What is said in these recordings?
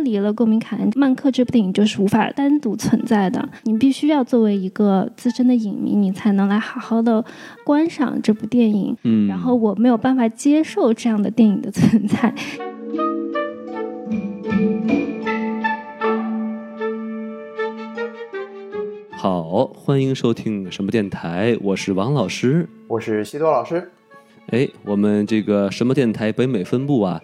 脱离了公民凯恩，曼克这部电影就是无法单独存在的。你必须要作为一个资深的影迷，你才能来好好的观赏这部电影。嗯，然后我没有办法接受这样的电影的存在。好，欢迎收听什么电台，我是王老师。我是西多老师。哎，我们这个什么电台北美分部啊，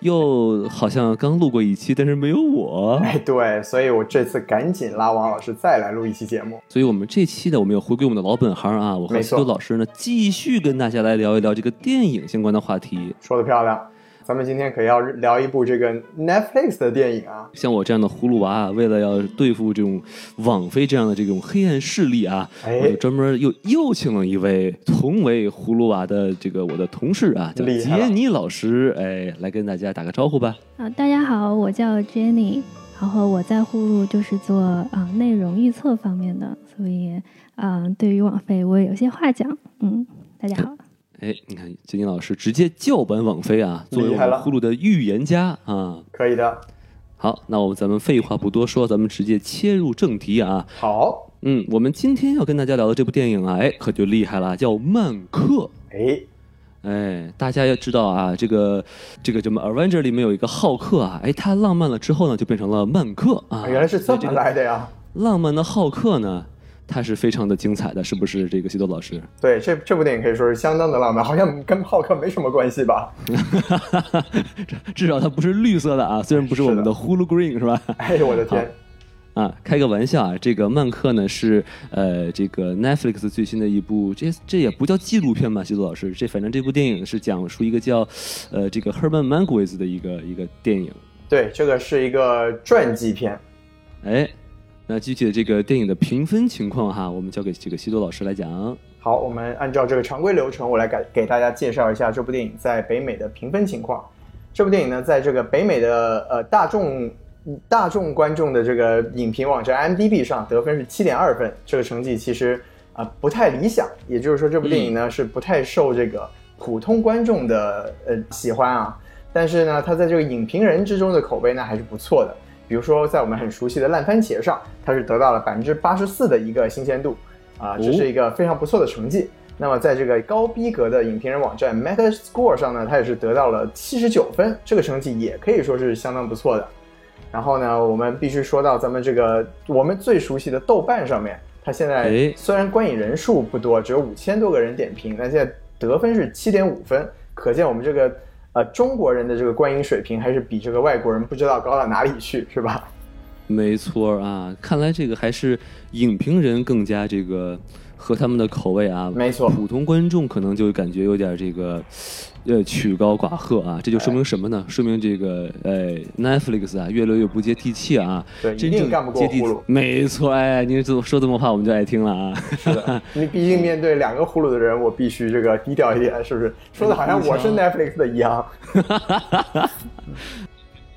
又好像刚录过一期，但是没有我。哎，对，所以我这次赶紧拉王老师再来录一期节目。所以我们这期呢，我们又回归我们的老本行啊，我和西没错多老师呢，继续跟大家来聊一聊这个电影相关的话题。说的漂亮，咱们今天可要聊一部这个 Netflix 的电影啊。像我这样的葫芦娃啊，为了要对付这种网飞这样的这种黑暗势力啊，哎我就专门又又请了一位同为葫芦娃的这个我的同事啊，叫杰尼老师，哎，来跟大家打个招呼吧。啊，大家好，我叫 Jenny，然后我在呼噜就是做啊、内容预测方面的，所以啊、对于网飞我也有些话讲。嗯，大家好。哎，你看金金老师直接叫板网飞啊，作为呼噜的预言家啊。可以的，好，那我们咱们废话不多说，咱们直接切入正题啊。好，嗯，我们今天要跟大家聊的这部电影啊，哎，可就厉害了，叫《曼克》。哎，哎，大家要知道啊，这个这个什么《Avenger》里面有一个浩克啊，哎，他浪漫了之后呢，就变成了曼克啊。原来是这么来的呀。浪漫的浩克呢，他是非常的精彩的，是不是？这个西多老师，对，这这部电影可以说是相当的浪漫，好像跟浩克没什么关系吧？至少它不是绿色的啊，虽然不是我们的 Hulu Green 是吧？哎呦，我的天，啊，开个玩笑啊，这个曼克呢是呃这个 Netflix 最新的一部，这这也不叫纪录片吧，西多老师，这反正这部电影是讲述一个叫呃这个 Herman Mankiewicz 的一个一个电影。对，这个是一个传记片。哎，那具体的这个电影的评分情况哈，我们交给这个西多老师来讲。好，我们按照这个常规流程，我来给给大家介绍一下这部电影在北美的评分情况。这部电影呢，在这个北美的呃大众大众观众的这个影评网站 m d b 上得分是七点二分，这个成绩其实啊、不太理想。也就是说，这部电影呢、是不太受这个普通观众的呃喜欢啊。但是呢，它在这个影评人之中的口碑呢还是不错的。比如说，在我们很熟悉的烂番茄上，它是得到了百分之八十四的一个新鲜度，啊，这是一个非常不错的成绩。那么在这个高逼格的影评人网站 Metascore 上呢，它也是得到了七十九分，这个成绩也可以说是相当不错的。然后呢，我们必须说到咱们这个我们最熟悉的豆瓣上面，它现在哎虽然观影人数不多，只有五千多个人点评，但现在得分是七点五分，可见我们这个呃中国人的这个观影水平还是比这个外国人不知道高到哪里去，是吧？没错啊，看来这个还是影评人更加这个合他们的口味啊。没错普通观众可能就感觉有点这个，呃，曲高寡赫啊。这就说明什么呢？说明这个呃 Netflix 啊越来越不接地气啊。对真正一定干不过没错，哎，您这说这么话我们就爱听了啊。是的，你毕竟面对两个葫芦的人，我必须这个低调一点，是不是？说的好像我是 Netflix 的一样。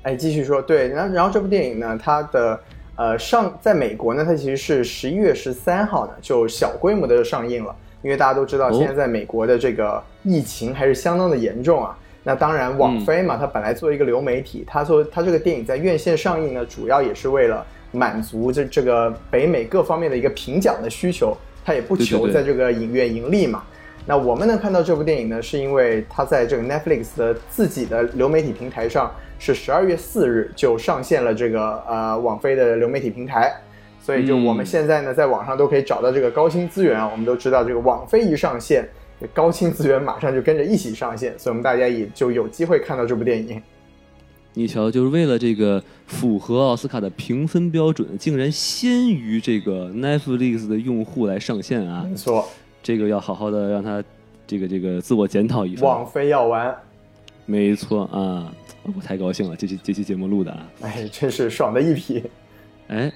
哎，继续说，对，然后然后这部电影呢，它的呃上在美国呢，它其实是十一月十三号呢就小规模的上映了，因为大家都知道哦现在在美国的这个疫情还是相当的严重啊。那当然，网飞嘛，它本来作为一个流媒体，它说它这个电影在院线上映呢，主要也是为了满足这这个北美各方面的一个评奖的需求，它也不求在这个影院盈利嘛。那我们能看到这部电影呢，是因为它在这个 Netflix 的自己的流媒体平台上是十二月四日就上线了这个呃网飞的流媒体平台，所以就我们现在呢在网上都可以找到这个高清资源啊。我们都知道这个网飞一上线，高清资源马上就跟着一起上线，所以我们大家也就有机会看到这部电影。你瞧，就是为了这个符合奥斯卡的评分标准，竟然先于这个 Netflix 的用户来上线啊！没错，这个要好好的让他这个这个自我检讨一番。网飞要完，没错啊，我太高兴了，这期这期节目录的啊。哎，真是爽的一批。哎，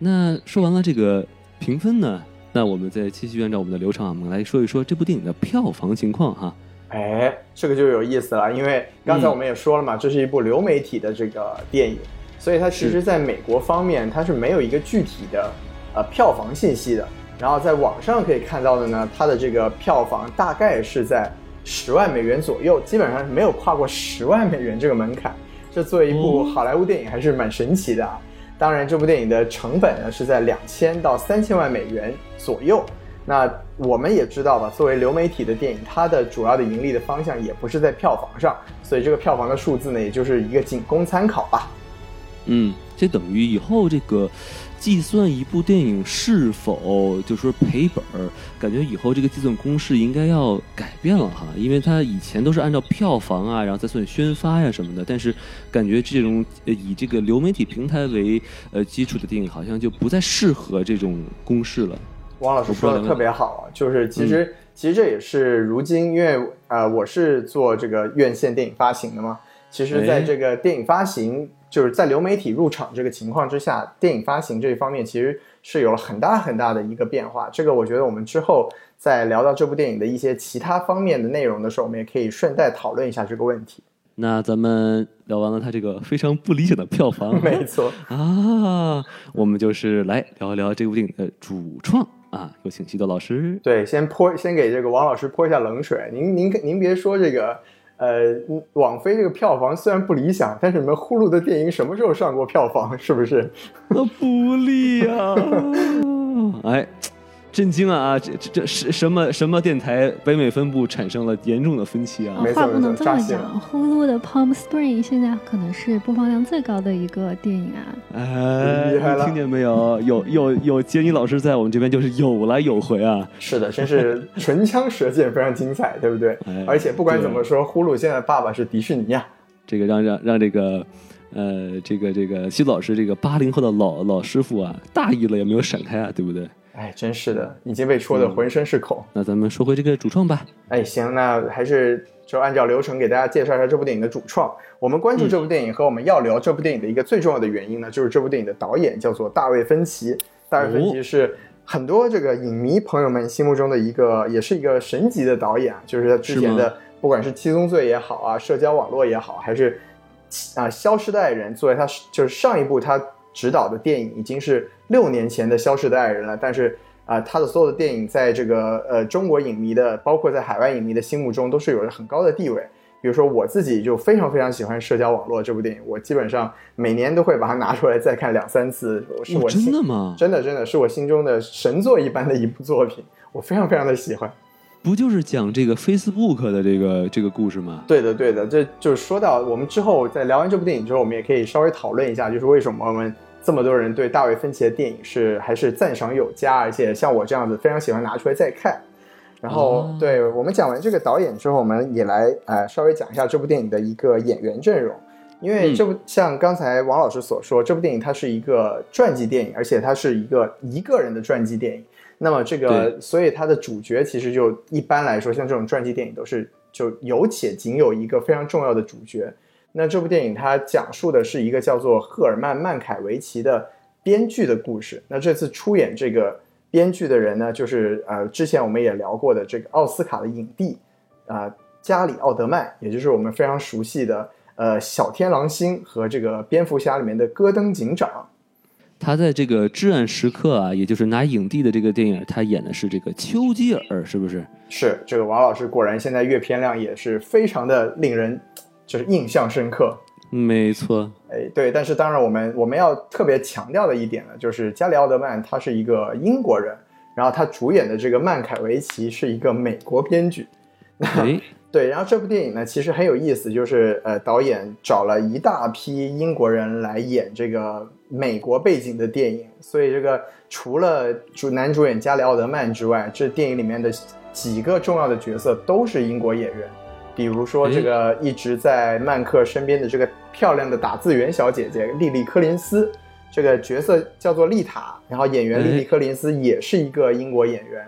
那说完了这个评分呢，那我们再继续按照我们的流程啊，我们来说一说这部电影的票房情况哈。哎，这个就有意思了，因为刚才嗯我们也说了嘛，这是一部流媒体的这个电影，所以它其实在美国方面它是没有一个具体的呃票房信息的。然后在网上可以看到的呢，它的这个票房大概是在十万美元左右，基本上是没有跨过十万美元这个门槛。这作为一部好莱坞电影还是蛮神奇的啊。当然，这部电影的成本呢是在两千到三千万美元左右。那我们也知道吧，作为流媒体的电影，它的主要的盈利的方向也不是在票房上，所以这个票房的数字呢，也就是一个仅供参考吧。嗯，这等于以后这个计算一部电影是否就说赔本儿，感觉以后这个计算公式应该要改变了哈，因为它以前都是按照票房啊，然后再算宣发呀什么的，但是感觉这种以这个流媒体平台为呃基础的电影，好像就不再适合这种公式了。王老师说的特别好，就是其实其实这也是如今，因为呃我是做这个院线电影发行的嘛，其实在这个电影发行。就是在流媒体入场这个情况之下，电影发行这一方面其实是有了很大很大的一个变化。这个我觉得我们之后在聊到这部电影的一些其他方面的内容的时候，我们也可以顺带讨论一下这个问题。那咱们聊完了它这个非常不理想的票房，没错啊，我们就是来聊一聊这部电影的主创啊。有请西多老师。对，先泼，先给这个王老师泼一下冷水。您您您别说这个。呃，网飞这个票房虽然不理想，但是你们呼噜的电影什么时候上过票房？是不是？那 不利啊！哎。震惊啊啊！这这这是什么什么电台北美分部产生了严重的分歧啊？话不能这么讲，呼噜的 Palm Spring 现在可能是播放量最高的一个电影啊！哎，听见没有？有有有杰尼老师在我们这边就是有来有回啊！是的，真是唇枪舌剑，非常精彩，对不对？而且不管怎么说，呼噜现在爸爸是迪士尼呀！这个让让让这个呃这个这个西子老师这个八零后的老老师傅啊，大意了也没有闪开啊，对不对？哎，真是的，已经被戳的浑身是孔。那咱们说回这个主创吧。哎，行，那还是就按照流程给大家介绍一下这部电影的主创。我们关注这部电影和我们要聊这部电影的一个最重要的原因呢，就是这部电影的导演叫做大卫芬奇。大卫芬奇是很多这个影迷朋友们心目中的一个，也是一个神级的导演啊。就是他之前的，不管是《七宗罪》也好啊，《社交网络》也好，还是啊《消失的爱人》，作为他就是上一部他。执导的电影已经是六年前的《消失的爱人》了，但是啊，他的所有的电影在这个呃中国影迷的，包括在海外影迷的心目中都是有着很高的地位。比如说我自己就非常非常喜欢《社交网络》这部电影，我基本上每年都会把它拿出来再看两三次。是我真的吗？真的真的是我心中的神作一般的一部作品，我非常非常的喜欢。不就是讲这个 Facebook 的这个这个故事吗？对的，对的，这就是说到我们之后在聊完这部电影之后，我们也可以稍微讨论一下，就是为什么我们这么多人对大卫芬奇的电影是还是赞赏有加，而且像我这样子非常喜欢拿出来再看。然后，对我们讲完这个导演之后，我们也来呃稍微讲一下这部电影的一个演员阵容，因为这部像刚才王老师所说，这部电影它是一个传记电影，而且它是一个一个人的传记电影。那么这个，所以它的主角其实就一般来说，像这种传记电影都是就有且仅有一个非常重要的主角。那这部电影它讲述的是一个叫做赫尔曼·曼凯维奇的编剧的故事。那这次出演这个编剧的人呢，就是呃之前我们也聊过的这个奥斯卡的影帝啊加里·奥德曼，也就是我们非常熟悉的呃小天狼星和这个蝙蝠侠里面的戈登警长。他在这个至暗时刻啊，也就是拿影帝的这个电影，他演的是这个丘吉尔，是不是？是这个王老师果然现在阅片量也是非常的令人就是印象深刻。没错，哎，对，但是当然我们我们要特别强调的一点呢，就是加里奥德曼他是一个英国人，然后他主演的这个曼凯维奇是一个美国编剧。哎。对，然后这部电影呢，其实很有意思，就是呃，导演找了一大批英国人来演这个美国背景的电影，所以这个除了主男主演加里奥德曼之外，这电影里面的几个重要的角色都是英国演员，比如说这个一直在曼克身边的这个漂亮的打字员小姐姐莉莉柯林斯，这个角色叫做丽塔，然后演员莉莉柯林斯也是一个英国演员。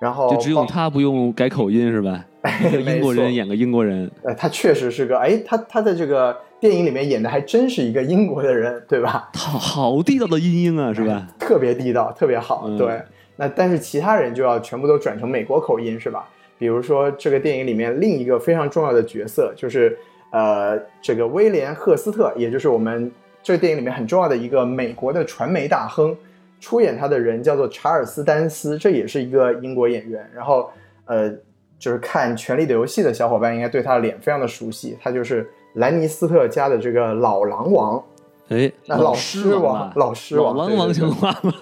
然后就只有他不用改口音是吧？英国人演个英国人，呃，他确实是个哎，他他在这个电影里面演的还真是一个英国的人，对吧？好好地道的英音啊，是吧？特别地道，特别好。对，那但是其他人就要全部都转成美国口音，是吧？比如说这个电影里面另一个非常重要的角色就是呃，这个威廉赫斯特，也就是我们这个电影里面很重要的一个美国的传媒大亨。出演他的人叫做查尔斯·丹斯，这也是一个英国演员。然后，呃，就是看《权力的游戏》的小伙伴应该对他的脸非常的熟悉，他就是兰尼斯特家的这个老狼王。哎，那老狮王，老狮王，老狼王情话吗？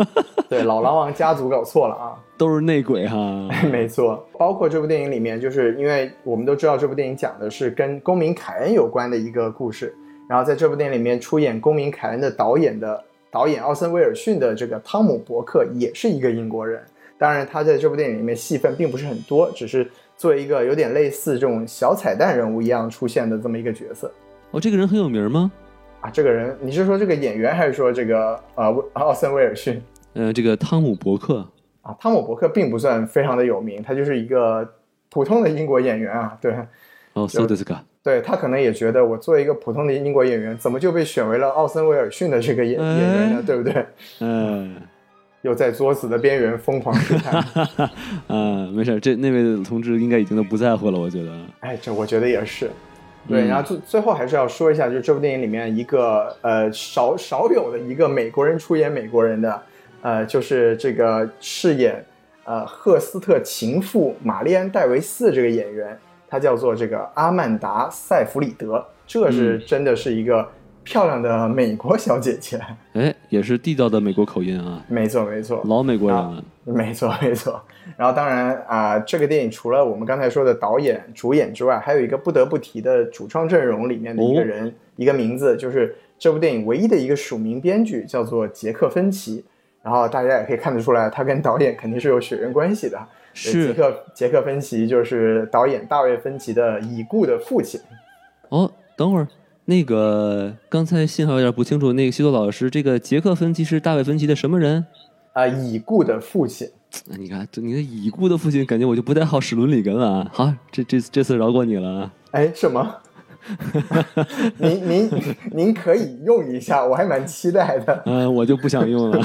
对，老狼王家族搞错了啊，都是内鬼哈。没错，包括这部电影里面，就是因为我们都知道这部电影讲的是跟公民凯恩有关的一个故事，然后在这部电影里面出演公民凯恩的导演的导演奥森威尔逊的这个汤姆伯克也是一个英国人，当然他在这部电影里面戏份并不是很多，只是作为一个有点类似这种小彩蛋人物一样出现的这么一个角色。哦，这个人很有名吗？啊，这个人，你是说这个演员，还是说这个呃奥森威尔逊？呃，这个汤姆伯克啊，汤姆伯克并不算非常的有名，他就是一个普通的英国演员啊。对，哦，so this guy，对他可能也觉得我作为一个普通的英国演员，怎么就被选为了奥森威尔逊的这个演演员呢？对不对？嗯，又在作死的边缘疯狂试探。嗯，没事，这那位同志应该已经都不在乎了，我觉得。哎，这我觉得也是。对，然后最最后还是要说一下，就是这部电影里面一个呃少少有的一个美国人出演美国人的，呃，就是这个饰演呃赫斯特情妇玛丽安·戴维斯这个演员，他叫做这个阿曼达·塞弗里德，这是真的是一个。漂亮的美国小姐姐，哎，也是地道的美国口音啊！没错，没错，老美国人了。没错，没错。然后，当然啊，这个电影除了我们刚才说的导演、主演之外，还有一个不得不提的主创阵容里面的一个人，一个名字，就是这部电影唯一的一个署名编剧，叫做杰克芬奇。然后大家也可以看得出来，他跟导演肯定是有血缘关系的。是杰克杰克芬奇就是导演大卫芬奇的已故的父亲。哦，等会儿。那个刚才信号有点不清楚。那个西多老师，这个杰克芬奇是大卫芬奇的什么人？啊，已故的父亲。你看，你的已故的父亲，感觉我就不太好使伦理根了。好，这这这次饶过你了。哎，什么？您您您可以用一下，我还蛮期待的。嗯，我就不想用了。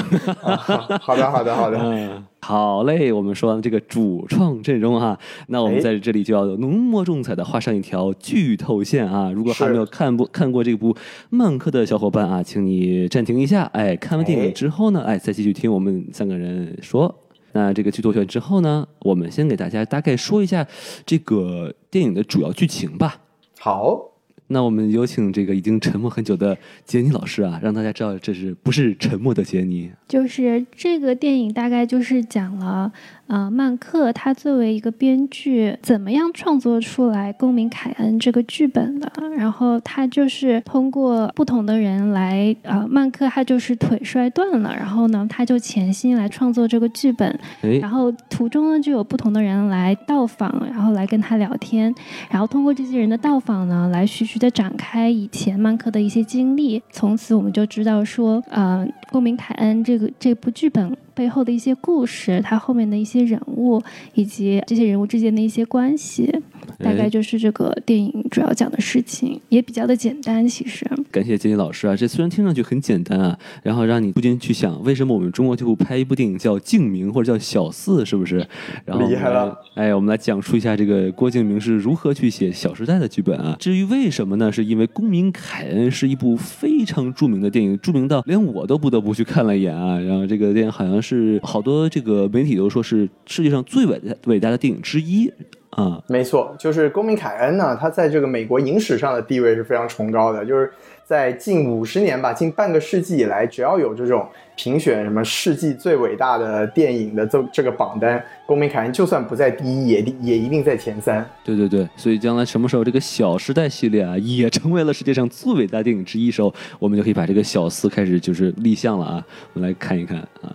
好的，好的，好的。嗯，好嘞。我们说完这个主创阵容哈，那我们在这里就要浓墨重彩的画上一条剧透线啊！如果还没有看过看过这部《曼克》的小伙伴啊，请你暂停一下。哎，看完电影之后呢，哎，再继续听我们三个人说。那这个剧透线之后呢，我们先给大家大概说一下这个电影的主要剧情吧。好。那我们有请这个已经沉默很久的杰尼老师啊，让大家知道这是不是沉默的杰尼？就是这个电影大概就是讲了。呃，曼克他作为一个编剧，怎么样创作出来《公民凯恩》这个剧本的？然后他就是通过不同的人来，呃，曼克他就是腿摔断了，然后呢，他就潜心来创作这个剧本。然后途中呢，就有不同的人来到访，然后来跟他聊天，然后通过这些人的到访呢，来徐徐的展开以前曼克的一些经历。从此我们就知道说，呃，《公民凯恩》这个这部剧本。背后的一些故事，他后面的一些人物，以及这些人物之间的一些关系，大概就是这个电影主要讲的事情，也比较的简单。其实，感谢杰尼老师啊，这虽然听上去很简单啊，然后让你不禁去想，为什么我们中国就不拍一部电影叫《静明》或者叫《小四》，是不是？然后厉害了！哎，我们来讲述一下这个郭敬明是如何去写《小时代》的剧本啊。至于为什么呢？是因为《公民凯恩》是一部非常著名的电影，著名到连我都不得不去看了一眼啊。然后这个电影好像。是好多这个媒体都说是世界上最伟大伟大的电影之一啊，没错，就是《公民凯恩》呢，他在这个美国影史上的地位是非常崇高的，就是在近五十年吧，近半个世纪以来，只要有这种评选什么世纪最伟大的电影的这这个榜单，《公民凯恩》就算不在第一，也也一定在前三。对对对，所以将来什么时候这个《小时代》系列啊，也成为了世界上最伟大电影之一时候，我们就可以把这个小四开始就是立项了啊，我们来看一看啊。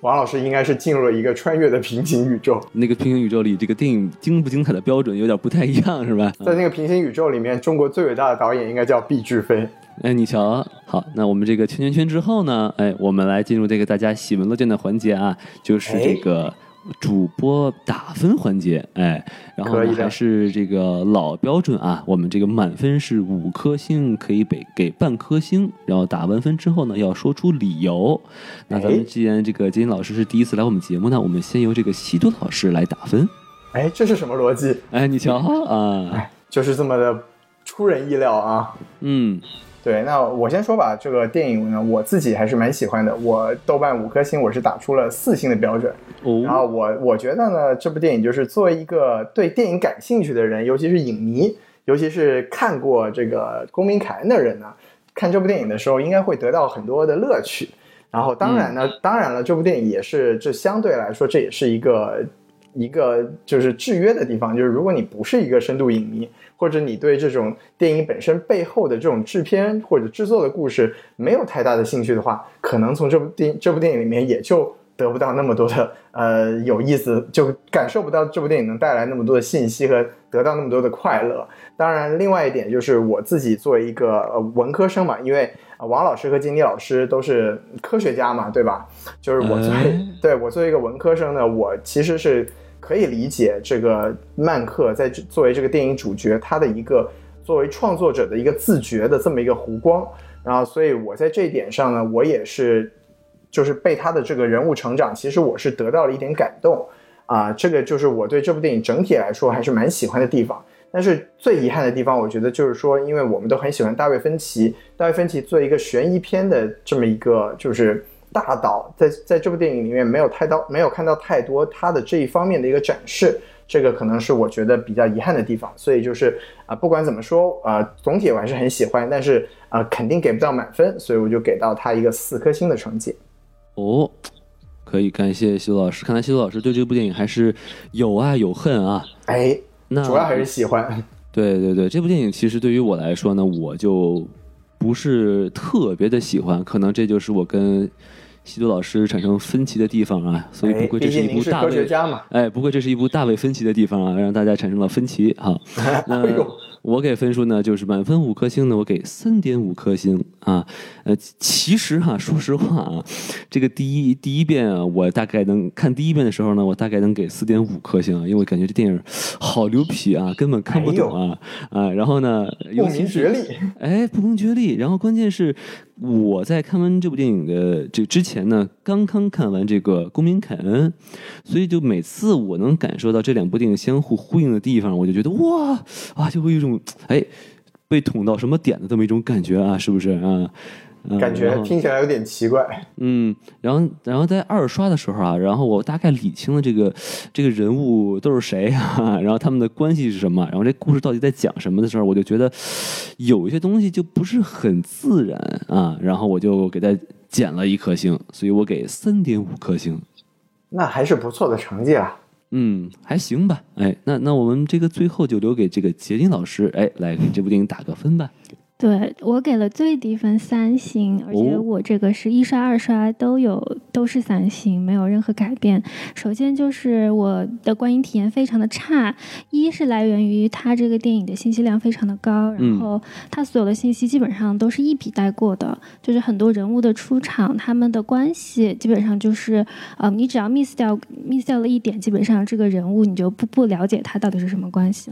王老师应该是进入了一个穿越的平行宇宙，那个平行宇宙里，这个电影精不精彩的标准有点不太一样，是吧？在那个平行宇宙里面，中国最伟大的导演应该叫毕志飞。哎，你瞧，好，那我们这个圈圈圈之后呢？哎，我们来进入这个大家喜闻乐见的环节啊，就是这个。主播打分环节，哎，然后还是这个老标准啊，我们这个满分是五颗星，可以给给半颗星，然后打完分之后呢，要说出理由。那咱们既然这个金老师是第一次来我们节目呢，我们先由这个西多老师来打分。哎，这是什么逻辑？哎，你瞧啊，就是这么的出人意料啊。嗯。对，那我先说吧。这个电影呢，我自己还是蛮喜欢的。我豆瓣五颗星，我是打出了四星的标准。哦。然后我我觉得呢，这部电影就是作为一个对电影感兴趣的人，尤其是影迷，尤其是看过这个《公民凯恩》的人呢，看这部电影的时候应该会得到很多的乐趣。然后，当然呢，当然了，这部电影也是这相对来说，这也是一个一个就是制约的地方，就是如果你不是一个深度影迷，或者你对这种电影本身背后的这种制片或者制作的故事没有太大的兴趣的话，可能从这部电这部电影里面也就得不到那么多的呃有意思，就感受不到这部电影能带来那么多的信息和得到那么多的快乐。当然，另外一点就是我自己作为一个呃文科生嘛，因为。王老师和金妮老师都是科学家嘛，对吧？就是我作为对我作为一个文科生呢，我其实是可以理解这个曼克在作为这个电影主角，他的一个作为创作者的一个自觉的这么一个弧光。然后，所以我在这一点上呢，我也是就是被他的这个人物成长，其实我是得到了一点感动啊。这个就是我对这部电影整体来说还是蛮喜欢的地方。但是最遗憾的地方，我觉得就是说，因为我们都很喜欢大卫芬奇，大卫芬奇做一个悬疑片的这么一个就是大导，在在这部电影里面没有太到没有看到太多他的这一方面的一个展示，这个可能是我觉得比较遗憾的地方。所以就是啊，不管怎么说啊，总体我还是很喜欢，但是啊，肯定给不到满分，所以我就给到他一个四颗星的成绩。哦，可以感谢西多老师，看来西多老师对这部电影还是有爱有恨啊。哎。那主要还是喜欢，对对对，这部电影其实对于我来说呢，我就不是特别的喜欢，可能这就是我跟西多老师产生分歧的地方啊，所以不愧这是一部大卫，哎，不愧这是一部大卫分歧的地方啊，让大家产生了分歧哈。那我给分数呢，就是满分五颗星呢，我给三点五颗星啊。呃，其实哈，说实话啊，这个第一第一遍啊，我大概能看第一遍的时候呢，我大概能给四点五颗星啊，因为我感觉这电影好牛皮啊，根本看不懂啊啊。然后呢，不明觉厉，哎，不明觉厉。然后关键是我在看完这部电影的这之前呢，刚刚看完这个《公民凯恩》，所以就每次我能感受到这两部电影相互呼应的地方，我就觉得哇啊，就会有一种哎被捅到什么点的这么一种感觉啊，是不是啊？感觉听起来有点奇怪。嗯，然后，然后在二刷的时候啊，然后我大概理清了这个这个人物都是谁啊，然后他们的关系是什么，然后这故事到底在讲什么的时候，我就觉得有一些东西就不是很自然啊，然后我就给他减了一颗星，所以我给三点五颗星。那还是不错的成绩啊。嗯，还行吧。哎，那那我们这个最后就留给这个杰林老师，哎，来给这部电影打个分吧。对我给了最低分三星，而且我这个是一刷二刷都有都是三星，没有任何改变。首先就是我的观影体验非常的差，一是来源于它这个电影的信息量非常的高，然后它所有的信息基本上都是一笔带过的，就是很多人物的出场，他们的关系基本上就是，呃，你只要 miss 掉 miss 掉了一点，基本上这个人物你就不不了解他到底是什么关系。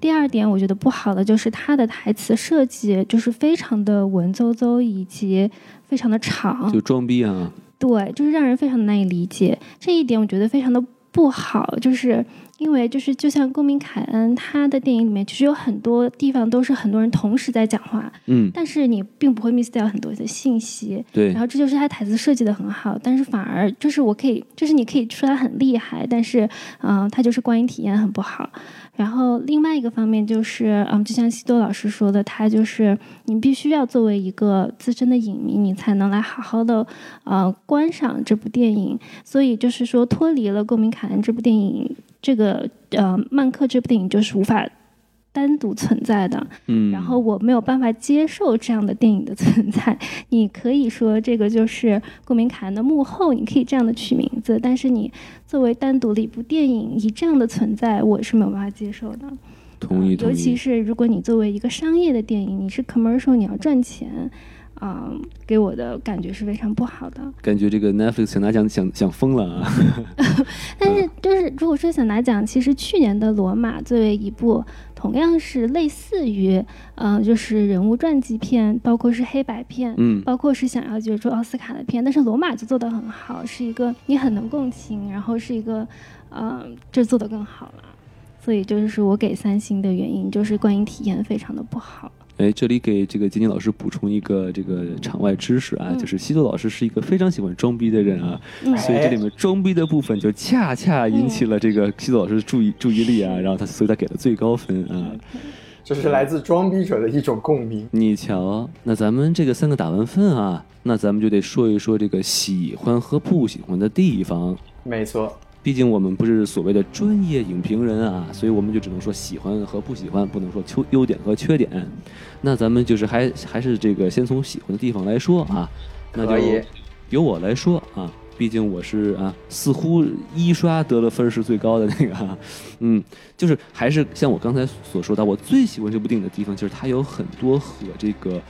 第二点我觉得不好的就是他的台词设计。就是非常的文绉绉，以及非常的长，就装逼啊！对，就是让人非常的难以理解。这一点我觉得非常的不好，就是因为就是就像公民凯恩他的电影里面，其实有很多地方都是很多人同时在讲话，嗯，但是你并不会 miss 掉很多的信息，对。然后这就是他台词设计的很好，但是反而就是我可以，就是你可以说他很厉害，但是嗯，他就是观影体验很不好。然后另外一个方面就是，嗯，就像西多老师说的，他就是你必须要作为一个资深的影迷，你才能来好好的，呃，观赏这部电影。所以就是说，脱离了《公民凯恩》这部电影，这个呃，曼克这部电影就是无法。单独存在的，嗯，然后我没有办法接受这样的电影的存在。你可以说这个就是《顾明凯恩》的幕后，你可以这样的取名字，但是你作为单独的一部电影，以这样的存在，我是没有办法接受的。同意，尤其是如果你作为一个商业的电影，你是 commercial，你要赚钱。啊，给我的感觉是非常不好的。感觉这个 Netflix 想拿奖想想疯了啊！但是就是如果说想拿奖，其实去年的《罗马》作为一部同样是类似于，嗯，就是人物传记片，包括是黑白片，嗯，包括是想要角逐奥斯卡的片，但是《罗马》就做得很好，是一个你很能共情，然后是一个，嗯，这做得更好了。所以就是我给三星的原因，就是观影体验非常的不好。哎，这里给这个金金老师补充一个这个场外知识啊，就是西多老师是一个非常喜欢装逼的人啊，所以这里面装逼的部分就恰恰引起了这个西多老师的注意注意力啊，然后他所以他给了最高分啊。这是来自装逼者的一种共鸣。你瞧，那咱们这个三个打完分啊，那咱们就得说一说这个喜欢和不喜欢的地方。没错，毕竟我们不是所谓的专业影评人啊，所以我们就只能说喜欢和不喜欢，不能说优优点和缺点。那咱们就是还还是这个先从喜欢的地方来说啊，那就由我来说啊，毕竟我是啊，似乎一刷得了分是最高的那个哈，嗯，就是还是像我刚才所说的，我最喜欢这部电影的地方，就是它有很多和这个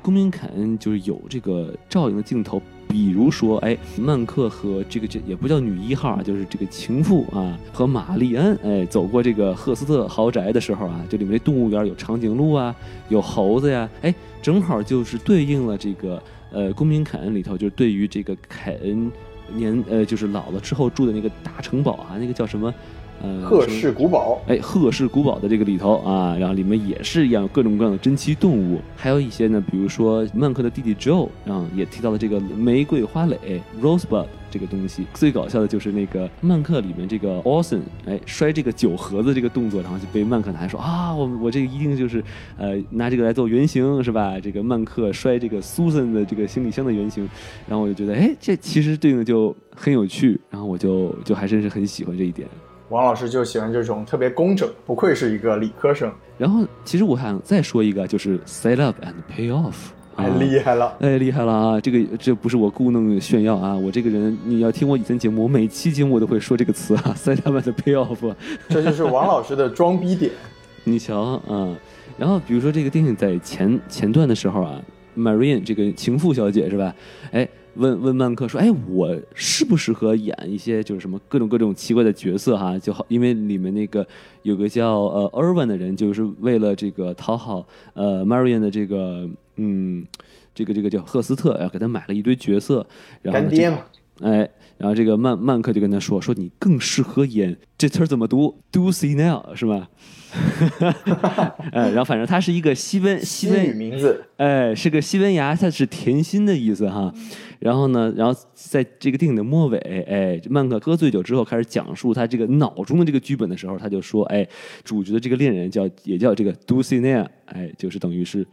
公民凯恩就是有这个照应的镜头，比如说，哎，曼克和这个这也不叫女一号啊，就是这个情妇啊，和玛丽安，哎，走过这个赫斯特豪宅的时候啊，这里面动物园有长颈鹿啊，有猴子呀，哎，正好就是对应了这个呃公民凯恩里头，就是对于这个凯恩年呃就是老了之后住的那个大城堡啊，那个叫什么？呃，赫氏古堡，哎，赫氏古堡的这个里头啊，然后里面也是一样各种各样的珍奇动物，还有一些呢，比如说曼克的弟弟 Joe，啊，也提到了这个玫瑰花蕾 Rosebud 这个东西。最搞笑的就是那个曼克里面这个 Orson，哎，摔这个酒盒子这个动作，然后就被曼克拿来说啊，我我这个一定就是呃拿这个来做原型是吧？这个曼克摔这个 Susan 的这个行李箱的原型，然后我就觉得哎，这其实对应的就很有趣，然后我就就还真是很喜欢这一点。王老师就喜欢这种特别工整，不愧是一个理科生，然后，其实我还想再说一个，就是 set up and pay off，太厉害了。哎，厉害了啊！这个这不是我故弄炫耀啊，我这个人，你要听我以前节目，我每期节目我都会说这个词啊，set up and pay off。这就是王老师的装逼点。你瞧啊，然后比如说这个电影在前前段的时候啊，Marine 这个情妇小姐是吧？哎，问问曼克说，哎，我适不适合演一些就是什么各种各种奇怪的角色哈？就好，因为里面那个有个叫呃 Irvin 的人，就是为了这个讨好呃 Marion 的这个嗯这个这个叫赫斯特，然后给他买了一堆角色，然后呢这个干爹嘛，哎，然后这个曼曼克就跟他说说你更适合演这词儿怎么读？Ducy now 是吧？哎，然后反正他是一个西班西西语班名字，哎是个西班牙，它是甜心的意思哈。然后呢，然后在这个电影的末尾，哎，曼克喝醉酒之后开始讲述他这个脑中的这个剧本的时候，他就说，哎，主角的这个恋人叫也叫这个 Dulcinea，哎，就是等于是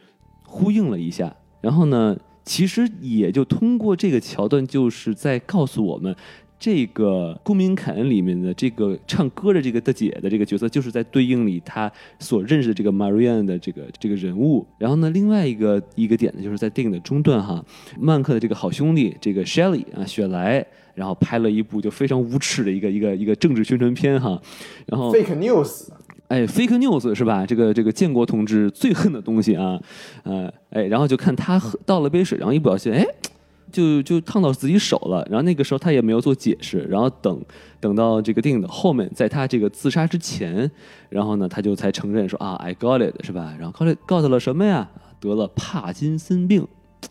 呼应了一下。然后呢，其实也就通过这个桥段，就是在告诉我们。这个《公民凯恩》里面的这个唱歌的这个大姐的这个角色，就是在对应里他所认识的这个 Marianne 的这个这个人物。然后呢，另外一个一个点呢，就是在电影的中段哈，曼克的这个好兄弟这个 Shelly 啊雪莱，然后拍了一部就非常无耻的一个一个一个政治宣传片哈，然后 fake news，哎，fake news 是吧？这个这个建国同志最恨的东西啊，呃，哎，然后就看他喝倒了杯水，然后一不小心，哎，就就烫到自己手了。然后那个时候他也没有做解释，然后等等到这个电影的后面，在他这个自杀之前，然后呢，他就才承认说啊，I got it 是吧？然后 got it got 了什么呀？得了帕金森病。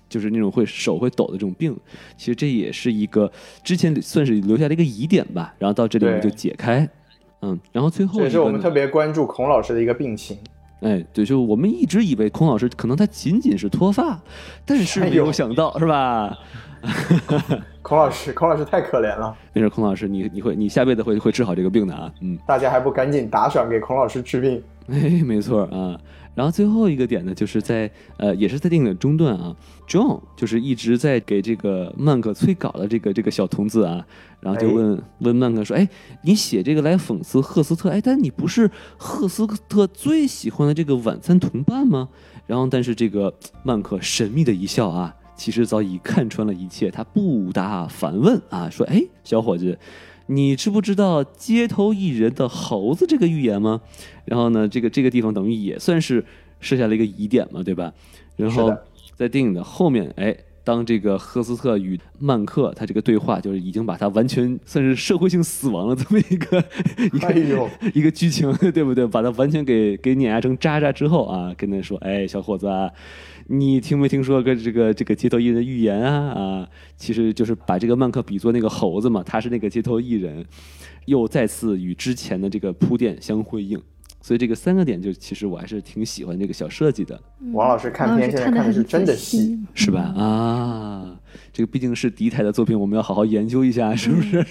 就是那种会手会抖的这种病，其实这也是一个之前算是留下的一个疑点吧，然后到这里面就解开，嗯，然后最后这也是我们特别关注孔老师的一个病情。哎，对，就我们一直以为孔老师可能他仅仅是脱发，但是没有想到，是吧？孔老师，孔老师太可怜了，没事，孔老师，你你会你下辈子会会治好这个病的啊，嗯，大家还不赶紧打赏给孔老师治病？哎，没错啊。然后最后一个点呢，就是在呃，也是在电影的中段啊，John 就是一直在给这个曼克催稿的这个这个小童子啊，然后就问、问曼克说，哎，你写这个来讽刺赫斯特，哎，但你不是赫斯特最喜欢的这个晚餐同伴吗？然后但是这个曼克神秘的一笑啊，其实早已看穿了一切，他不答反问啊，说，哎，小伙子。你知不知道街头艺人的猴子这个寓言吗？然后呢，这个这个地方等于也算是设下了一个疑点嘛，对吧？然后在电影的后面，哎，当这个赫斯特与曼克他这个对话，就是已经把他完全算是社会性死亡了这么一个 一个、哎 一个剧情，对不对？把他完全给给碾压成渣渣之后啊，跟他说，哎，小伙子啊。你听没听说过这个这个街头艺人的预言啊？啊，其实就是把这个曼克比作那个猴子嘛，他是那个街头艺人，又再次与之前的这个铺垫相辉映。所以这个三个点，就其实我还是挺喜欢这个小设计的，王老师看片现在看的是真的细，是吧？啊，这个毕竟是敌台的作品，我们要好好研究一下，是不是？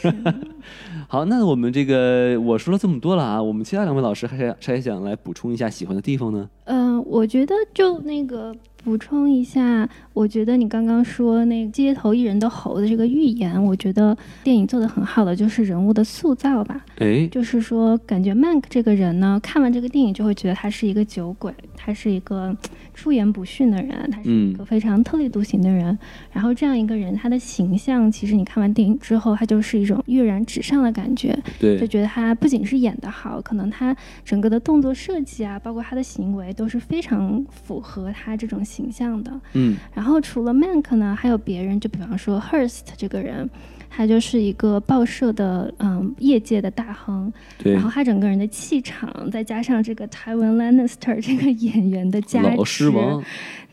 好，那我们这个我说了这么多了啊，我们其他两位老师还是还想来补充一下喜欢的地方呢？嗯、我觉得就那个补充一下，我觉得你刚刚说那个街头艺人的猴子这个预言，我觉得电影做的很好的就是人物的塑造吧。哎，就是说，感觉 Mank 这个人呢，看完这个电影就会觉得他是一个酒鬼，他是一个出言不逊的人，他是一个非常特立独行的人。然后这样一个人，他的形象其实你看完电影之后，他就是一种跃然纸上的感觉，就，觉得他不仅是演得好，可能他整个的动作设计啊，包括他的行为都是非常符合他这种形象的。嗯，然后除了 Mank 呢，还有别人，就比方说 Hearst 这个人，他就是一个报社的嗯业界的大亨，对。然，后他整个人的气场，再加上这个 Tywin Lannister 这个 演员的加持，老狮王，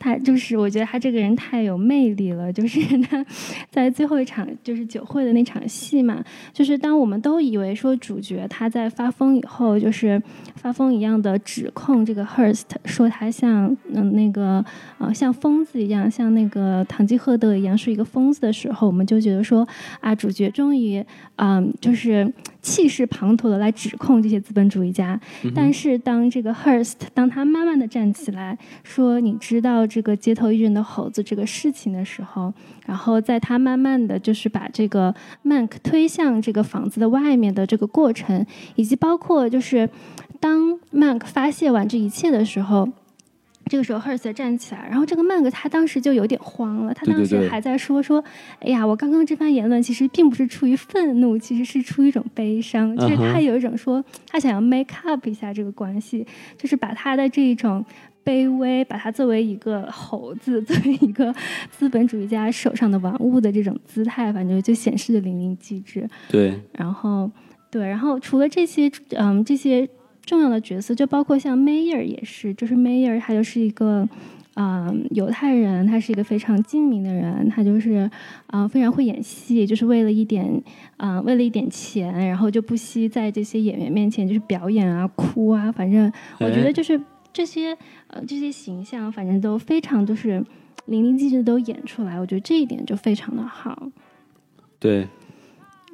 他就是我觉得他这个人太有魅力了，就是他在最后一场就是酒会的那场戏嘛，就是当我们都以为说主角他在发疯以后，就是发疯一样的指控这个 Hearst，说他像嗯那个呃像疯子一样，像那个堂吉诃德一样是一个疯子的时候，我们就觉得说啊，主角终于嗯就是气势磅礴的来指控这些资本主义家，但是当这个 Hearst 当他慢慢的站起来说你知道这个街头艺人的猴子这个事情的时候，然后在他慢慢的就是把这个 Mank 推向这个房子的外面的这个过程，以及包括就是当 Mank 发泄完这一切的时候。这个时候 h e r s 站起来，然后这个 Mank 他当时就有点慌了，他当时还在说说，哎呀，我刚刚这番言论其实并不是出于愤怒，其实是出于一种悲伤，就是他有一种说他想要 make up 一下这个关系，就是把他的这一种卑微，把他作为一个猴子，作为一个资本主义家手上的玩物的这种姿态，反正就显示的淋漓尽致。对，然后，对，然后除了这些，嗯，这些重要的角色，就包括像 Mayer 也是，就是 Mayer 他就是一个。嗯，犹太人，他是一个非常精明的人，他就是，啊、非常会演戏，就是为了一点，啊、为了一点钱，然后就不惜在这些演员面前就是表演啊、哭啊，反正我觉哎得就是这些，呃，这些形象，反正都非常就是淋漓尽致地都演出来，我觉得这一点就非常的好。对，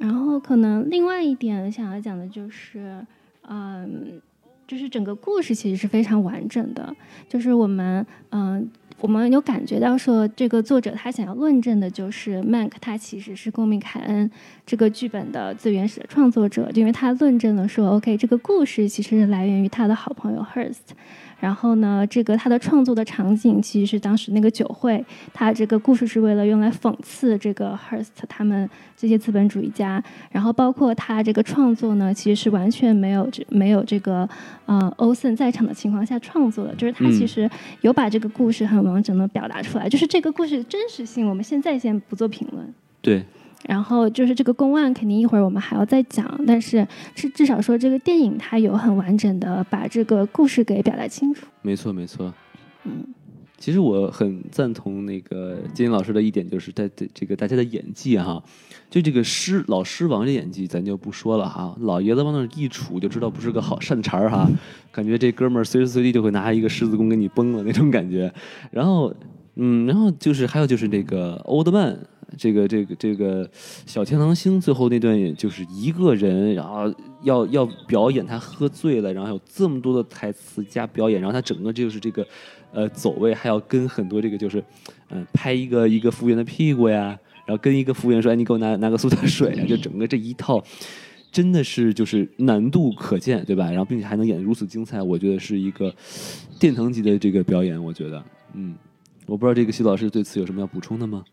然后可能另外一点想要讲的就是，嗯，就是整个故事其实是非常完整的，就是我们嗯。我们有感觉到说，这个作者他想要论证的就是，Mac 他其实是《公民凯恩》这个剧本的最原始的创作者，因为他论证了说，OK，这个故事其实是来源于他的好朋友 Hurst 然后呢，这个他的创作的场景其实是当时那个酒会，他这个故事是为了用来讽刺这个 Hearst 他们这些资本主义家，然后包括他这个创作呢，其实是完全没有这没有这个呃欧森在场的情况下创作的，就是他嗯。其实有把这个故事很完整的表达出来，就是这个故事的真实性，我们现在先不做评论。对，然后就是这个公案，肯定一会儿我们还要再讲，但是至至少说这个电影它有很完整的把这个故事给表达清楚。没错没错。嗯，其实我很赞同那个金英老师的一点，就是在这这个大家的演技哈，就这个狮老狮王这演技咱就不说了哈，老爷子往那儿一杵就知道不是个好善茬儿哈，感觉这哥们儿随时随地就会拿一个狮子弓给你崩了那种感觉。然后，嗯，然后就是还有就是那个欧德曼。这个这个这个小天狼星最后那段，也就是一个人，然后要要表演他喝醉了，然后有这么多的台词加表演，然后他整个就是这个呃走位还要跟很多这个就是嗯、拍一个一个服务员的屁股呀，然后跟一个服务员说，哎，你给我拿拿个苏打水啊，就整个这一套真的是就是难度可见，对吧？然后并且还能演得如此精彩，我觉得是一个殿堂级的这个表演，我觉得，嗯，我不知道这个徐老师对此有什么要补充的吗？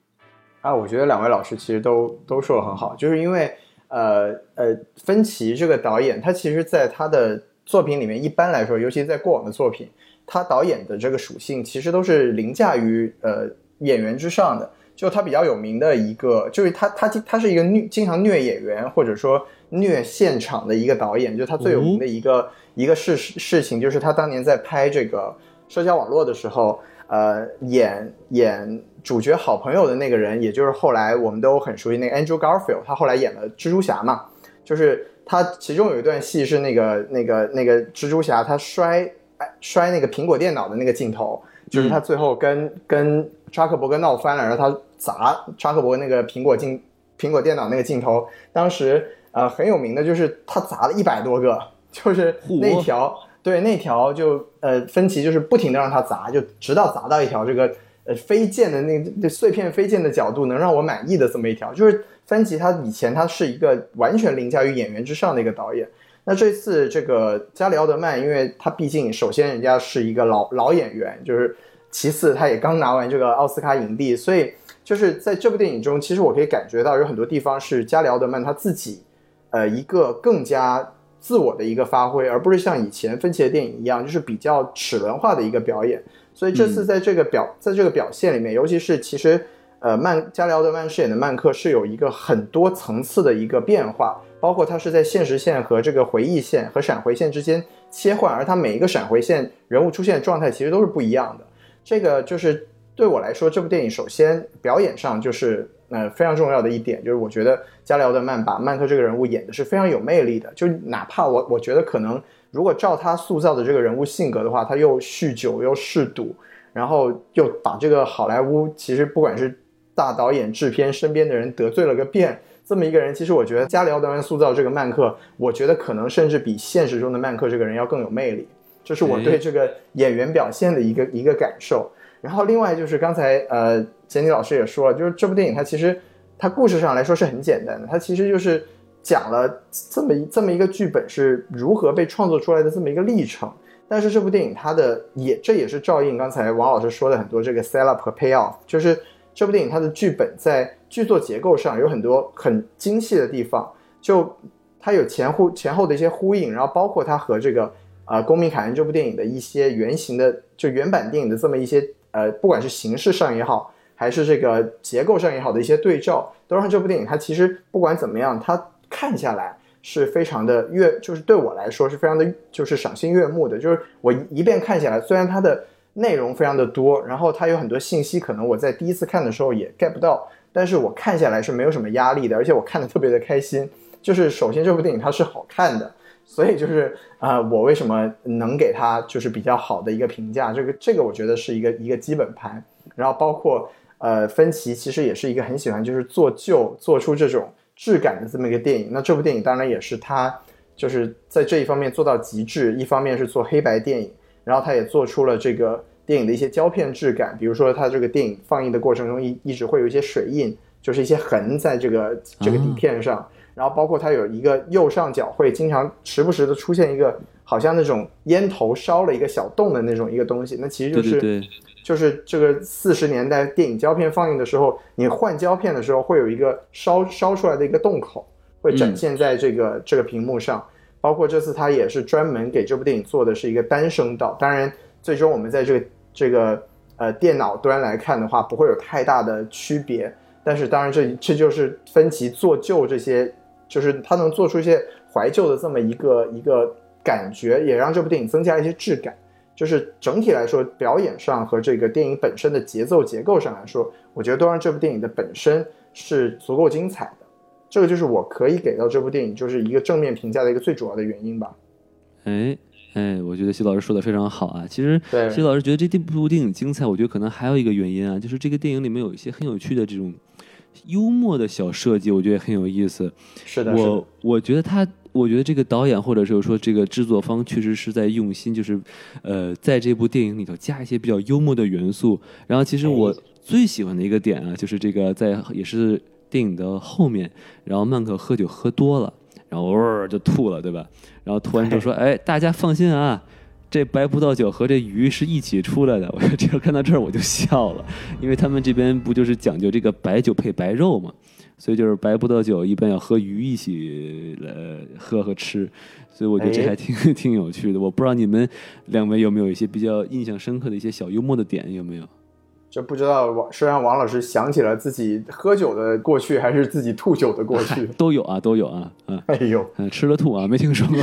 啊，我觉得两位老师其实都都说的很好，就是因为呃呃，芬奇这个导演，他其实在他的作品里面，一般来说，尤其在过往的作品，他导演的这个属性其实都是凌驾于呃演员之上的。就他比较有名的一个，就是他他他是一个虐经常虐演员或者说虐现场的一个导演。就他最有名的一个、一个事事情，就是他当年在拍这个社交网络的时候，呃，演演主角好朋友的那个人，也就是后来我们都很熟悉那个 Andrew Garfield，他后来演了蜘蛛侠嘛，就是他其中有一段戏是那个那个那个蜘蛛侠他摔哎摔那个苹果电脑的那个镜头，就是他最后跟、跟扎克伯格闹翻了，然后他砸扎克伯格那个苹果镜苹果电脑那个镜头，当时呃很有名的就是他砸了一百多个，就是那条对那条就呃芬奇就是不停的让他砸，就直到砸到一条这个呃飞溅的那那碎片飞溅的角度能让我满意的这么一条，就是芬奇他以前他是一个完全凌驾于演员之上的一个导演。那这次这个加里奥德曼，因为他毕竟首先人家是一个老老演员，就是其次他也刚拿完这个奥斯卡影帝，所以就是在这部电影中，其实我可以感觉到有很多地方是加里奥德曼他自己，呃，一个更加自我的一个发挥，而不是像以前芬奇的电影一样，就是比较齿轮化的一个表演。所以这次在这个表在这个表现里面，尤其是其实呃曼加里奥德曼饰演的曼克是有一个很多层次的一个变化。包括他是在现实线和这个回忆线和闪回线之间切换，而他每一个闪回线人物出现的状态其实都是不一样的。这个就是对我来说，这部电影首先表演上就是呃非常重要的一点，就是我觉得加里奥德曼把曼克这个人物演的是非常有魅力的。就哪怕我我觉得可能如果照他塑造的这个人物性格的话，他又酗酒又嗜赌，然后又把这个好莱坞其实不管是大导演、制片身边的人得罪了个遍。这么一个人，其实我觉得加里奥德曼塑造这个曼克，我觉得可能甚至比现实中的曼克这个人要更有魅力。这是我对这个演员表现的一个一个感受。然后另外就是刚才呃简妮老师也说了，就是这部电影它其实它故事上来说是很简单的，它其实就是讲了这么一这么一个剧本是如何被创作出来的这么一个历程。但是这部电影它的也这也是照应刚才王老师说的很多这个 sell up 和 pay off，就是这部电影它的剧本在。剧作结构上有很多很精细的地方，就它有前后前后的一些呼应，然后包括它和这个呃《公民凯恩》这部电影的一些原型的就原版电影的这么一些呃，不管是形式上也好，还是这个结构上也好的一些对照，都让这部电影它其实不管怎么样，它看下来是非常的悦，就是对我来说是非常的就是赏心悦目的，就是我一遍看下来，虽然它的内容非常的多，然后它有很多信息，可能我在第一次看的时候也 get 不到。但是我看下来是没有什么压力的，而且我看的特别的开心。就是首先这部电影它是好看的，所以就是啊，我为什么能给它就是比较好的一个评价？这个这个我觉得是一个一个基本盘。然后包括呃，芬奇其实也是一个很喜欢就是做旧做出这种质感的这么一个电影。那这部电影当然也是他就是在这一方面做到极致。一方面是做黑白电影，然后他也做出了这个。电影的一些胶片质感，比如说它这个电影放映的过程中一一直会有一些水印，就是一些痕在这个这个底片上，然后包括它有一个右上角会经常时不时的出现一个好像那种烟头烧了一个小洞的那种一个东西，那其实就是就是这个四十年代电影胶片放映的时候，你换胶片的时候会有一个烧烧出来的一个洞口，会展现在这个这个屏幕上，包括这次它也是专门给这部电影做的是一个单声道，当然最终我们在这个。这个呃电脑端来看的话，不会有太大的区别。但是当然，这这就是分歧做旧这些，就是他能做出一些怀旧的这么一个一个感觉，也让这部电影增加一些质感。就是整体来说，表演上和这个电影本身的节奏结构上来说，我觉得都让这部电影的本身是足够精彩的。这个就是我可以给到这部电影就是一个正面评价的一个最主要的原因吧。哎。哎，我觉得徐老师说的非常好啊。其实，徐老师觉得这部电影精彩，我觉得可能还有一个原因啊，就是这个电影里面有一些很有趣的这种幽默的小设计，我觉得很有意思。是的，我我觉得他，我觉得这个导演或者是说这个制作方确实是在用心，就是呃，在这部电影里头加一些比较幽默的元素。然后，其实我最喜欢的一个点啊，就是这个在也是电影的后面，然后曼克喝酒喝多了。然后偶尔就吐了，对吧？然后突然就说：“ 哎，大家放心啊，这白葡萄酒和这鱼是一起出来的。”我这看到这儿我就笑了，因为他们这边不就是讲究这个白酒配白肉嘛，所以就是白葡萄酒一般要和鱼一起来喝和吃，所以我觉得这还挺 挺有趣的。我不知道你们两位有没有一些比较印象深刻的一些小幽默的点，有没有？就不知道王是让王老师想起了自己喝酒的过去，还是自己吐酒的过去？都有啊，都有啊。嗯，哎呦，嗯吃了吐啊，没听说过。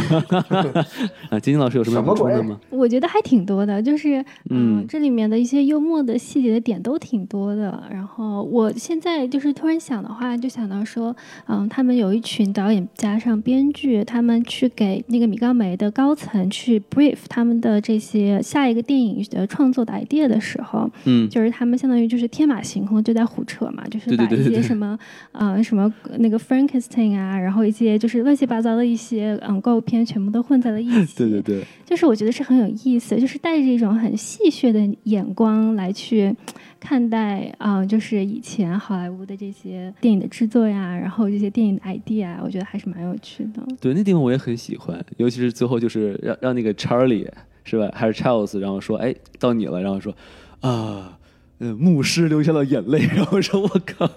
啊，金金老师有什么补充的吗？我觉得还挺多的，就是嗯，这里面的一些幽默的细节的点都挺多的。然后我现在就是突然想的话，就想到说，嗯，他们有一群导演加上编剧，他们去给那个米高梅的高层去 brief 他们的这些下一个电影的创作的 idea 的时候，嗯，就是他。他们相当于就是天马行空，就在胡扯嘛，就是把一些什么呃什么那个 Frankenstein 啊，然后一些就是乱七八糟的一些嗯怪物片全部都混在了一 起。对对对，就是我觉得是很有意思，就是带着一种很戏谑的眼光来去看待啊、就是以前好莱坞的这些电影的制作呀，然后这些电影的 idea，啊我觉得还是蛮有趣的。对，那地方我也很喜欢，尤其是最后就是让让那个 Charlie 是吧，还是 Charles，然后说，哎，到你了，然后说，啊，呃，牧师流下了眼泪，然后说，我靠，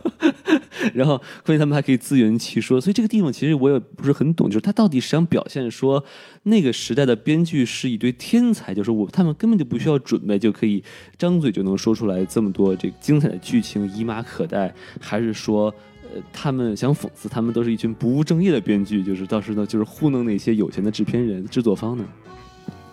然后关键他们还可以自圆其说，所以这个地方其实我也不是很懂，就是他到底是想表现说那个时代的编剧是一堆天才，就是我他们根本就不需要准备就可以张嘴就能说出来这么多这个精彩的剧情，以马可待，还是说？呃，他们想讽刺，他们都是一群不务正业的编剧，就是到时呢，就是糊弄那些有钱的制片人、制作方呢。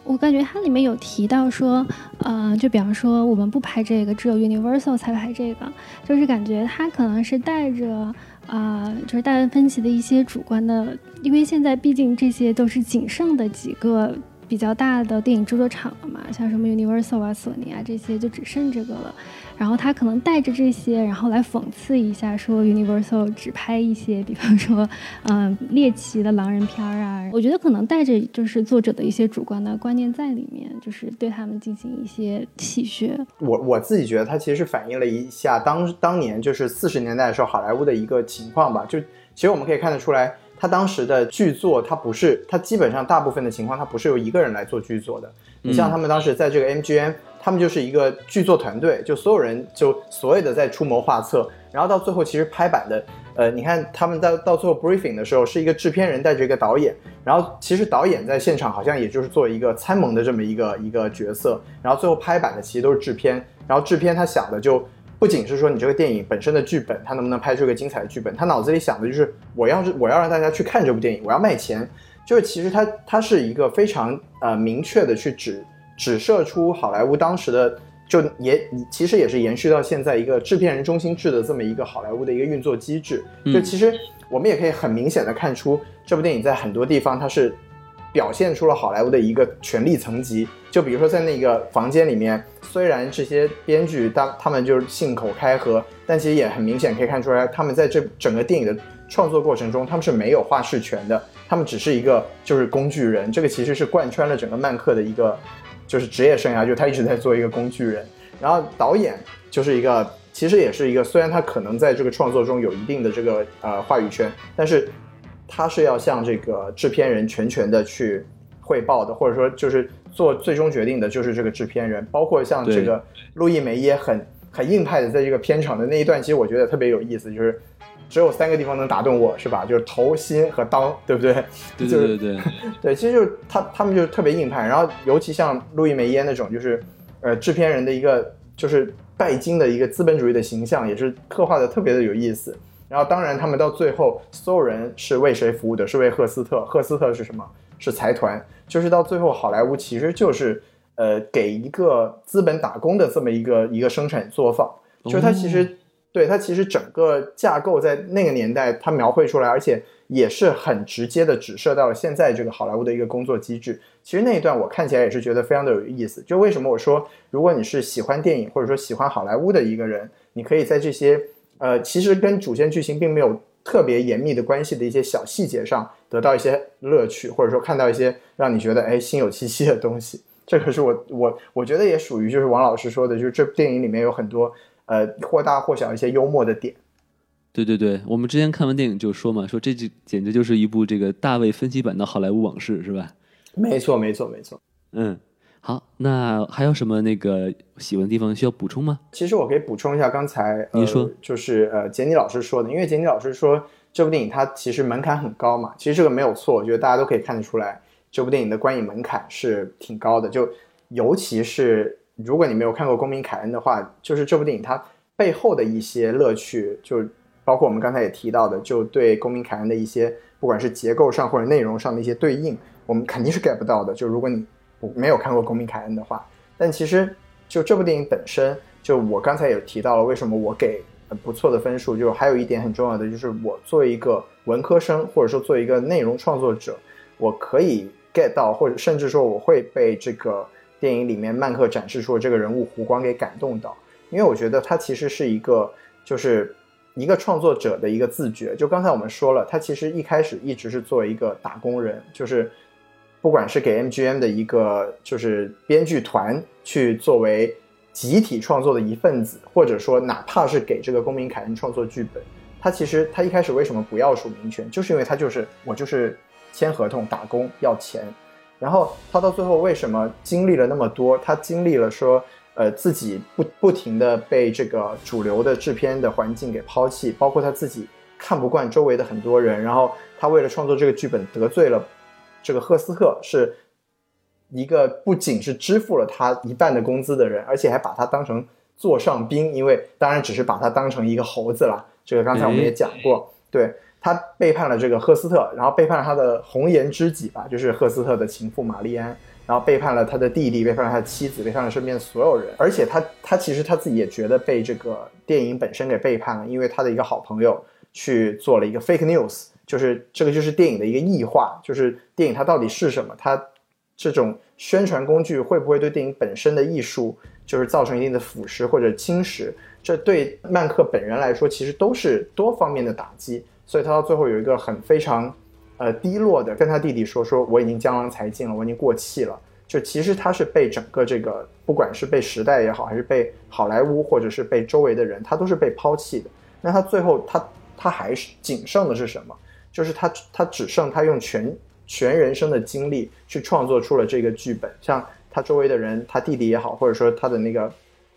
我感觉它里面有提到说，呃，就比方说我们不拍这个，只有 Universal 才拍这个，就是感觉它可能是带着。啊、就是大卫芬奇的一些主观的，因为现在毕竟这些都是仅剩的几个比较大的电影制作厂了嘛，像什么 Universal 啊、索尼啊这些就只剩这个了。然后他可能带着这些，然后来讽刺一下，说 Universal 只拍一些，比方说，嗯、猎奇的狼人片儿啊。我觉得可能带着就是作者的一些主观的观念在里面，就是对他们进行一些戏谑。我我自己觉得它其实是反映了一下当当年就是四十年代的时候好莱坞的一个情况吧。就其实我们可以看得出来，他当时的剧作，它不是，它基本上大部分的情况，它不是由一个人来做剧作的。你像他们当时在这个 MGM，他们就是一个剧作团队，就所有人就所有的在出谋划策，然后到最后其实拍板的，呃，你看他们到到最后 briefing 的时候，是一个制片人带着一个导演，然后其实导演在现场好像也就是做一个参谋的这么一个一个角色，然后最后拍板的其实都是制片，然后制片他想的就不仅是说你这个电影本身的剧本，他能不能拍出一个精彩的剧本，他脑子里想的就是我要是我要让大家去看这部电影，我要卖钱，就是其实他他是一个非常呃明确的去指指射出好莱坞当时的。就也其实也是延续到现在一个制片人中心制的这么一个好莱坞的一个运作机制。就其实我们也可以很明显的看出，这部电影在很多地方它是表现出了好莱坞的一个权力层级。就比如说在那个房间里面，虽然这些编剧当他们就是信口开河，但其实也很明显可以看出来，他们在这整个电影的创作过程中，他们是没有话事权的，他们只是一个就是工具人。这个其实是贯穿了整个曼克的一个就是职业生涯，就他一直在做一个工具人。然后导演就是一个，其实也是一个，虽然他可能在这个创作中有一定的这个呃话语权，但是他是要向这个制片人全权的去汇报的，或者说就是做最终决定的就是这个制片人，包括像这个路易梅耶很很硬派的在这个片场的那一段，其实我觉得特别有意思，就是只有三个地方能打动我，是吧？就是头、心和裆，对不对？对对对对，对，其实就是他他们就是特别硬派，然后尤其像路易梅耶那种，就是呃制片人的一个就是拜金的一个资本主义的形象，也是刻画的特别的有意思。然后当然他们到最后，所有人是为谁服务的？是为赫斯特。赫斯特是什么？是财团。就是到最后，好莱坞其实就是呃给一个资本打工的这么一个一个生产作坊。就是它其实、对它其实整个架构在那个年代它描绘出来，而且也是很直接的指涉到了现在这个好莱坞的一个工作机制。其实那一段我看起来也是觉得非常的有意思。就为什么我说，如果你是喜欢电影或者说喜欢好莱坞的一个人，你可以在这些呃其实跟主线剧情并没有特别严密的关系的一些小细节上得到一些乐趣，或者说看到一些让你觉得哎心有戚戚的东西。这个是我我我觉得也属于就是王老师说的，就是这部电影里面有很多呃或大或小一些幽默的点。对对对，我们之前看完电影就说嘛，说这就简直就是一部这个大卫分析版的好莱坞往事，是吧？没错，没错，没错。嗯，好，那还有什么那个喜欢的地方需要补充吗？其实我可以补充一下刚才，呃、您说就是呃杰尼老师说的，因为杰尼老师说这部电影它其实门槛很高嘛，其实这个没有错，我觉得大家都可以看得出来，这部电影的观影门槛是挺高的，就尤其是如果你没有看过《公民凯恩》的话，就是这部电影它背后的一些乐趣，就包括我们刚才也提到的，就对《公民凯恩》的一些不管是结构上或者内容上的一些对应，我们肯定是 get 不到的。就如果你没有看过《公民凯恩》的话，但其实就这部电影本身，就我刚才也提到了，为什么我给不错的分数，就还有一点很重要的，就是我作为一个文科生，或者说作为一个内容创作者，我可以 get 到，或者甚至说我会被这个电影里面曼克展示出的这个人物弧光给感动到。因为我觉得他其实是一个就是一个创作者的一个自觉。就刚才我们说了，他其实一开始一直是作为一个打工人，就是不管是给 MGM 的一个就是编剧团去作为集体创作的一份子，或者说哪怕是给这个公民凯恩创作剧本，他其实他一开始为什么不要署名权，就是因为他就是我就是签合同打工要钱。然后他到最后为什么经历了那么多？他经历了说，呃，自己不不停的被这个主流的制片的环境给抛弃，包括他自己看不惯周围的很多人。然后他为了创作这个剧本得罪了这个赫斯特，是一个不仅是支付了他一半的工资的人，而且还把他当成座上宾，因为当然只是把他当成一个猴子了。这个刚才我们也讲过，对。他背叛了这个赫斯特，然后背叛了他的红颜知己吧，就是赫斯特的情妇玛丽安，然后背叛了他的弟弟，背叛了他的妻子，背叛了身边所有人。而且他他其实他自己也觉得被这个电影本身给背叛了，因为他的一个好朋友去做了一个 fake news，就是这个就是电影的一个异化，就是电影它到底是什么？它这种宣传工具会不会对电影本身的艺术就是造成一定的腐蚀或者侵蚀？这对曼克本人来说，其实都是多方面的打击。所以他到最后有一个很非常，呃低落的跟他弟弟说说我已经江郎才尽了，我已经过气了。就其实他是被整个这个不管是被时代也好，还是被好莱坞或者是被周围的人，他都是被抛弃的。那他最后他他还是仅剩的是什么？就是他他只剩他用全全人生的精力去创作出了这个剧本。像他周围的人，他弟弟也好，或者说他的那个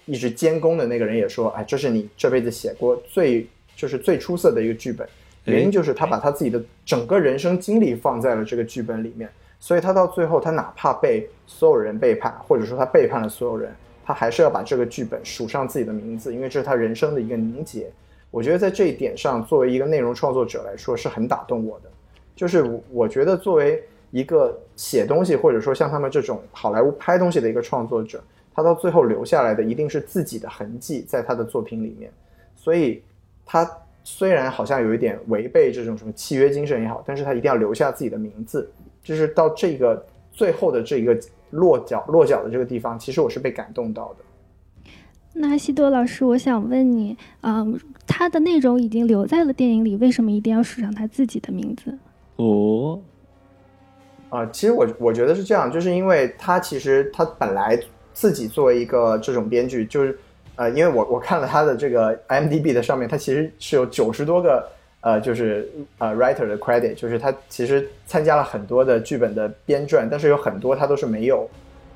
一直监工的那个人也说，哎，这是你这辈子写过最就是最出色的一个剧本。原因就是他把他自己的整个人生经历放在了这个剧本里面，所以他到最后，他哪怕被所有人背叛，或者说他背叛了所有人，他还是要把这个剧本署上自己的名字，因为这是他人生的一个凝结。我觉得在这一点上，作为一个内容创作者来说，是很打动我的。就是我觉得作为一个写东西，或者说像他们这种好莱坞拍东西的一个创作者，他到最后留下来的一定是自己的痕迹在他的作品里面，所以他。虽然好像有一点违背这种什么契约精神也好，但是他一定要留下自己的名字。就是到这个最后的这一个落脚落脚的这个地方，其实我是被感动到的。那西多老师，我想问你，嗯，他的内容已经留在了电影里，为什么一定要署上他自己的名字？哦，啊，其实我我觉得是这样，就是因为他其实他本来自己作为一个这种编剧，就是。呃，因为我我看了他的这个 m d b 的上面，他其实是有九十多个呃，就是呃 writer 的 credit，就是他其实参加了很多的剧本的编撰，但是有很多他都是没有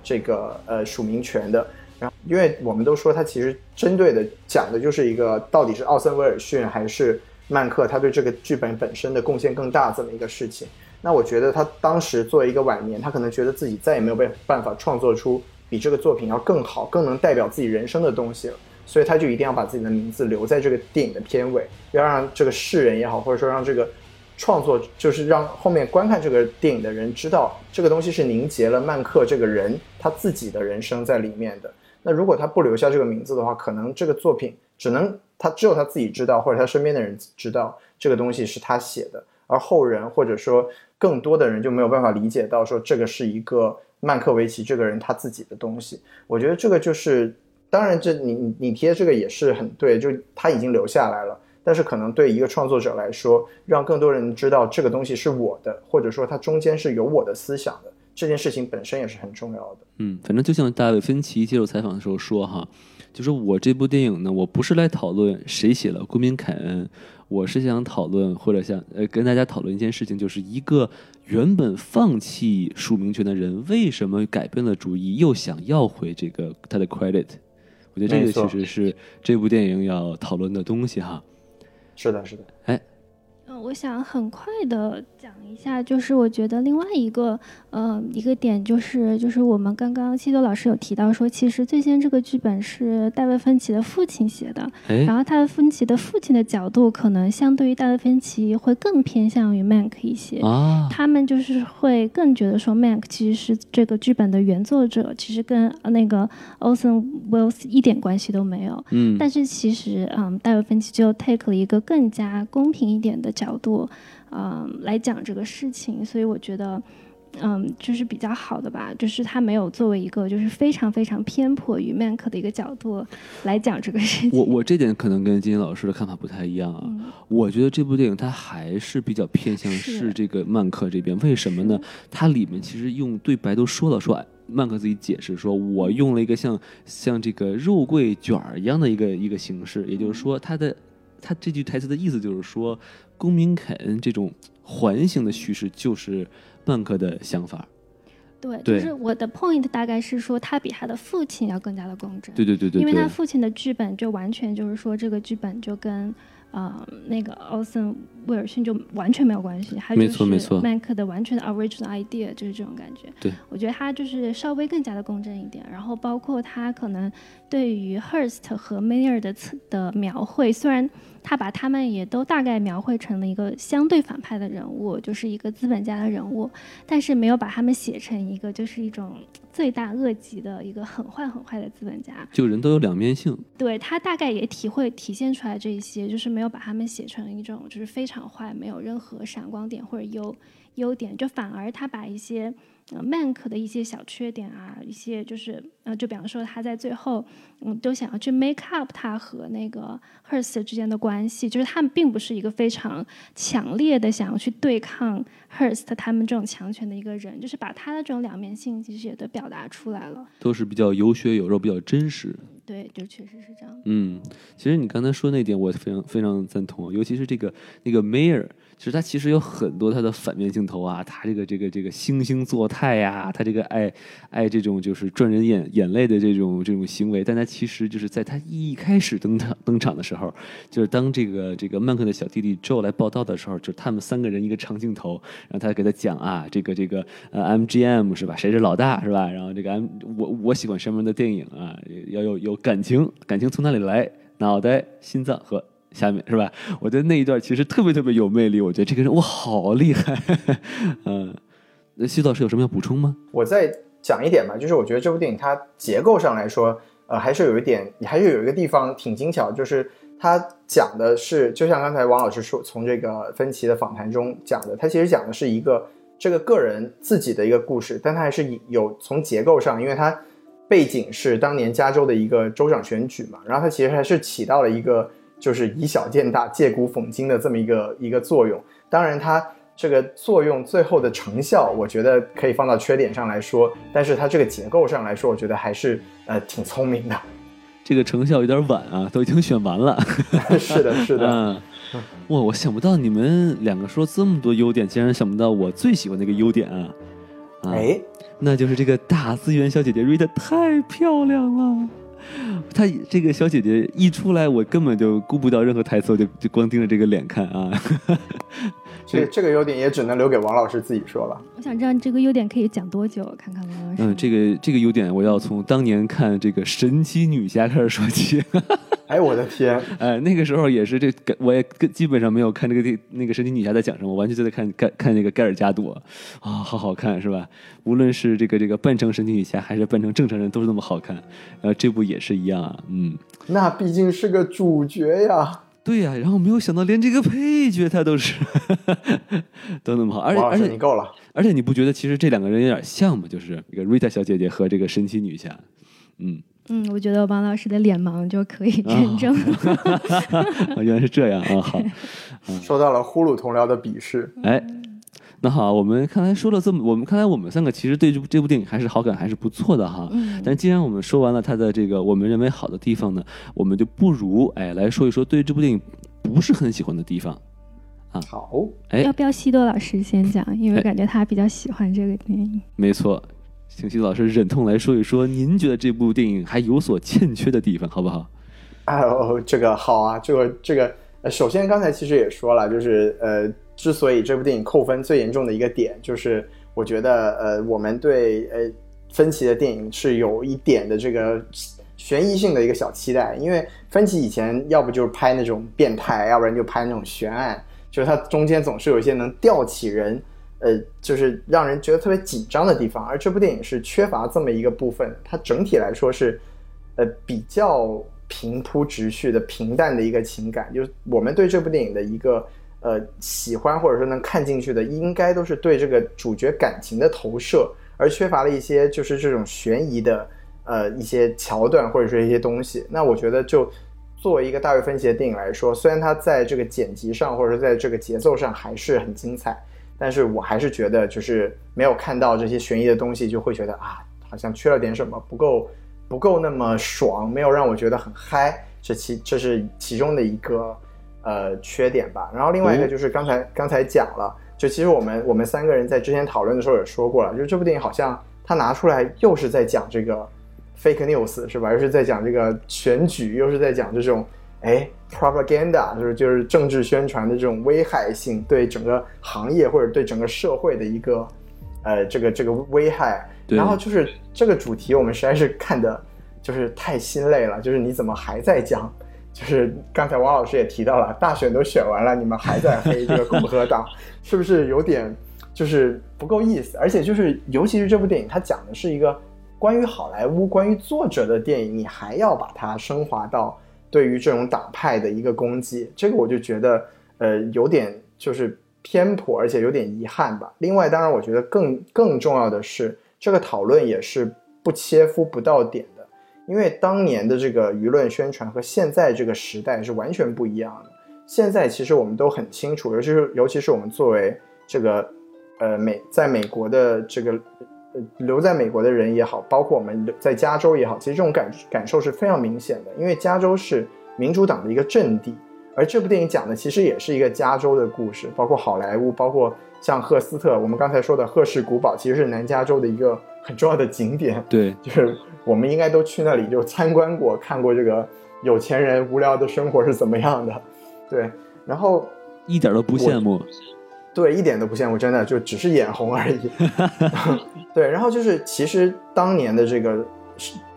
这个呃署名权的。然后，因为我们都说他其实针对的讲的就是一个到底是奥森威尔逊还是曼克，他对这个剧本本身的贡献更大这么一个事情。那我觉得他当时作为一个晚年，他可能觉得自己再也没有办法创作出。比这个作品要更好、更能代表自己人生的东西了，所以他就一定要把自己的名字留在这个电影的片尾，要让这个世人也好，或者说让这个创作，就是让后面观看这个电影的人知道，这个东西是凝结了曼克这个人他自己的人生在里面的。那如果他不留下这个名字的话，可能这个作品只能他只有他自己知道，或者他身边的人知道这个东西是他写的，而后人或者说更多的人就没有办法理解到说这个是一个。曼克维奇这个人他自己的东西，我觉得这个就是，当然这你你提的这个也是很对，就他已经留下来了，但是可能对一个创作者来说，让更多人知道这个东西是我的，或者说它中间是有我的思想的，这件事情本身也是很重要的。嗯，反正就像大卫芬奇接受采访的时候说哈，就是我这部电影呢，我不是来讨论谁写了《公民凯恩》。我是想讨论，或者想呃跟大家讨论一件事情，就是一个原本放弃署名权的人，为什么改变了主意，又想要回这个他的 credit？我觉得这个其实是这部电影要讨论的东西哈。是的，是的。哎。我想很快的讲一下，就是我觉得另外一个，呃，一个点就是，就是我们刚刚西多老师有提到说，其实最先这个剧本是戴维芬奇的父亲写的，然后戴维芬奇的父亲的角度可能相对于戴维芬奇会更偏向于 Mank 一些，他们就是会更觉得说 Mank 其实是这个剧本的原作者，其实跟那个 Olsen Wells 一点关系都没有，嗯，但是其实，嗯，戴维芬奇就 take 了一个更加公平一点的。角度，嗯，来讲这个事情，所以我觉得，嗯，就是比较好的吧，就是他没有作为一个就是非常非常偏颇于曼克的一个角度来讲这个事情。我我这点可能跟金金老师的看法不太一样啊。嗯我觉得这部电影它还是比较偏向是是这个曼克这边，为什么呢？它里面其实用对白都说了，说哎曼克自己解释说，我用了一个像像这个肉桂卷儿一样的一个一个形式，也就是说，他的他这句台词的意思就是说，公民凯恩这种环形的叙事就是曼克的想法。对，就是我的 point 大概是说他比他的父亲要更加的公正。对对对对对因为他，父亲的剧本就完全就是说，这个剧本就跟呃那个奥森威尔逊就完全没有关系，他没就是错没错曼克的完全的 original idea 就是这种感觉。对，我觉得他就是稍微更加的公正一点，然后包括他可能对于 Hearst 和 Mayer 的词的描绘，虽然他把他们也都大概描绘成了一个相对反派的人物，就是一个资本家的人物，但是没有把他们写成一个就是一种罪大恶极的一个很坏很坏的资本家。就人都有两面性。对他大概也体会体现出来这一些，就是没有把他们写成一种就是非常坏，没有任何闪光点或者优优点，就反而他把一些呃曼克的一些小缺点啊，一些就是呃，就比方说他在最后嗯都想要去 make up 他和那个 Hearst 之间的关系，就是他们并不是一个非常强烈的想要去对抗 Hearst 他们这种强权的一个人，就是把他的这种两面性其实也都表达出来了。都是比较有血有肉，比较真实。对，就确实是这样。嗯，其实你刚才说那点，我非常非常赞同，尤其是这个那个 Mayer，其实他其实有很多他的反面镜头啊，他这个这个这个惺惺作态呀、他这个爱爱这种就是赚人眼眼泪的这种这种行为，但他其实就是在他一开始登场登场的时候，就是当这个这个曼克的小弟弟 Joe 来报道的时候，就他们三个人一个长镜头，然后他给他讲啊，这个这个呃 MGM 是吧，谁是老大是吧？然后这个 M 我我喜欢什么样的电影啊，要有有感情，感情从哪里来？脑袋、心脏和下面是吧？我觉得那一段其实特别特别有魅力，我觉得这个人哇好厉害，嗯。那徐老师有什么要补充吗？我再讲一点吧，就是我觉得这部电影它结构上来说，呃，还是有一点，还是有一个地方挺精巧，就是它讲的是，就像刚才王老师说，从这个芬奇的访谈中讲的，它其实讲的是一个这个个人自己的一个故事，但它还是有从结构上，因为它背景是当年加州的一个州长选举嘛，然后它其实还是起到了一个就是以小见大、借古讽今的这么一个一个作用。当然，它这个作用最后的成效，我觉得可以放到缺点上来说，但是它这个结构上来说，我觉得还是呃挺聪明的。这个成效有点晚啊，都已经选完了。是的，是的，嗯，哇，我想不到你们两个说这么多优点，竟然想不到我最喜欢的一个优点啊！啊，哎，那就是这个大资源小姐姐瑞的太漂亮了。她这个小姐姐一出来，我根本就顾不到任何台词，我就就光盯着这个脸看啊。这这个优点也只能留给王老师自己说了。我想知道你这个优点可以讲多久？看看王老师。嗯，这个这个优点我要从当年看这个神奇女侠开始说起。哎，我的天，哎，那个时候也是这个，我也跟基本上没有看这个电那个神奇女侠在讲什么，完全就在看看看那个盖尔加朵啊、好好看是吧？无论是这个这个扮成神奇女侠还是扮成正常人，都是那么好看。然后这部也是一样啊，嗯，那毕竟是个主角呀。对呀、然后没有想到连这个配角他都是 都那么好，而且而且你够了。而且你不觉得其实这两个人有点像吗？就是这个瑞塔小姐姐和这个神奇女侠，嗯，嗯，我觉得王老师的脸盲就可以认证。啊原来是这样啊，好。受到了呼噜同僚的鄙视。哎，那好，我们刚才说了这么，我们看来我们三个其实对这部这部电影还是好感还是不错的哈。嗯但既然我们说完了它的这个我们认为好的地方呢，我们就不如哎来说一说对这部电影不是很喜欢的地方。啊好，哎要不要西多老师先讲？因为哎感觉他比较喜欢这个电影。没错，请徐老师忍痛来说一说，您觉得这部电影还有所欠缺的地方，好不好？哎呦，这个好啊，这个这个，呃，首先刚才其实也说了，就是呃，之所以这部电影扣分最严重的一个点，就是我觉得呃，我们对呃芬奇的电影是有一点的这个悬疑性的一个小期待，因为芬奇以前要不就是拍那种变态，要不然就拍那种悬案，就是它中间总是有一些能吊起人。呃，就是让人觉得特别紧张的地方，而这部电影是缺乏这么一个部分。它整体来说是，呃，比较平铺直叙的平淡的一个情感，就是我们对这部电影的一个呃喜欢或者说能看进去的，应该都是对这个主角感情的投射，而缺乏了一些就是这种悬疑的呃一些桥段或者说一些东西。那我觉得就作为一个大卫芬奇的电影来说，虽然它在这个剪辑上或者说在这个节奏上还是很精彩，但是我还是觉得就是没有看到这些悬疑的东西，就会觉得啊好像缺了点什么，不够不够那么爽，没有让我觉得很嗨。这其这是其中的一个呃缺点吧。然后另外一个就是刚才刚才讲了，就其实我们我们三个人在之前讨论的时候也说过了，就是这部电影好像它拿出来又是在讲这个 fake news 是吧？又是在讲这个选举，又是在讲这种哎 propaganda，就是就是政治宣传的这种危害性，对整个行业或者对整个社会的一个呃这个这个危害。然后就是这个主题，我们实在是看的。就是太心累了，就是你怎么还在讲？就是刚才王老师也提到了，大选都选完了，你们还在黑这个共和党，是不是有点就是不够意思？而且就是尤其是这部电影，它讲的是一个关于好莱坞、关于作者的电影，你还要把它升华到对于这种党派的一个攻击，这个我就觉得呃有点就是偏颇，而且有点遗憾吧。另外，当然我觉得更更重要的是，这个讨论也是不切肤不到点的。因为当年的这个舆论宣传和现在这个时代是完全不一样的。现在其实我们都很清楚，尤其是尤其是我们作为这个呃美在美国的这个呃留在美国的人也好，包括我们在加州也好，其实这种感感受是非常明显的。因为加州是民主党的一个阵地，而这部电影讲的其实也是一个加州的故事，包括好莱坞，包括像赫斯特，我们刚才说的赫氏古堡，其实是南加州的一个很重要的景点。对，就是。我们应该都去那里就参观过，看过这个有钱人无聊的生活是怎么样的，对，然后一点都不羡慕，对，一点都不羡慕，真的就只是眼红而已。对，然后就是其实当年的这个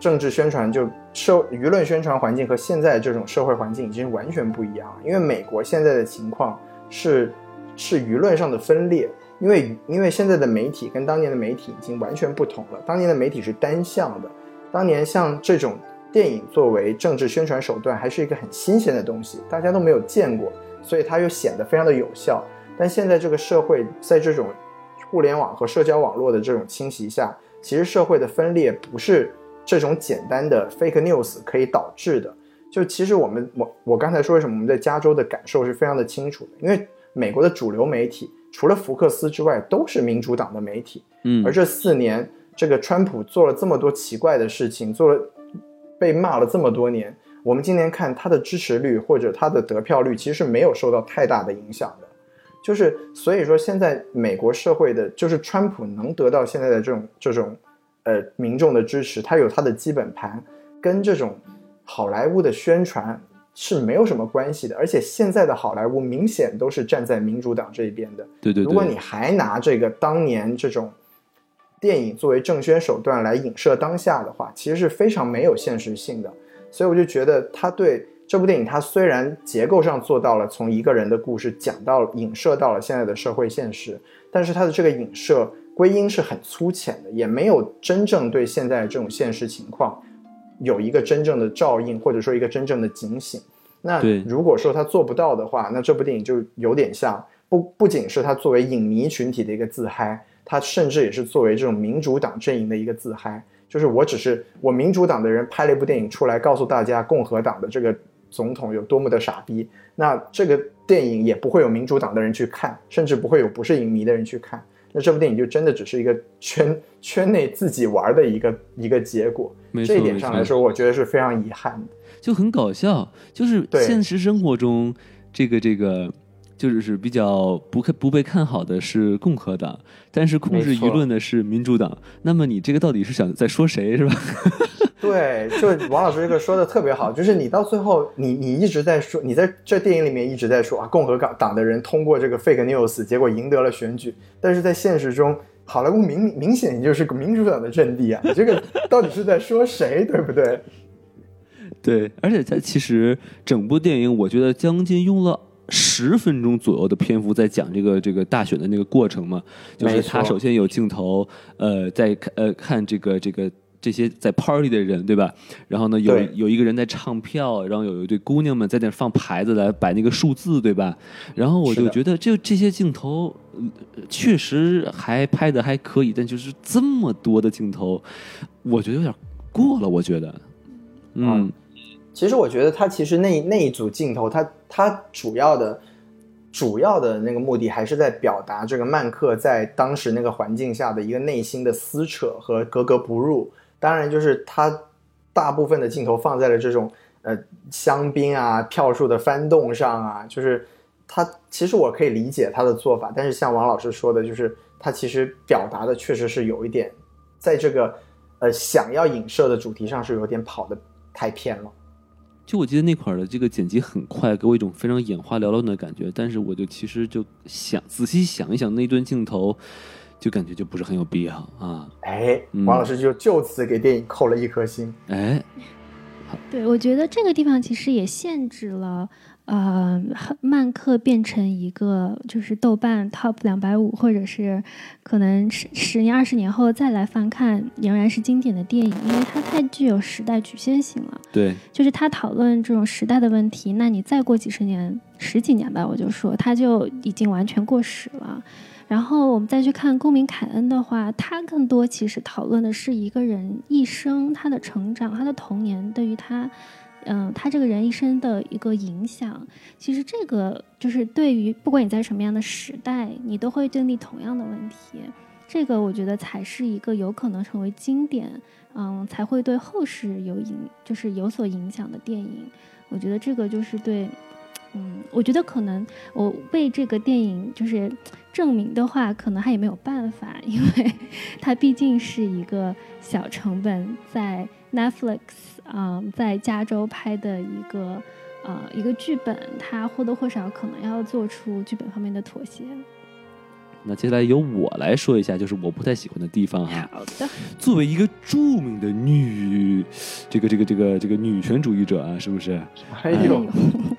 政治宣传，就社舆论宣传环境和现在这种社会环境已经完全不一样了。因为美国现在的情况是是舆论上的分裂。因为因为现在的媒体跟当年的媒体已经完全不同了，当年的媒体是单向的。当年像这种电影作为政治宣传手段，还是一个很新鲜的东西，大家都没有见过，所以它又显得非常的有效。但现在这个社会在这种互联网和社交网络的这种侵袭下，其实社会的分裂不是这种简单的 fake news 可以导致的。就其实我们我我刚才说为什么我们在加州的感受是非常的清楚的，因为美国的主流媒体除了福克斯之外都是民主党的媒体，嗯，而这四年。这个川普做了这么多奇怪的事情，做了被骂了这么多年，我们今年看他的支持率或者他的得票率，其实是没有受到太大的影响的。就是所以说，现在美国社会的，就是川普能得到现在的这种这种呃民众的支持，他有他的基本盘，跟这种好莱坞的宣传是没有什么关系的。而且现在的好莱坞明显都是站在民主党这一边的。对对。如果你还拿这个当年这种。电影作为政宣手段来影射当下的话，其实是非常没有现实性的。所以我就觉得，他对这部电影，它虽然结构上做到了从一个人的故事讲到影射到了现在的社会现实，但是它的这个影射归因是很粗浅的，也没有真正对现在这种现实情况有一个真正的照应，或者说一个真正的警醒。那如果说他做不到的话，那这部电影就有点像不不仅是他作为影迷群体的一个自嗨。他甚至也是作为这种民主党阵营的一个自嗨，就是我只是我民主党的人拍了一部电影出来，告诉大家共和党的这个总统有多么的傻逼。那这个电影也不会有民主党的人去看，甚至不会有不是影迷的人去看。那这部电影就真的只是一个圈圈内自己玩的一个一个结果。这一点上来说，我觉得是非常遗憾的，就很搞笑。就是现实生活中，这个这个。就是是比较不看不被看好的是共和党，但是控制舆论的是民主党。那么你这个到底是想在说谁是吧？对，就王老师这个说的特别好，就是你到最后，你你一直在说，你在这电影里面一直在说啊，共和党党的人通过这个 fake news，结果赢得了选举。但是在现实中，好莱坞明明显就是个民主党的阵地啊，你这个到底是在说谁，对不对？对，而且它其实整部电影，我觉得将近用了。十分钟左右的篇幅在讲这个这个大选的那个过程嘛，就是他首先有镜头，呃，在看呃看这个这个这些在 party 的人，对吧？然后呢，有有一个人在唱票，然后有一对姑娘们在那放牌子来摆那个数字，对吧？然后我就觉得这这些镜头呃确实还拍的还可以，但就是这么多的镜头，我觉得有点过了，我觉得，嗯，其实我觉得他其实那那一组镜头，他他主要的主要的那个目的还是在表达这个曼克在当时那个环境下的一个内心的撕扯和格格不入。当然，就是他大部分的镜头放在了这种呃香槟啊、票数的翻动上啊，就是他其实我可以理解他的做法，但是像王老师说的，就是他其实表达的确实是有一点在这个呃想要影射的主题上是有点跑的太偏了。就我记得那块儿的这个剪辑很快，给我一种非常眼花缭乱的感觉。但是我就其实就想仔细想一想那段镜头，就感觉就不是很有必要啊。哎，嗯王老师就就此给电影扣了一颗星。哎，对，我觉得这个地方其实也限制了，呃，曼克变成一个就是豆瓣 Top 两百五，或者是可能十十年、二十年后再来翻看，仍然是经典的电影，因为它太具有时代局限性了。对，就是他讨论这种时代的问题，那你再过几十年、十几年吧，我就说他就已经完全过时了。然后我们再去看公民凯恩的话，他更多其实讨论的是一个人一生他的成长、他的童年对于他，嗯、他这个人一生的一个影响。其实这个就是对于不管你在什么样的时代，你都会经历同样的问题。这个我觉得才是一个有可能成为经典，嗯，才会对后世有影，就是有所影响的电影。我觉得这个就是对，嗯，我觉得可能我为这个电影就是证明的话，可能他也没有办法，因为它毕竟是一个小成本在 Netflix 啊、在加州拍的一个呃一个剧本，他或多或少可能要做出剧本方面的妥协。那接下来由我来说一下，就是我不太喜欢的地方哈。好的，作为一个著名的女，这个这个这个这个女权主义者啊，是不是？哎呦，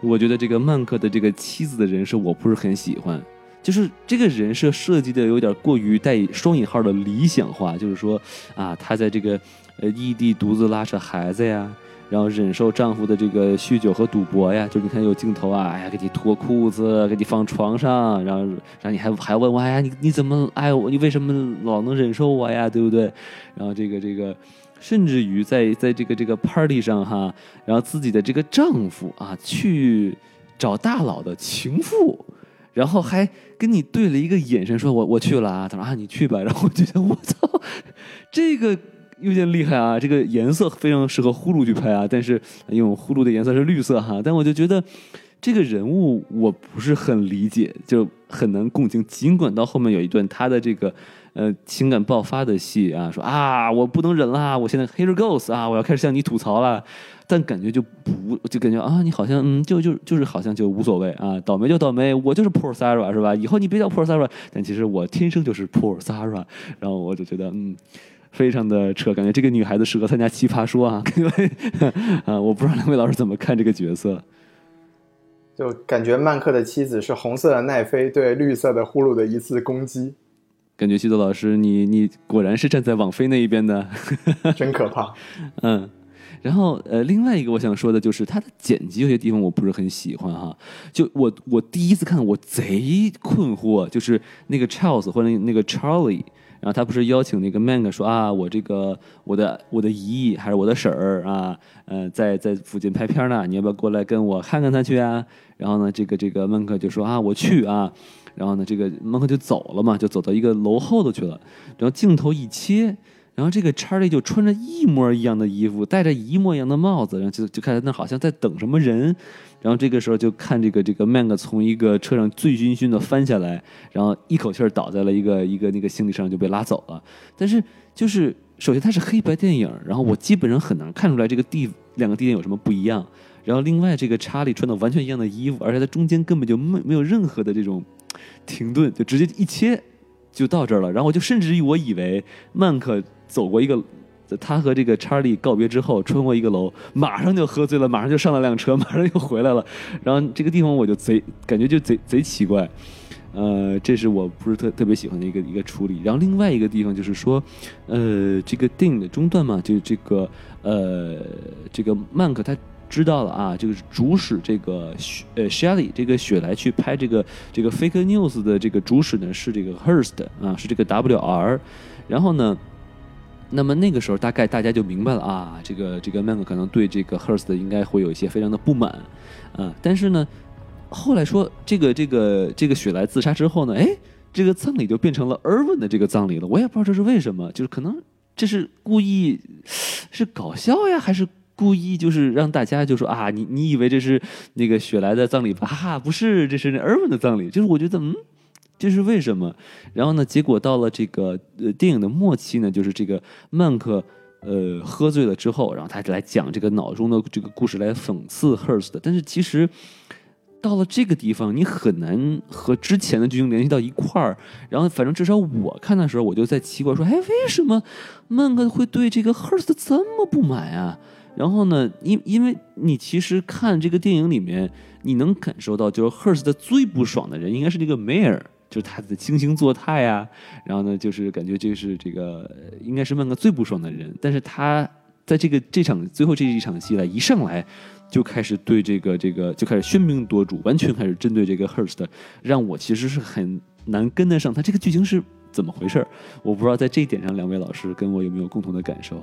我觉得这个曼克的这个妻子的人设我不是很喜欢，就是这个人设设计的有点过于带双引号的理想化，就是说啊，她在这个呃异地独自拉扯孩子呀。然后忍受丈夫的这个酗酒和赌博呀，就你看有镜头啊，哎呀，给你脱裤子，给你放床上，然后，然后你还还问我，哎呀，你你怎么爱我？你为什么老能忍受我呀？对不对？然后这个这个，甚至于在在这个这个 party 上哈，然后自己的这个丈夫啊去找大佬的情妇，然后还跟你对了一个眼神，说我我去了啊，他说啊你去吧，然后我就觉得我操，这个。有点厉害啊！这个颜色非常适合呼噜去拍啊，但是因为呼噜的颜色是绿色哈，但我就觉得这个人物我不是很理解，就很难共情。尽管到后面有一段他的这个呃情感爆发的戏啊，说啊我不能忍啦，我现在 here goes 啊，我要开始向你吐槽了，但感觉就不就感觉啊你好像嗯就就就是好像就无所谓啊，倒霉就倒霉，我就是 poor Sarah 是吧？以后你别叫 poor Sarah，但其实我天生就是 poor Sarah，然后我就觉得嗯。非常的扯，感觉这个女孩子适合参加奇葩说啊！因为啊，我不知道两位老师怎么看这个角色。就感觉曼克的妻子是红色的奈飞对绿色的呼噜的一次攻击，感觉西多老师，你你果然是站在网飞那一边的，真可怕。嗯。然后呃，另外一个我想说的就是它的剪辑有些地方我不是很喜欢哈。就我我第一次看我贼困惑，就是那个 Charles 或者那个 Charlie。然后他不是邀请那个 Mang 说啊，我这个我的我的姨还是我的婶儿啊，呃，在在附近拍片呢，你要不要过来跟我看看他去啊？然后呢，这个这个曼克就说啊，我去啊。然后呢，这个曼克就走了嘛，就走到一个楼后头去了。然后镜头一切，然后这个查理就穿着一模一样的衣服，戴着一模一样的帽子，然后就就看那好像在等什么人。然后这个时候就看这个这个 Mang 从一个车上醉醺醺的翻下来，然后一口气儿倒在了一个一个那个行李上就被拉走了。但是就是首先它是黑白电影，然后我基本上很难看出来这个地两个地点有什么不一样。然后另外这个查理穿的完全一样的衣服，而且它中间根本就没没有任何的这种停顿，就直接一切就到这儿了。然后我就甚至于我以为曼克走过一个。他和这个查理告别之后，穿过一个楼，马上就喝醉了，马上就上了辆车，马上又回来了。然后这个地方我就贼感觉就贼贼奇怪，呃，这是我不是特特别喜欢的一个一个处理。然后另外一个地方就是说，呃，这个电影的中段嘛，就这个呃，这个曼克他知道了啊，这个主使这个雪呃 Shelly 这个雪莱去拍这个这个 fake news 的这个主使呢是这个 Hurst 啊，是这个 WR。然后呢，那么那个时候大概大家就明白了啊，这个这个曼克可能对这个 Hurst 应该会有一些非常的不满啊，但是呢。后来说这个这个这个雪莱自杀之后呢，哎，这个葬礼就变成了 Irwin 的这个葬礼了。我也不知道这是为什么，就是可能这是故意是搞笑呀，还是故意就是让大家就说啊，你你以为这是那个雪莱的葬礼吧？哈哈，不是，这是那 Irwin 的葬礼。就是我觉得，嗯，这是为什么？然后呢，结果到了这个呃电影的末期呢，就是这个曼克呃喝醉了之后，然后他来讲这个脑中的这个故事来讽刺 Hurst，但是其实。到了这个地方，你很难和之前的剧情联系到一块儿。然后，反正至少我看的时候，我就在奇怪说：“哎，为什么曼克会对这个 Hurst 这么不满啊？”然后呢，因因为你其实看这个电影里面，你能感受到，就是 Hurst 最不爽的人应该是这个 Mayor，就是他的惺惺作态呀。然后呢，就是感觉这是这个应该是曼克最不爽的人。但是他在这个这场最后这一场戏来一上来。就开始对这个这个就开始喧宾夺主，完全开始针对这个 Hurst，让我其实是很难跟得上他这个剧情是怎么回事我不知道在这一点上，两位老师跟我有没有共同的感受。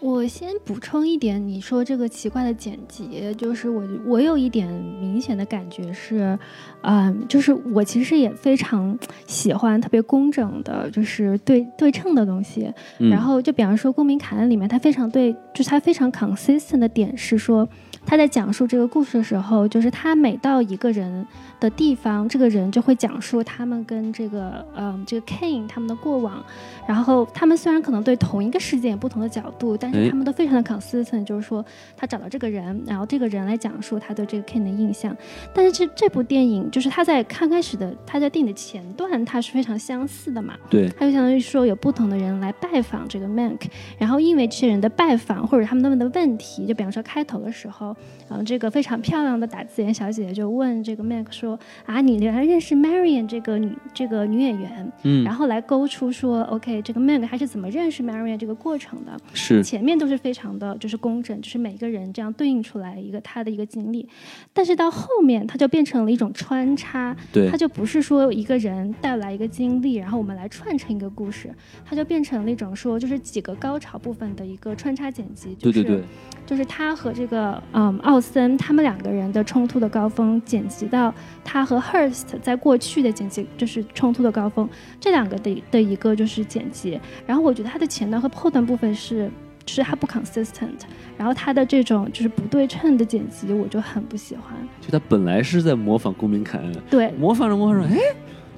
我先补充一点，你说这个奇怪的剪辑，就是我我有一点明显的感觉是，嗯，就是我其实也非常喜欢特别工整的，就是对对称的东西。然后就比方说《公民凯恩》里面，它非常对，就是它非常 consistent 的点是说。他在讲述这个故事的时候，就是他每到一个人的地方，这个人就会讲述他们跟这个，嗯，这个 Kane 他们的过往。然后他们虽然可能对同一个事件有不同的角度，但是他们都非常的 consistent，就是说他找到这个人，然后这个人来讲述他对这个 Kane 的印象。但是这这部电影就是他在刚开始的他在电影的前段，他是非常相似的嘛？对，他就相当于说有不同的人来拜访这个 Mank，然后因为这些人的拜访或者他们问的问题，就比方说开头的时候。然后这个非常漂亮的打字员小姐姐就问这个 Mac 说：“啊，你原来认识 Marion 这个女这个女演员？”嗯，然后来勾出说：“OK，这个 Meg 他是怎么认识 Marion 这个过程的？”是前面都是非常的就是工整，就是每个人这样对应出来一个他的一个经历，但是到后面他就变成了一种穿插，对，他就不是说一个人带来一个经历，然后我们来串成一个故事，他就变成了一种说就是几个高潮部分的一个穿插剪辑，对对对。就是他和这个嗯奥森他们两个人的冲突的高峰剪辑到他和 Hurst 在过去的剪辑就是冲突的高峰，这两个的的一个就是剪辑。然后我觉得他的前段和后段部分是是他不 consistent，然后他的这种就是不对称的剪辑我就很不喜欢。就他本来是在模仿公民凯恩，对，模仿着模仿着，哎，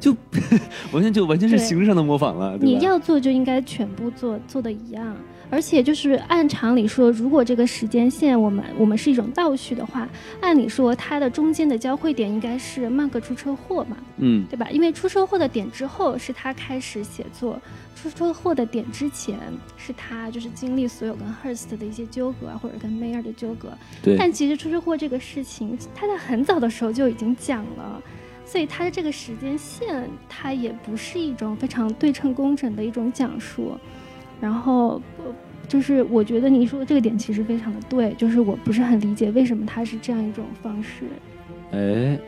就 完全就完全是形式上的模仿了。你要做就应该全部做做的一样。而且就是按常理说，如果这个时间线我们我们是一种倒叙的话，按理说它的中间的交汇点应该是曼克出车祸嘛，嗯，对吧？因为出车祸的点之后是他开始写作，出车祸的点之前是他就是经历所有跟 Hurst 的一些纠葛啊，或者跟 Mayer 的纠葛。对。但其实出车祸这个事情，他在很早的时候就已经讲了，所以他的这个时间线，它也不是一种非常对称工整的一种讲述。然后，就是我觉得您说的这个点其实非常的对，就是我不是很理解为什么他是这样一种方式。哎，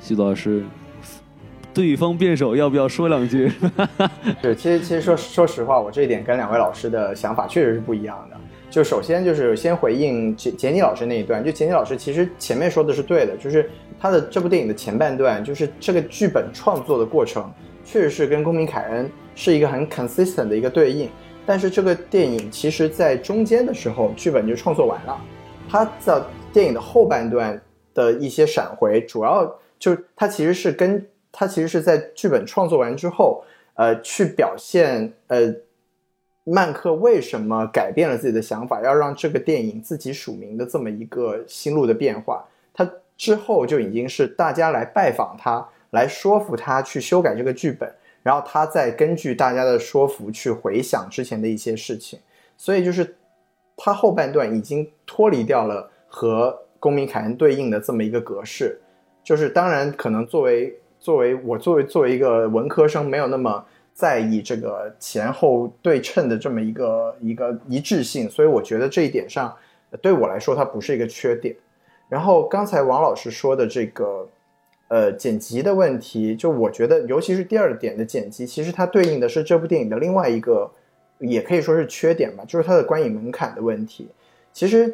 徐老师，对方辩手要不要说两句？对，其实其实说说实话，我这一点跟两位老师的想法确实是不一样的。就首先就是先回应杰杰尼老师那一段，就杰尼老师其实前面说的是对的，就是他的这部电影的前半段，就是这个剧本创作的过程，确实是跟公民凯恩是一个很 consistent 的一个对应。但是这个电影其实，在中间的时候，剧本就创作完了。他在电影的后半段的一些闪回，主要就是他其实是跟他其实是在剧本创作完之后，呃，去表现呃，曼克为什么改变了自己的想法，要让这个电影自己署名的这么一个心路的变化。之后就已经是大家来拜访他，来说服他去修改这个剧本。然后他再根据大家的说服去回想之前的一些事情，所以就是他后半段已经脱离掉了和公民凯恩对应的这么一个格式。就是当然可能作为作为我作为作为一个文科生，没有那么在意这个前后对称的这么一个一个一致性，所以我觉得这一点上对我来说它不是一个缺点。然后刚才王老师说的这个。呃，剪辑的问题，就我觉得，尤其是第二点的剪辑，其实它对应的是这部电影的另外一个，也可以说是缺点吧，就是它的观影门槛的问题。其实，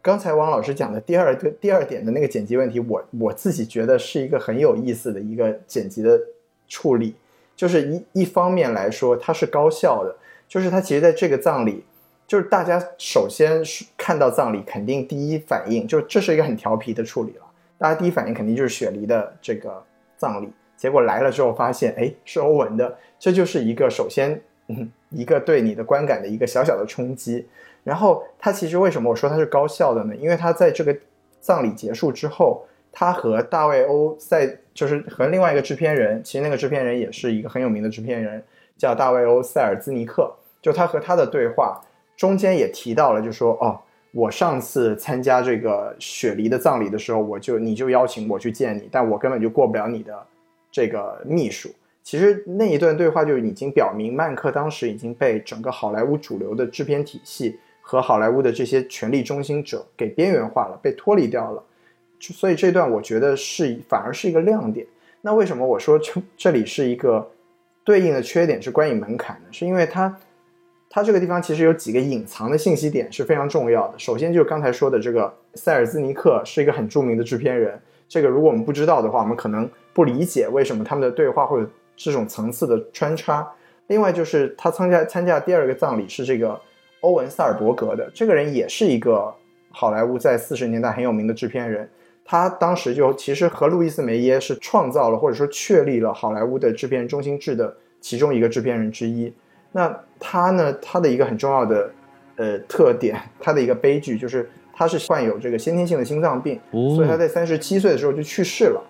刚才王老师讲的第二个第二点的那个剪辑问题，我我自己觉得是一个很有意思的一个剪辑的处理，就是一一方面来说，它是高效的，就是它其实在这个葬礼，就是大家首先是看到葬礼，肯定第一反应就这是一个很调皮的处理了。大家第一反应肯定就是雪梨的这个葬礼，结果来了之后发现，哎，是欧文的，这就是一个首先，嗯，一个对你的观感的一个小小的冲击。然后他其实为什么我说他是高效的呢？因为他在这个葬礼结束之后，他和大卫欧塞就是和另外一个制片人，其实那个制片人也是一个很有名的制片人，叫大卫欧塞尔兹尼克，就他和他的对话中间也提到了，就说哦。我上次参加这个雪梨的葬礼的时候，我就你就邀请我去见你，但我根本就过不了你的这个秘书。其实那一段对话就已经表明，曼克当时已经被整个好莱坞主流的制片体系和好莱坞的这些权力中心者给边缘化了，被脱离掉了。所以这段我觉得是反而是一个亮点。那为什么我说这这里是一个对应的缺点是观影门槛呢？是因为它。它这个地方其实有几个隐藏的信息点是非常重要的。首先就是刚才说的这个塞尔兹尼克是一个很著名的制片人，这个如果我们不知道的话，我们可能不理解为什么他们的对话会有这种层次的穿插。另外就是他参加参加第二个葬礼是这个欧文萨尔伯格的，这个人也是一个好莱坞在四十年代很有名的制片人，他当时就其实和路易斯梅耶是创造了或者说确立了好莱坞的制片人中心制的其中一个制片人之一。那他呢？他的一个很重要的，呃，特点，他的一个悲剧就是他是患有这个先天性的心脏病，所以他在三十七岁的时候就去世了。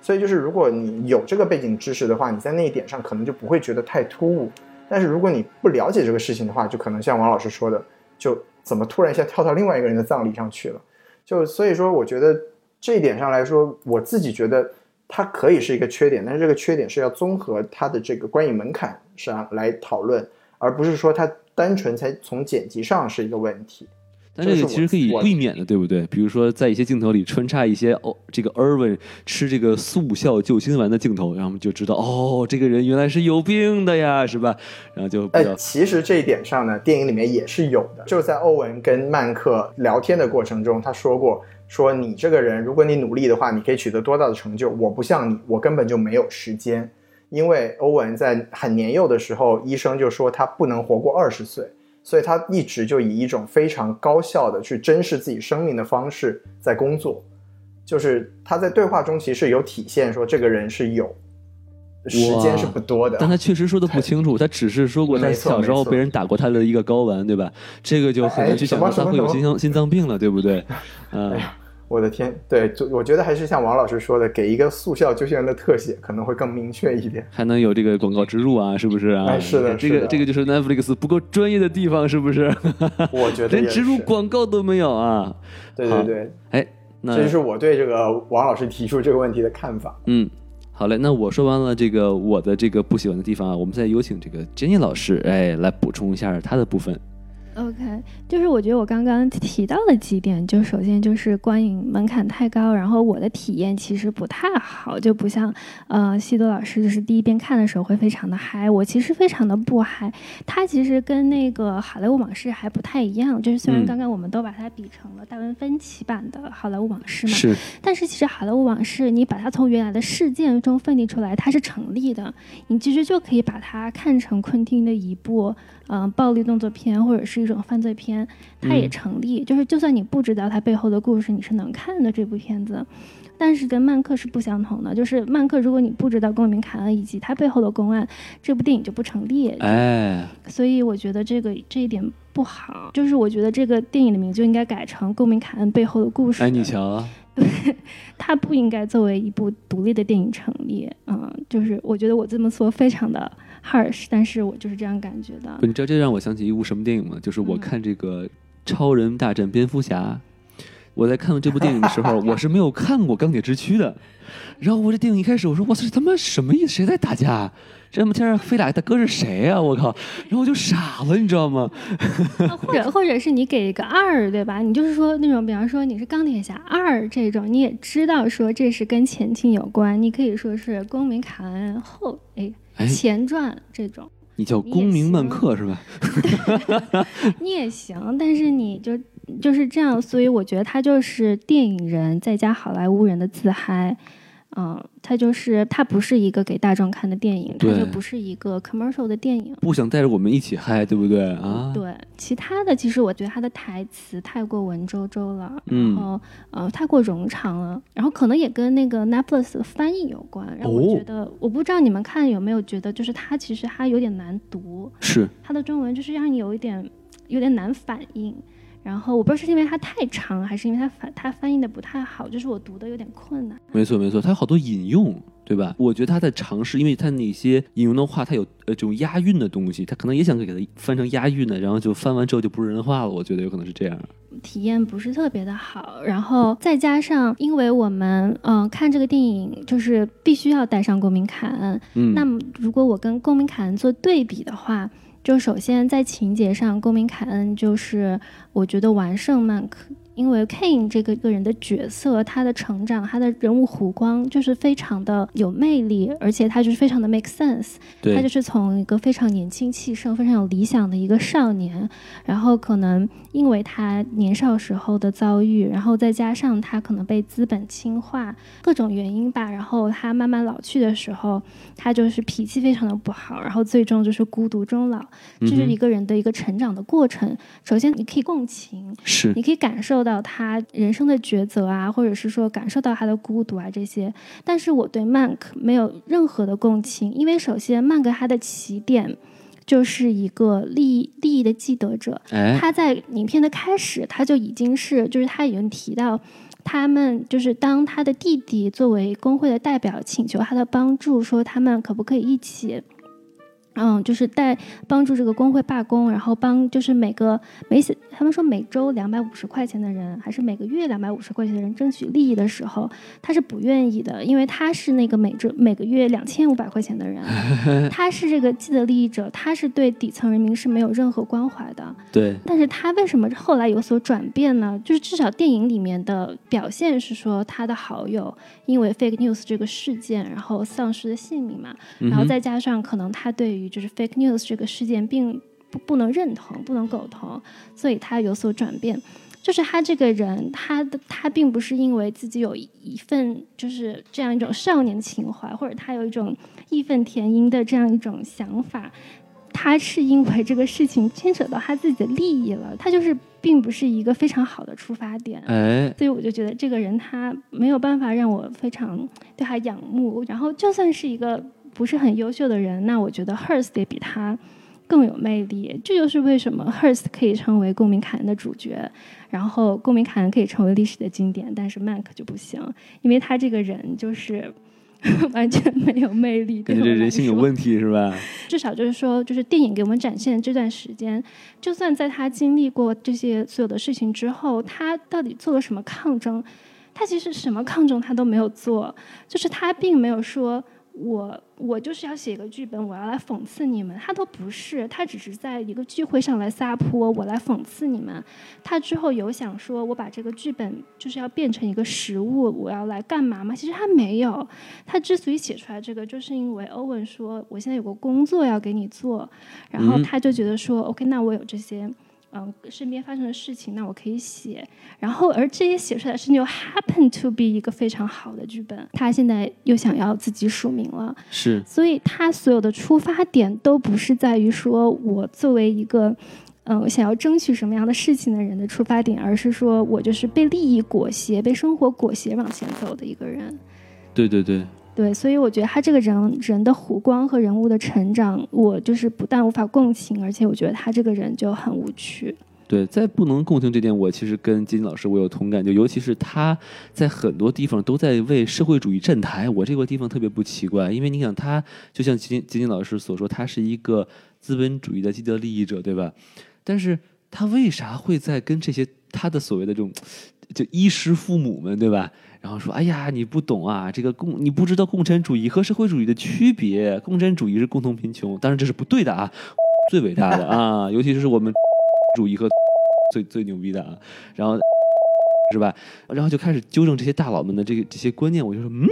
所以就是如果你有这个背景知识的话，你在那一点上可能就不会觉得太突兀。但是如果你不了解这个事情的话，就可能像王老师说的，就怎么突然一下跳到另外一个人的葬礼上去了。就所以说，我觉得这一点上来说，我自己觉得。它可以是一个缺点，但是这个缺点是要综合它的这个观影门槛上来讨论，而不是说它单纯才从剪辑上是一个问题。但这个其实可以避免的，对不对？比如说在一些镜头里穿插一些哦，这个 Erwin 吃这个速效救心丸的镜头，然后我们就知道哦，这个人原来是有病的呀，是吧？然后就哎，其实这一点上呢，电影里面也是有的，就在欧文跟曼克聊天的过程中，他说过。说你这个人，如果你努力的话，你可以取得多大的成就？我不像你，我根本就没有时间。因为欧文在很年幼的时候，医生就说他不能活过二十岁，所以他一直就以一种非常高效的去珍视自己生命的方式在工作。就是他在对话中其实有体现，说这个人是有时间是不多的，但他确实说的不清楚，他只是说过他小时候被人打过他的一个睾丸，对吧？这个就很难去想到他会有心脏心脏病了，对不对？嗯。我的天，对，就我觉得还是像王老师说的，给一个速效救心丸的特写可能会更明确一点，还能有这个广告植入啊，是不是啊？是的，这个这个就是 Netflix 不够专业的地方，是不是？我觉得连植入广告都没有啊。对对对，哎，这就是我对这个王老师提出这个问题的看法。嗯，好嘞，那我说完了这个我的这个不喜欢的地方啊，我们现在有请这个 Jenny 老师，哎，来补充一下他的部分。OK，就是我觉得我刚刚提到了几点，就首先就是观影门槛太高，然后我的体验其实不太好，就不像呃西多老师，就是第一遍看的时候会非常的嗨，我其实非常的不嗨。它其实跟那个好莱坞往事还不太一样，就是虽然刚刚我们都把它比成了大文芬奇版的好莱坞往事嘛，是，但是其实好莱坞往事你把它从原来的事件中分离出来，它是成立的，你其实就可以把它看成昆汀的一部。嗯，暴力动作片或者是一种犯罪片，它也成立。就是就算你不知道它背后的故事，你是能看的这部片子。但是跟曼克是不相同的，就是曼克，如果你不知道公民凯恩以及他背后的公案，这部电影就不成立。哎，所以我觉得这个这一点不好。就是我觉得这个电影的名就应该改成《公民凯恩背后的故事》。哎，你瞧，对，它不应该作为一部独立的电影成立。嗯，就是我觉得我这么说非常的。harsh，但是我就是这样感觉的。你知道这让我想起一部什么电影吗？就是我看这个《超人大战蝙蝠侠》，我在看这部电影的时候，我是没有看过《钢铁之躯》的。然后我这电影一开始，我说我操，他妈什么意思？谁在打架？这他妈天上飞俩大哥是谁呀？我靠！然后我就傻了，你知道吗？或者或者是你给一个二，对吧？你就是说那种，比方说你是钢铁侠二这种，你也知道说这是跟前情有关，你可以说是公民凯恩后哎前传这种。你叫公民曼克是吧？你也行，但是你就就是这样，所以我觉得他就是电影人再加好莱坞人的自嗨。嗯，它就是它不是一个给大众看的电影，它就不是一个 commercial 的电影，不想带着我们一起嗨，对不对啊？对，其他的其实我觉得它的台词太过文绉绉了，然后呃太过冗长了，然后可能也跟那个 Netflix 的翻译有关。然后我觉得，我不知道你们看有没有觉得，就是它其实它有点难读，是它的中文就是让你有一点有点难反应。然后我不知道是因为它太长，还是因为它翻它翻译的不太好，就是我读的有点困难。没错没错，它有好多引用，对吧？我觉得他在尝试，因为他那些引用的话，它有呃这种押韵的东西，他可能也想给它翻成押韵的，然后就翻完之后就不是人话了。我觉得有可能是这样，体验不是特别的好。然后再加上，因为我们嗯看这个电影就是必须要带上公民凯恩，嗯，那么如果我跟公民凯恩做对比的话。就首先在情节上，公民凯恩就是我觉得完胜曼克。因为 Kane 这个个人的角色，他的成长，他的人物弧光就是非常的有魅力，而且他就是非常的 make sense。他就是从一个非常年轻气盛、非常有理想的一个少年，然后可能因为他年少时候的遭遇，然后再加上他可能被资本轻化各种原因吧，然后他慢慢老去的时候，他就是脾气非常的不好，然后最终就是孤独终老。这是一个人的一个成长的过程。首先，你可以共情，是，你可以感受。到他人生的抉择啊，或者是说感受到他的孤独啊这些，但是我对曼克没有任何的共情，因为首先曼克他的起点就是一个利益利益的既得者，他在影片的开始他就已经是，就是他已经提到他们就是当他的弟弟作为工会的代表请求他的帮助，说他们可不可以一起。嗯，就是带帮助这个工会罢工，然后帮就是每个每他们说每周两百五十块钱的人，还是每个月两百五十块钱的人争取利益的时候，他是不愿意的，因为他是那个每周每个月两千五百块钱的人，他是这个既得利益者，他是对底层人民是没有任何关怀的。对，但是他为什么后来有所转变呢？就是至少电影里面的表现是说，他的好友因为 fake news 这个事件，然后丧失了性命嘛，然后再加上可能他对于就是 fake news 这个事件并不不能认同，不能苟同，所以他有所转变。就是他这个人，他的他并不是因为自己有一份就是这样一种少年情怀，或者他有一种义愤填膺的这样一种想法，他是因为这个事情牵扯到他自己的利益了。他就是并不是一个非常好的出发点。哎，所以我就觉得这个人他没有办法让我非常对他仰慕。然后就算是一个。不是很优秀的人，那我觉得 Hurst 得比他更有魅力。这就是为什么 Hurst 可以成为《公民凯恩》的主角，然后《公民凯恩》可以成为历史的经典，但是 Mac 就不行，因为他这个人就是 完全没有魅力。感觉这人性有问题是吧？至少就是说，就是电影给我们展现这段时间，就算在他经历过这些所有的事情之后，他到底做了什么抗争？他其实什么抗争他都没有做，就是他并没有说。我我就是要写一个剧本，我要来讽刺你们。他都不是，他只是在一个聚会上来撒泼，我来讽刺你们。他之后有想说，我把这个剧本就是要变成一个实物，我要来干嘛吗？其实他没有。他之所以写出来这个，就是因为欧文说，我现在有个工作要给你做，然后他就觉得说，OK，那我有这些。嗯，身边发生的事情，那我可以写。然后，而这些写出来的事情又 happen to be 一个非常好的剧本。他现在又想要自己署名了，是。所以他所有的出发点都不是在于说我作为一个嗯想要争取什么样的事情的人的出发点，而是说我就是被利益裹挟、被生活裹挟往前走的一个人。对对对。对，所以我觉得他这个人人的弧光和人物的成长，我就是不但无法共情，而且我觉得他这个人就很无趣。对，在不能共情这点，我其实跟金金老师我有同感，就尤其是他在很多地方都在为社会主义站台，我这个地方特别不奇怪，因为你想他就像金金金老师所说，他是一个资本主义的既得利益者，对吧？但是他为啥会在跟这些他的所谓的这种就衣食父母们，对吧？然后说，哎呀，你不懂啊，这个共你不知道共产主义和社会主义的区别，共产主义是共同贫穷，当然这是不对的啊，最伟大的啊，尤其是我们主义和最最牛逼的啊，然后是吧？然后就开始纠正这些大佬们的这个这些观念，我就说，嗯，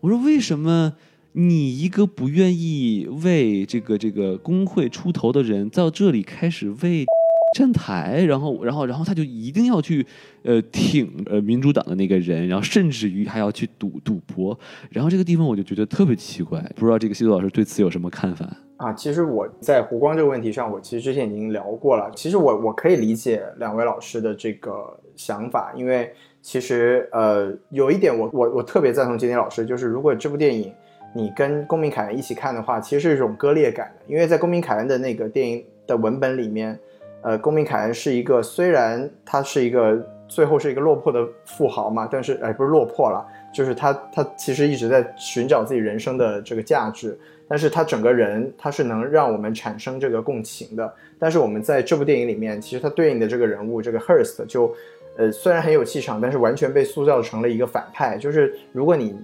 我说为什么？你一个不愿意为这个这个工会出头的人，到这里开始为站台，然后然后然后他就一定要去呃挺呃民主党的那个人，然后甚至于还要去赌赌博，然后这个地方我就觉得特别奇怪，不知道这个西多老师对此有什么看法啊？其实我在湖光这个问题上，我其实之前已经聊过了。其实我我可以理解两位老师的这个想法，因为其实呃有一点我我我特别赞同金天老师，就是如果这部电影。你跟公民凯恩一起看的话，其实是一种割裂感的，因为在公民凯恩的那个电影的文本里面，呃，公民凯恩是一个虽然他是一个最后是一个落魄的富豪嘛，但是哎不是落魄了，就是他他其实一直在寻找自己人生的这个价值，但是他整个人他是能让我们产生这个共情的，但是我们在这部电影里面，其实他对应的这个人物这个 Hurst 就，呃虽然很有气场，但是完全被塑造成了一个反派，就是如果你。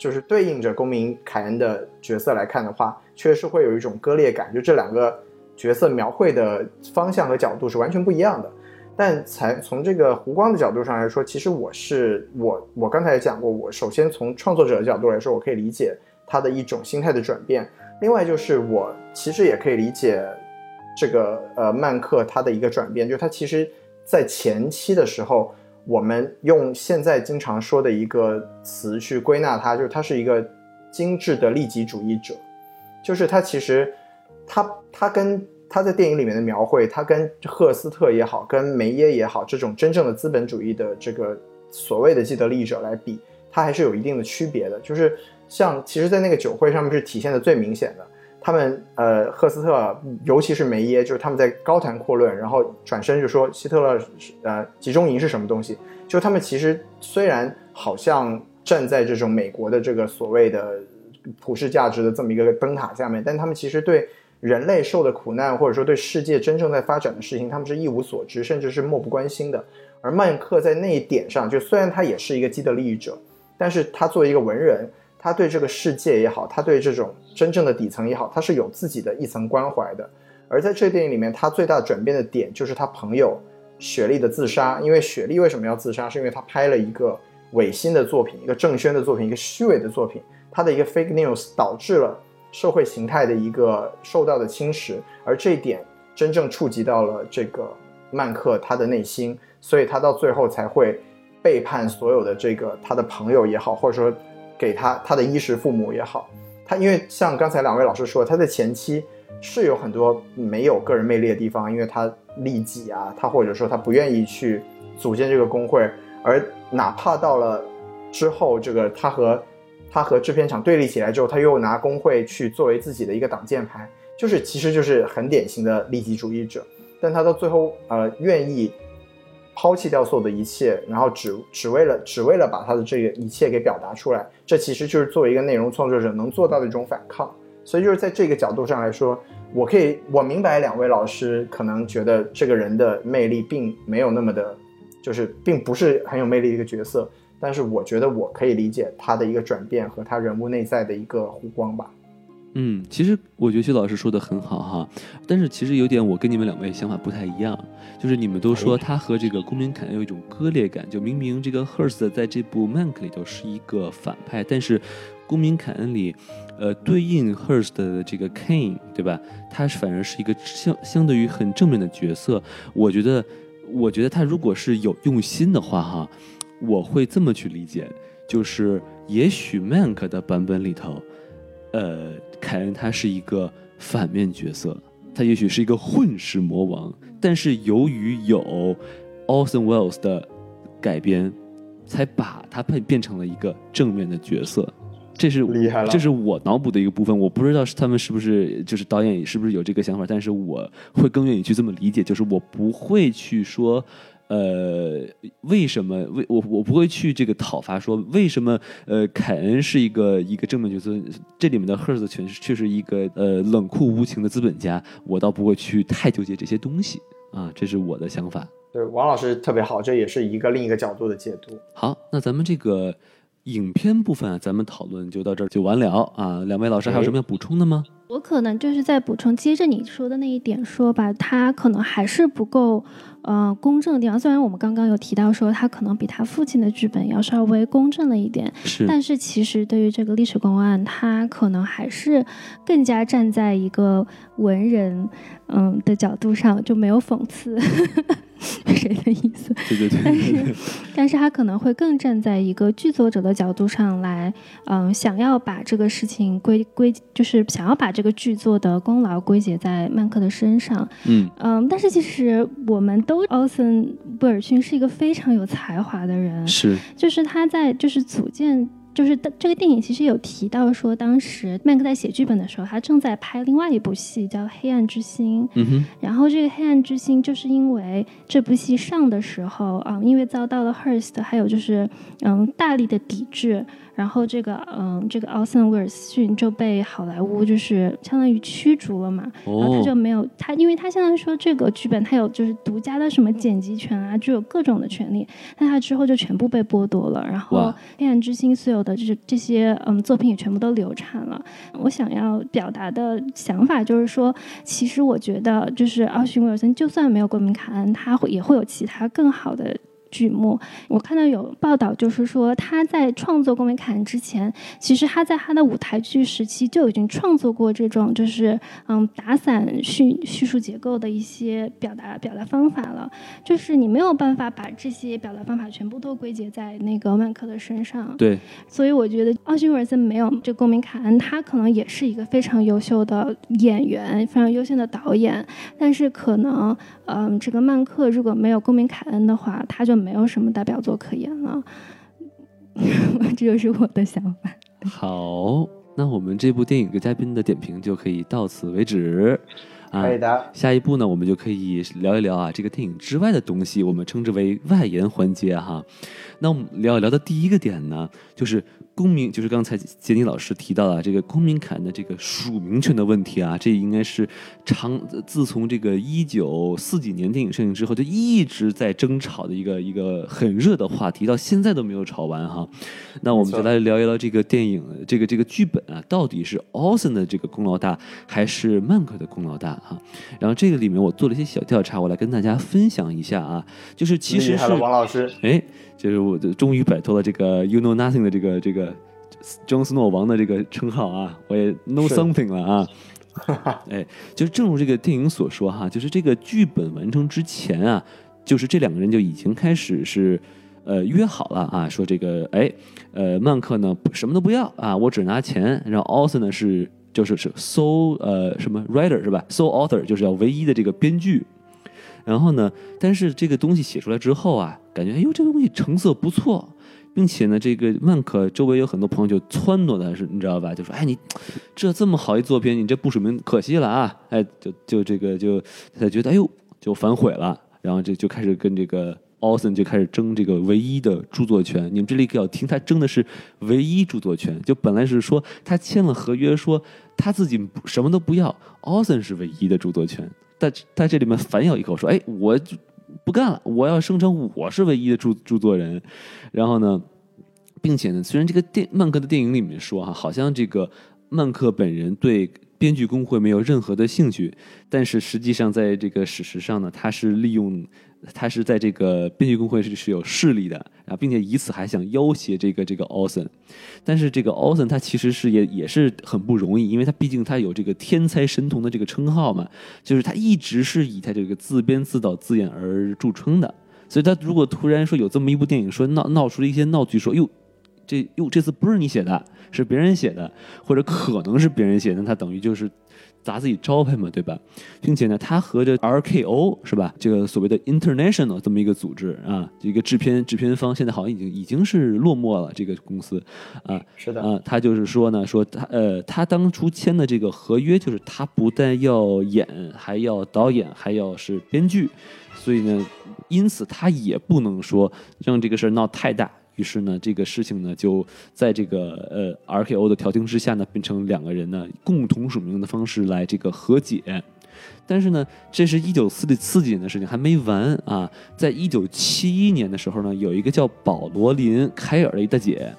就是对应着公民凯恩的角色来看的话，确实会有一种割裂感，就这两个角色描绘的方向和角度是完全不一样的。但才从这个湖光的角度上来说，其实我是我我刚才也讲过，我首先从创作者的角度来说，我可以理解他的一种心态的转变。另外就是我其实也可以理解这个呃曼克他的一个转变，就是他其实在前期的时候。我们用现在经常说的一个词去归纳他，就是他是一个精致的利己主义者，就是他其实他他跟他在电影里面的描绘，他跟赫斯特也好，跟梅耶也好，这种真正的资本主义的这个所谓的既得利益者来比，他还是有一定的区别的。就是像其实，在那个酒会上面是体现的最明显的。他们呃，赫斯特，尤其是梅耶，就是他们在高谈阔论，然后转身就说希特勒呃集中营是什么东西？就他们其实虽然好像站在这种美国的这个所谓的普世价值的这么一个灯塔下面，但他们其实对人类受的苦难，或者说对世界真正在发展的事情，他们是一无所知，甚至是漠不关心的。而曼克在那一点上，就虽然他也是一个既得利益者，但是他作为一个文人。他对这个世界也好，他对这种真正的底层也好，他是有自己的一层关怀的。而在这电影里面，他最大转变的点就是他朋友雪莉的自杀。因为雪莉为什么要自杀？是因为他拍了一个违心的作品，一个正宣的作品，一个虚伪的作品。他的一个 fake news 导致了社会形态的一个受到的侵蚀，而这一点真正触及到了这个曼克他的内心，所以他到最后才会背叛所有的这个他的朋友也好，或者说。给他他的衣食父母也好，他因为像刚才两位老师说，他的前期是有很多没有个人魅力的地方，因为他利己啊，他或者说他不愿意去组建这个工会，而哪怕到了之后，这个他和他和制片厂对立起来之后，他又拿工会去作为自己的一个挡箭牌，就是其实就是很典型的利己主义者，但他到最后呃愿意。抛弃掉所有的一切，然后只只为了只为了把他的这个一切给表达出来，这其实就是作为一个内容创作者能做到的一种反抗。所以就是在这个角度上来说，我可以我明白两位老师可能觉得这个人的魅力并没有那么的，就是并不是很有魅力的一个角色，但是我觉得我可以理解他的一个转变和他人物内在的一个弧光吧。嗯，其实我觉得薛老师说的很好哈，但是其实有点我跟你们两位想法不太一样，就是你们都说他和这个公民凯恩有一种割裂感，就明明这个 Hurst 在这部 Mank 里头是一个反派，但是公民凯恩里，呃，对应 Hurst 的这个 Kane 对吧？他是反而是一个相相对于很正面的角色。我觉得，我觉得他如果是有用心的话哈，我会这么去理解，就是也许 Mank 的版本里头。呃，凯恩他是一个反面角色，他也许是一个混世魔王，但是由于有 Orson Welles 的改编，才把他变变成了一个正面的角色。这是厉害了，这是我脑补的一个部分，我不知道是他们是不是就是导演是不是有这个想法，但是我会更愿意去这么理解，就是我不会去说。呃，为什么？为我我不会去这个讨伐说为什么？呃，凯恩是一个一个正面角色，这里面的赫斯却却是一个呃冷酷无情的资本家，我倒不会去太纠结这些东西。啊，这是我的想法。对，王老师特别好，这也是一个另一个角度的解读。好，那咱们这个影片部分啊，咱们讨论就到这儿就完了啊。两位老师还有什么要补充的吗？我可能就是在补充，接着你说的那一点说吧，他可能还是不够，呃，公正的地方。虽然我们刚刚有提到说他可能比他父亲的剧本要稍微公正了一点，是，但是其实对于这个历史公案，他可能还是更加站在一个文人，嗯的角度上，就没有讽刺。谁的意思？对 对对。但是，但是他可能会更站在一个剧作者的角度上来，嗯，想要把这个事情归归，就是想要把这个剧作的功劳归结在曼克的身上。嗯嗯，但是其实我们都，奥森威尔逊是一个非常有才华的人，是，就是他在就是组建。就是这个电影其实有提到说，当时麦克在写剧本的时候，他正在拍另外一部戏叫《黑暗之心》。嗯哼。然后这个《黑暗之心》就是因为这部戏上的时候啊，因为遭到了 Hearst 还有就是嗯大力的抵制。然后这个嗯，这个奥森威尔逊就被好莱坞就是相当于驱逐了嘛，然后他就没有他，因为他相当于说这个剧本他有就是独家的什么剪辑权啊，就有各种的权利，那他之后就全部被剥夺了。然后《黑暗之心》所有的就是这些嗯作品也全部都流产了。我想要表达的想法就是说，其实我觉得就是奥逊威尔森就算没有《国民卡恩》，他会也会有其他更好的。剧目，我看到有报道，就是说他在创作《公民凯恩》之前，其实他在他的舞台剧时期就已经创作过这种，就是嗯打散叙叙述结构的一些表达表达方法了。就是你没有办法把这些表达方法全部都归结在那个曼克的身上。对，所以我觉得奥逊·威尔森没有这《公民凯恩》，他可能也是一个非常优秀的演员，非常优秀的导演，但是可能嗯，这个曼克如果没有《公民凯恩》的话，他就。没有什么代表作可言了，这就是我的想法。好，那我们这部电影的嘉宾的点评就可以到此为止。可以的。下一步呢，我们就可以聊一聊啊，这个电影之外的东西，我们称之为外延环节哈。那我们聊一聊的第一个点呢，就是。公民就是刚才杰尼老师提到了这个公民凯恩的这个署名权的问题啊，这应该是长自从这个一九四几年电影上映之后就一直在争吵的一个一个很热的话题，到现在都没有吵完哈。那我们就来聊一聊这个电影这个这个剧本啊，到底是奥森的这个功劳大还是曼克的功劳大啊？然后这个里面我做了一些小调查，我来跟大家分享一下啊，就是其实是王老师哎。就是我终于摆脱了这个 you know nothing 的这个这个 Jon Snow 王的这个称号啊，我也 know something 了啊。哎，就是正如这个电影所说哈，就是这个剧本完成之前啊，就是这两个人就已经开始是呃约好了啊，说这个哎呃曼克呢什么都不要啊，我只拿钱，然后 Author 呢是就是是 sole 呃什么 writer 是吧，sole author 就是要唯一的这个编剧。然后呢？但是这个东西写出来之后啊，感觉哎呦，这个东西成色不错，并且呢，这个曼可周围有很多朋友就撺掇他，是，你知道吧？就说哎，你这这么好一作品，你这不署名可惜了啊！哎，就就这个就他觉得哎呦，就反悔了，然后这就开始跟这个奥森就开始争这个唯一的著作权。你们这里可要听，他争的是唯一著作权。就本来是说他签了合约，说他自己什么都不要，奥森是唯一的著作权。但在这里面反咬一口，说：“哎，我不干了，我要声称我是唯一的著著作人。”然后呢，并且呢，虽然这个电曼克的电影里面说哈，好像这个曼克本人对编剧工会没有任何的兴趣，但是实际上在这个史实上呢，他是利用。他是在这个编剧工会是是有势力的，然后并且以此还想要挟这个这个奥森，但是这个奥森他其实是也也是很不容易，因为他毕竟他有这个天才神童的这个称号嘛，就是他一直是以他这个自编自导自演而著称的，所以他如果突然说有这么一部电影，说闹闹出了一些闹剧，说哟这哟这次不是你写的，是别人写的，或者可能是别人写的，那他等于就是。砸自己招牌嘛，对吧？并且呢，他和这 RKO 是吧？这个所谓的 International 这么一个组织啊，一个制片制片方，现在好像已经已经是落寞了。这个公司啊，是的啊，他就是说呢，说他呃，他当初签的这个合约，就是他不但要演，还要导演，还要是编剧，所以呢，因此他也不能说让这个事儿闹太大。于是呢，这个事情呢，就在这个呃 RKO 的调停之下呢，变成两个人呢共同署名的方式来这个和解。但是呢，这是一九四四几年的事情，还没完啊！在一九七一年的时候呢，有一个叫保罗林凯尔的一大姐，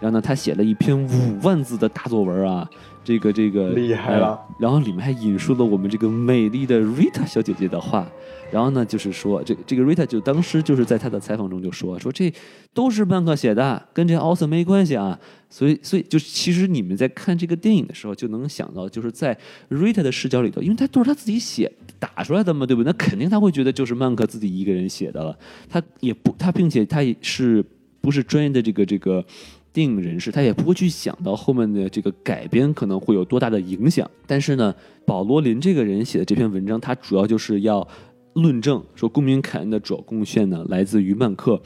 然后呢，她写了一篇五万字的大作文啊。这个这个厉害了，然后里面还引述了我们这个美丽的 Rita 小姐姐的话，然后呢，就是说这这个 Rita 就当时就是在她的采访中就说说这都是曼克写的，跟这奥森没关系啊，所以所以就其实你们在看这个电影的时候就能想到，就是在 Rita 的视角里头，因为她都是她自己写打出来的嘛，对不对？那肯定他会觉得就是曼克自己一个人写的了，他也不他并且他也是不是专业的这个这个。电影人士他也不会去想到后面的这个改编可能会有多大的影响，但是呢，保罗林这个人写的这篇文章，他主要就是要论证说，公民凯恩的主要贡献呢来自于曼克，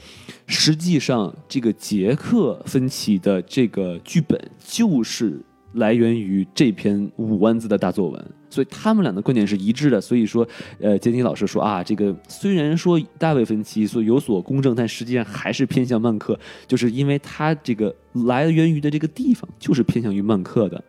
实际上这个杰克芬奇的这个剧本就是。来源于这篇五万字的大作文，所以他们俩的观点是一致的。所以说，呃，杰尼老师说啊，这个虽然说大卫芬奇所有所公正，但实际上还是偏向曼克，就是因为他这个来源于的这个地方就是偏向于曼克的。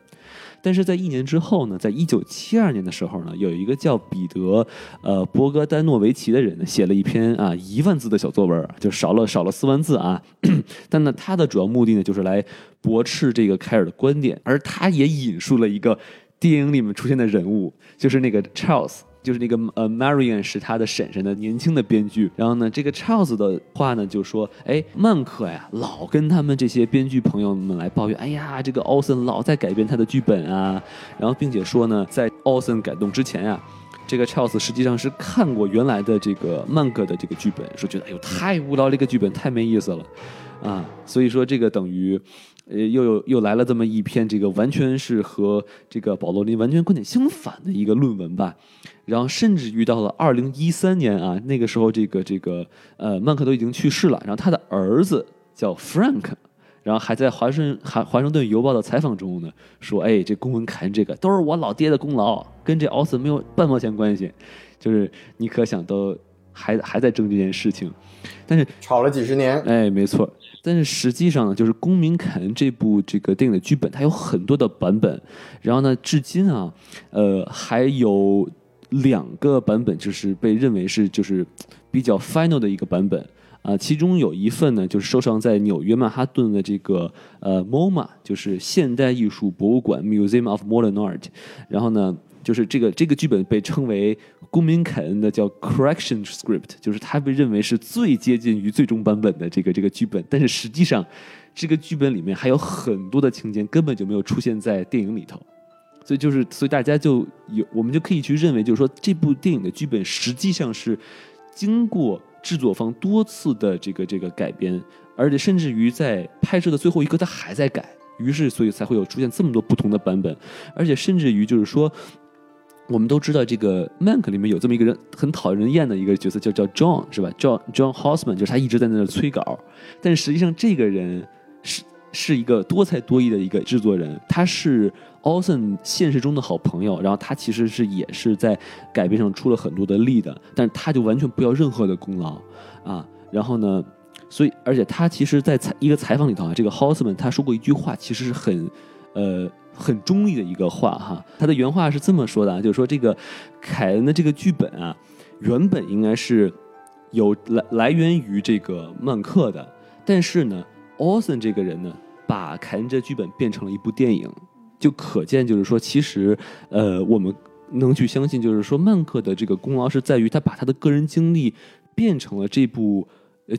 但是在一年之后呢，在一九七二年的时候呢，有一个叫彼得呃博格丹诺维奇的人呢，写了一篇啊一万字的小作文，就少了少了四万字啊。但呢，他的主要目的呢，就是来驳斥这个凯尔的观点，而他也引述了一个电影里面出现的人物，就是那个 Charles。就是那个呃，Marion 是他的婶婶的年轻的编剧。然后呢，这个 Charles 的话呢就说：“哎，曼克呀，老跟他们这些编剧朋友们来抱怨，哎呀，这个 Austin 老在改变他的剧本啊。然后并且说呢，在 Austin 改动之前呀，这个 Charles 实际上是看过原来的这个曼克的这个剧本，说觉得哎呦太无聊，这个剧本太没意思了啊。所以说这个等于。”呃，又有又来了这么一篇，这个完全是和这个保罗林完全观点相反的一个论文吧。然后甚至遇到了二零一三年啊，那个时候这个这个呃曼克都已经去世了，然后他的儿子叫 Frank，然后还在华盛华华盛顿邮报的采访中呢说，哎，这公文凯恩这个都是我老爹的功劳，跟这奥斯没有半毛钱关系。就是你可想都还还在争这件事情，但是吵了几十年，哎，没错。但是实际上呢，就是《公民凯恩》这部这个电影的剧本，它有很多的版本。然后呢，至今啊，呃，还有两个版本，就是被认为是就是比较 final 的一个版本啊。其中有一份呢，就是收藏在纽约曼哈顿的这个呃 MoMA，就是现代艺术博物馆 Museum of Modern Art。然后呢。就是这个这个剧本被称为公民凯恩的叫 correction script，就是它被认为是最接近于最终版本的这个这个剧本，但是实际上，这个剧本里面还有很多的情节根本就没有出现在电影里头，所以就是所以大家就有我们就可以去认为，就是说这部电影的剧本实际上是经过制作方多次的这个这个改编，而且甚至于在拍摄的最后一刻，他还在改，于是所以才会有出现这么多不同的版本，而且甚至于就是说。我们都知道，这个《Mank》里面有这么一个人很讨人厌的一个角色，叫叫 John，是吧？John John Housman，就是他一直在那催稿。但实际上，这个人是是一个多才多艺的一个制作人，他是 Austin 现实中的好朋友。然后他其实是也是在改编上出了很多的力的，但是他就完全不要任何的功劳啊。然后呢，所以而且他其实，在采一个采访里头啊，这个 Housman 他说过一句话，其实是很呃。很中立的一个话哈，他的原话是这么说的啊，就是说这个凯恩的这个剧本啊，原本应该是有来来源于这个曼克的，但是呢，奥森这个人呢，把凯恩这剧本变成了一部电影，就可见就是说，其实呃，我们能去相信，就是说曼克的这个功劳是在于他把他的个人经历变成了这部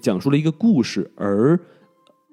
讲述了一个故事，而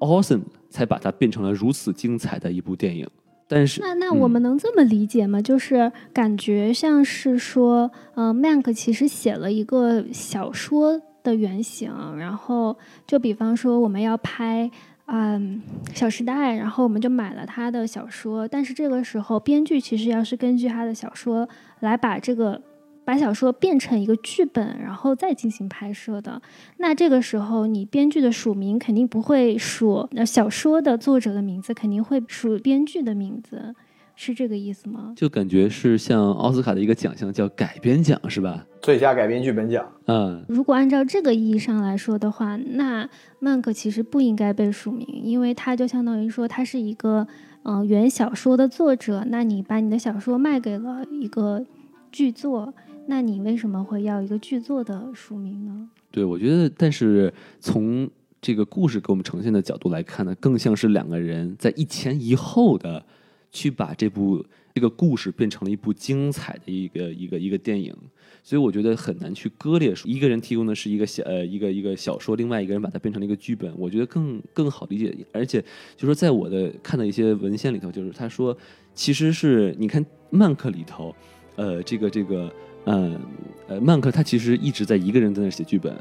奥森才把它变成了如此精彩的一部电影。但是那那我们能这么理解吗？就是感觉像是说，呃，Mank 其实写了一个小说的原型，然后就比方说我们要拍嗯《小时代》，然后我们就买了他的小说，但是这个时候编剧其实要是根据他的小说来把这个。把小说变成一个剧本，然后再进行拍摄的。那这个时候，你编剧的署名肯定不会署那小说的作者的名字，肯定会署编剧的名字，是这个意思吗？就感觉是像奥斯卡的一个奖项叫改编奖，是吧？最佳改编剧本奖。嗯，如果按照这个意义上来说的话，那曼克其实不应该被署名，因为他就相当于说他是一个嗯原小说的作者。那你把你的小说卖给了一个。剧作，那你为什么会要一个剧作的书名呢？对，我觉得，但是从这个故事给我们呈现的角度来看呢，更像是两个人在一前一后的去把这部这个故事变成了一部精彩的一个一个一个电影，所以我觉得很难去割裂出一个人提供的是一个小呃一个一个小说，另外一个人把它变成了一个剧本，我觉得更更好理解。而且就说在我的看的一些文献里头，就是他说其实是你看曼克里头，呃，这个这个嗯呃曼克他其实一直在一个人在那写剧本，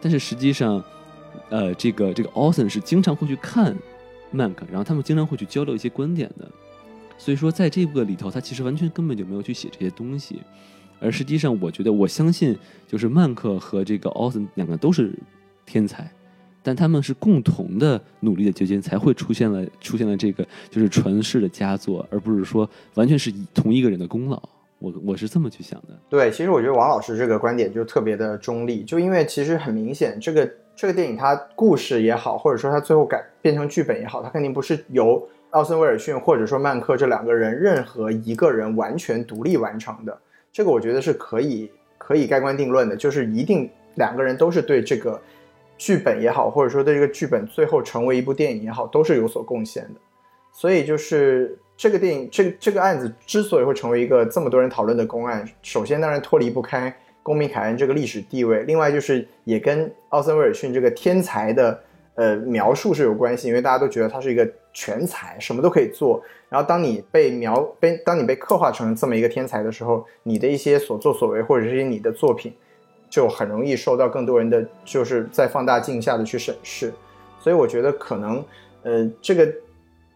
但是实际上。呃，这个这个 Austin 是经常会去看曼克，然后他们经常会去交流一些观点的。所以说，在这个里头，他其实完全根本就没有去写这些东西。而实际上，我觉得我相信，就是曼克和这个 Austin 两个都是天才，但他们是共同的努力的结晶，才会出现了出现了这个就是传世的佳作，而不是说完全是同一个人的功劳。我我是这么去想的。对，其实我觉得王老师这个观点就特别的中立，就因为其实很明显这个。这个电影它故事也好，或者说它最后改变成剧本也好，它肯定不是由奥森威尔逊或者说曼克这两个人任何一个人完全独立完成的。这个我觉得是可以可以盖棺定论的，就是一定两个人都是对这个剧本也好，或者说对这个剧本最后成为一部电影也好，都是有所贡献的。所以就是这个电影这这个案子之所以会成为一个这么多人讨论的公案，首先当然脱离不开。公民凯恩这个历史地位，另外就是也跟奥森威尔逊这个天才的呃描述是有关系，因为大家都觉得他是一个全才，什么都可以做。然后当你被描被当你被刻画成这么一个天才的时候，你的一些所作所为或者是你的作品，就很容易受到更多人的就是在放大镜下的去审视。所以我觉得可能呃这个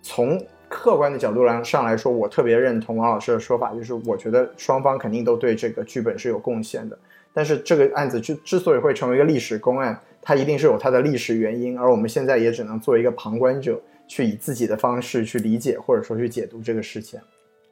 从。客观的角度来上来说，我特别认同王老师的说法，就是我觉得双方肯定都对这个剧本是有贡献的。但是这个案子之之所以会成为一个历史公案，它一定是有它的历史原因，而我们现在也只能做一个旁观者，去以自己的方式去理解或者说去解读这个事情。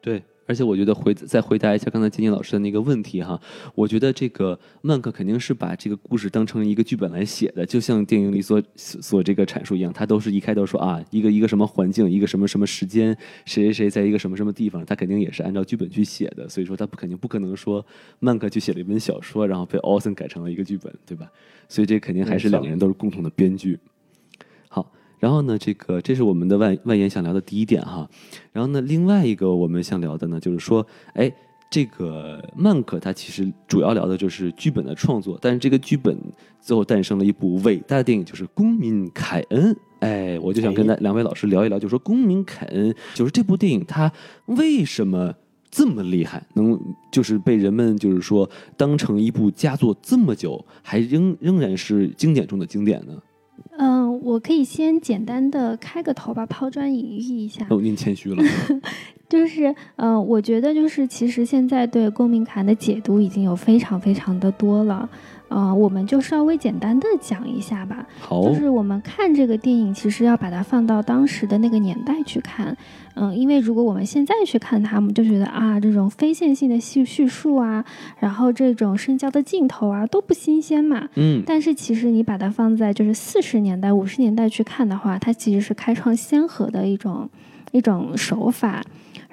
对。而且我觉得回再回答一下刚才金金老师的那个问题哈，我觉得这个曼克肯定是把这个故事当成一个剧本来写的，就像电影里所所这个阐述一样，他都是一开头说啊一个一个什么环境，一个什么什么时间，谁谁谁在一个什么什么地方，他肯定也是按照剧本去写的，所以说他不肯定不可能说曼克去写了一本小说，然后被奥森改成了一个剧本，对吧？所以这肯定还是两个人都是共同的编剧。然后呢，这个这是我们的外外延想聊的第一点哈。然后呢，另外一个我们想聊的呢，就是说，哎，这个曼可他其实主要聊的就是剧本的创作，但是这个剧本最后诞生了一部伟大的电影，就是《公民凯恩》。哎，我就想跟那两位老师聊一聊，就说《公民凯恩》就是这部电影它为什么这么厉害，能就是被人们就是说当成一部佳作这么久，还仍仍然是经典中的经典呢？嗯，我可以先简单的开个头吧，抛砖引玉一下。哦，您谦虚了。就是，嗯，我觉得就是，其实现在对公民卡的解读已经有非常非常的多了。呃，我们就稍微简单的讲一下吧。好，就是我们看这个电影，其实要把它放到当时的那个年代去看。嗯，因为如果我们现在去看它，我们就觉得啊，这种非线性的叙叙述啊，然后这种深焦的镜头啊，都不新鲜嘛。嗯。但是其实你把它放在就是四十年代、五十年代去看的话，它其实是开创先河的一种一种手法。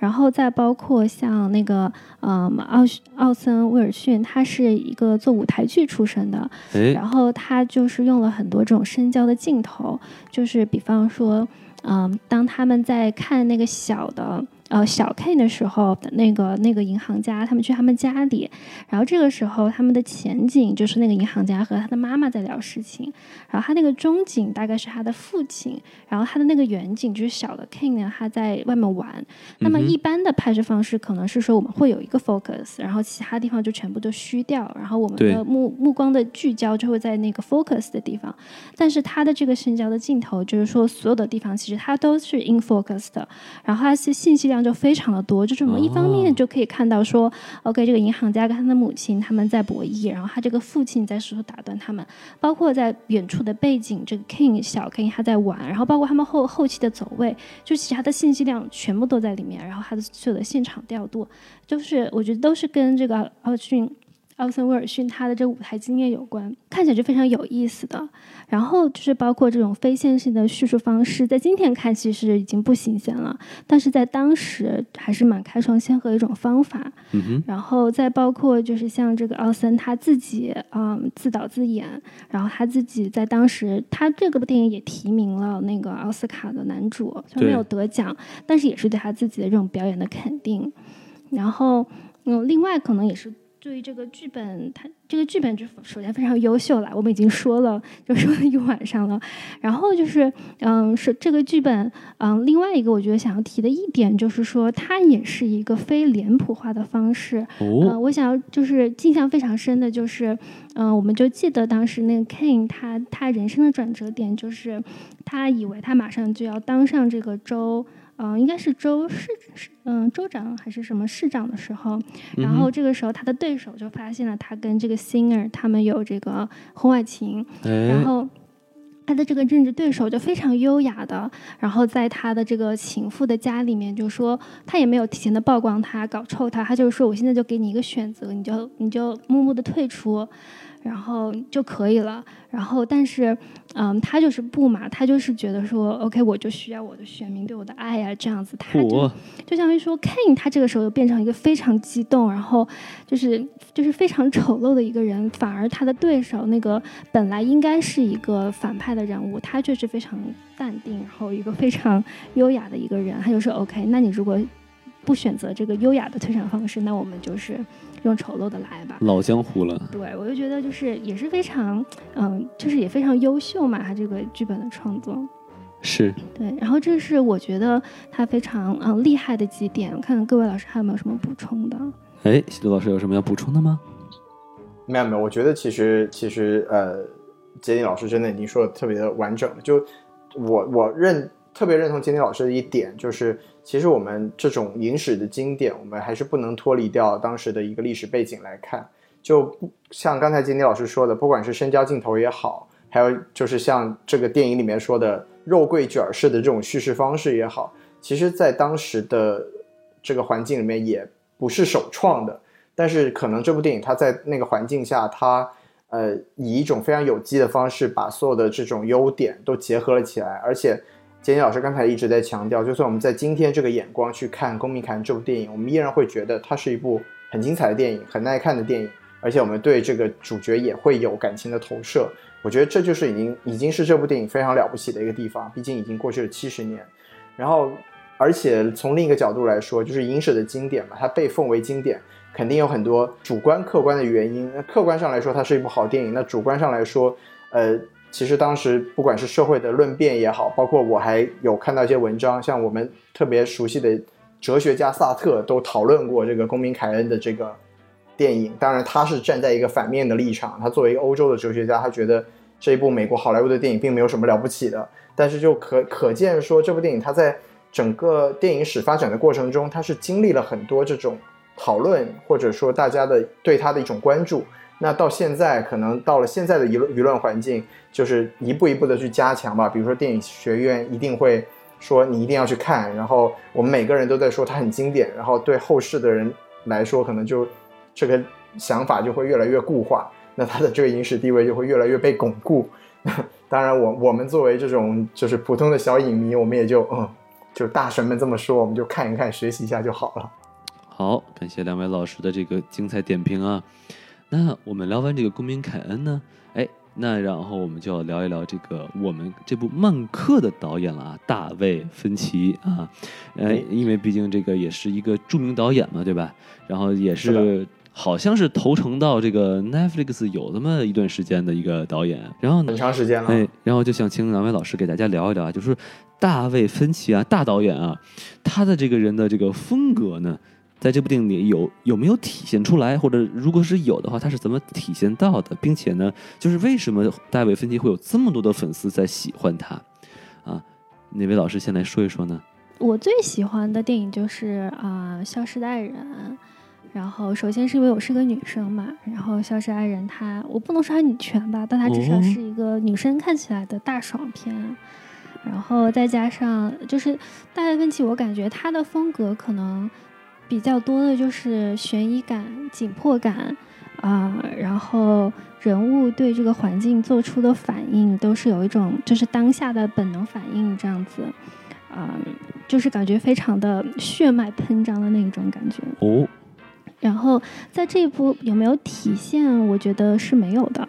然后再包括像那个，嗯，奥奥森威尔逊，他是一个做舞台剧出身的，然后他就是用了很多这种深焦的镜头，就是比方说，嗯，当他们在看那个小的。呃，小 K 的时候的那个那个银行家，他们去他们家里，然后这个时候他们的前景就是那个银行家和他的妈妈在聊事情，然后他那个中景大概是他的父亲，然后他的那个远景就是小的 K 呢，他在外面玩。那么一般的拍摄方式可能是说我们会有一个 focus，然后其他地方就全部都虚掉，然后我们的目目光的聚焦就会在那个 focus 的地方。但是他的这个深焦的镜头，就是说所有的地方其实它都是 in focus 的，然后它是信息量。就非常的多，就是我们一方面就可以看到说，OK，这个银行家跟他的母亲他们在博弈，然后他这个父亲在试图打断他们，包括在远处的背景，这个 King 小 King 他在玩，然后包括他们后后期的走位，就其他的信息量全部都在里面，然后他的所有的现场调度，就是我觉得都是跟这个奥逊。奥森威尔逊他的这舞台经验有关，看起来就非常有意思的。然后就是包括这种非线性的叙述方式，在今天看其实已经不新鲜了，但是在当时还是蛮开创先河的一种方法。嗯哼，然后再包括就是像这个奥森他自己，嗯，自导自演，然后他自己在当时他这个部电影也提名了那个奥斯卡的男主，虽然没有得奖，但是也是对他自己的这种表演的肯定。然后，嗯，另外可能也是。对于这个剧本，它这个剧本就首先非常优秀了，我们已经说了，就说了一晚上了。然后就是，嗯，是这个剧本，嗯，另外一个我觉得想要提的一点就是说，它也是一个非脸谱化的方式。哦，我想要就是印象非常深的就是，嗯，我们就记得当时那个 King 他他人生的转折点就是，他以为他马上就要当上这个州。嗯，应该是州市市嗯州长还是什么市长的时候，然后这个时候他的对手就发现了他跟这个 Singer 他们有这个婚外情，然后他的这个政治对手就非常优雅的，然后在他的这个情妇的家里面就说他也没有提前的曝光他搞臭他，他就是说我现在就给你一个选择，你就你就默默的退出。然后就可以了。然后，但是，嗯，他就是不嘛，他就是觉得说，OK，我就需要我的选民对我的爱呀，这样子。他就就相当于说，Kane 他这个时候又变成一个非常激动，然后就是就是非常丑陋的一个人。反而他的对手那个本来应该是一个反派的人物，他却是非常淡定，然后一个非常优雅的一个人。他就说，OK，那你如果不选择这个优雅的退场方式，那我们就是。用丑陋的来吧，老江湖了。对，我就觉得就是也是非常，嗯，就是也非常优秀嘛，他这个剧本的创作是。对，然后这是我觉得他非常嗯厉害的几点，我看看各位老师还有没有什么补充的？哎，西多老师有什么要补充的吗？没有没有，我觉得其实其实呃，杰尼老师真的已经说的特别的完整了。就我我认特别认同金尼老师的一点就是。其实我们这种影史的经典，我们还是不能脱离掉当时的一个历史背景来看。就不像刚才金迪老师说的，不管是深焦镜头也好，还有就是像这个电影里面说的肉桂卷式的这种叙事方式也好，其实在当时的这个环境里面也不是首创的。但是可能这部电影它在那个环境下，它呃以一种非常有机的方式把所有的这种优点都结合了起来，而且。简简老师刚才一直在强调，就算我们在今天这个眼光去看《公民凯恩》这部电影，我们依然会觉得它是一部很精彩的电影，很耐看的电影，而且我们对这个主角也会有感情的投射。我觉得这就是已经已经是这部电影非常了不起的一个地方，毕竟已经过去了七十年。然后，而且从另一个角度来说，就是影史的经典嘛，它被奉为经典，肯定有很多主观客观的原因。那客观上来说，它是一部好电影；那主观上来说，呃。其实当时不管是社会的论辩也好，包括我还有看到一些文章，像我们特别熟悉的哲学家萨特都讨论过这个公民凯恩的这个电影。当然，他是站在一个反面的立场，他作为一个欧洲的哲学家，他觉得这一部美国好莱坞的电影并没有什么了不起的。但是就可可见说，这部电影它在整个电影史发展的过程中，它是经历了很多这种讨论，或者说大家的对它的一种关注。那到现在，可能到了现在的舆论舆论环境，就是一步一步的去加强吧。比如说电影学院一定会说你一定要去看，然后我们每个人都在说它很经典，然后对后世的人来说，可能就这个想法就会越来越固化，那它的这个影史地位就会越来越被巩固。当然，我我们作为这种就是普通的小影迷，我们也就嗯，就大神们这么说，我们就看一看，学习一下就好了。好，感谢两位老师的这个精彩点评啊。那我们聊完这个公民凯恩呢，哎，那然后我们就要聊一聊这个我们这部曼克的导演了啊，大卫芬奇啊，呃，因为毕竟这个也是一个著名导演嘛，对吧？然后也是好像是投诚到这个 Netflix 有那么一段时间的一个导演，然后很长时间了，哎，然后就想请两位老师给大家聊一聊啊，就是大卫芬奇啊，大导演啊，他的这个人的这个风格呢。在这部电影里有有没有体现出来，或者如果是有的话，它是怎么体现到的？并且呢，就是为什么大卫芬奇会有这么多的粉丝在喜欢他？啊，哪位老师先来说一说呢？我最喜欢的电影就是啊，《消失的爱人》。然后，首先是因为我是个女生嘛，然后《消失爱人》它我不能说她女权吧，但它至少是一个女生看起来的大爽片。然后再加上就是大卫芬奇，我感觉他的风格可能。比较多的就是悬疑感、紧迫感，啊、然后人物对这个环境做出的反应都是有一种就是当下的本能反应这样子，啊、就是感觉非常的血脉喷张的那种感觉。哦，然后在这一部有没有体现？我觉得是没有的，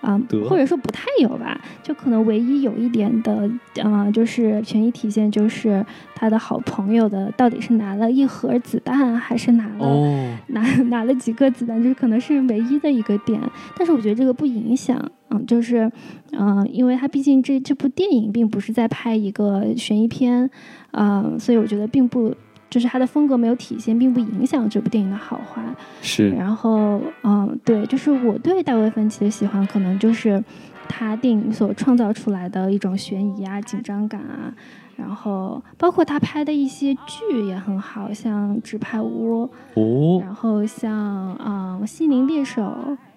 啊、得或者说不太有吧。就可能唯一有一点的，啊、就是权益体现，就是他的好朋友的到底是拿了一盒子弹，还是拿了、哦，拿拿了几个子弹，就是可能是唯一的一个点。但是我觉得这个不影响，嗯，就是，嗯、因为他毕竟这这部电影并不是在拍一个悬疑片，嗯、所以我觉得并不。就是他的风格没有体现，并不影响这部电影的好坏。是然后，嗯，对，就是我对大卫芬奇的喜欢，可能就是他电影所创造出来的一种悬疑啊、紧张感啊，然后包括他拍的一些剧也很好，像《纸牌屋》，哦，然后像嗯《心灵猎手》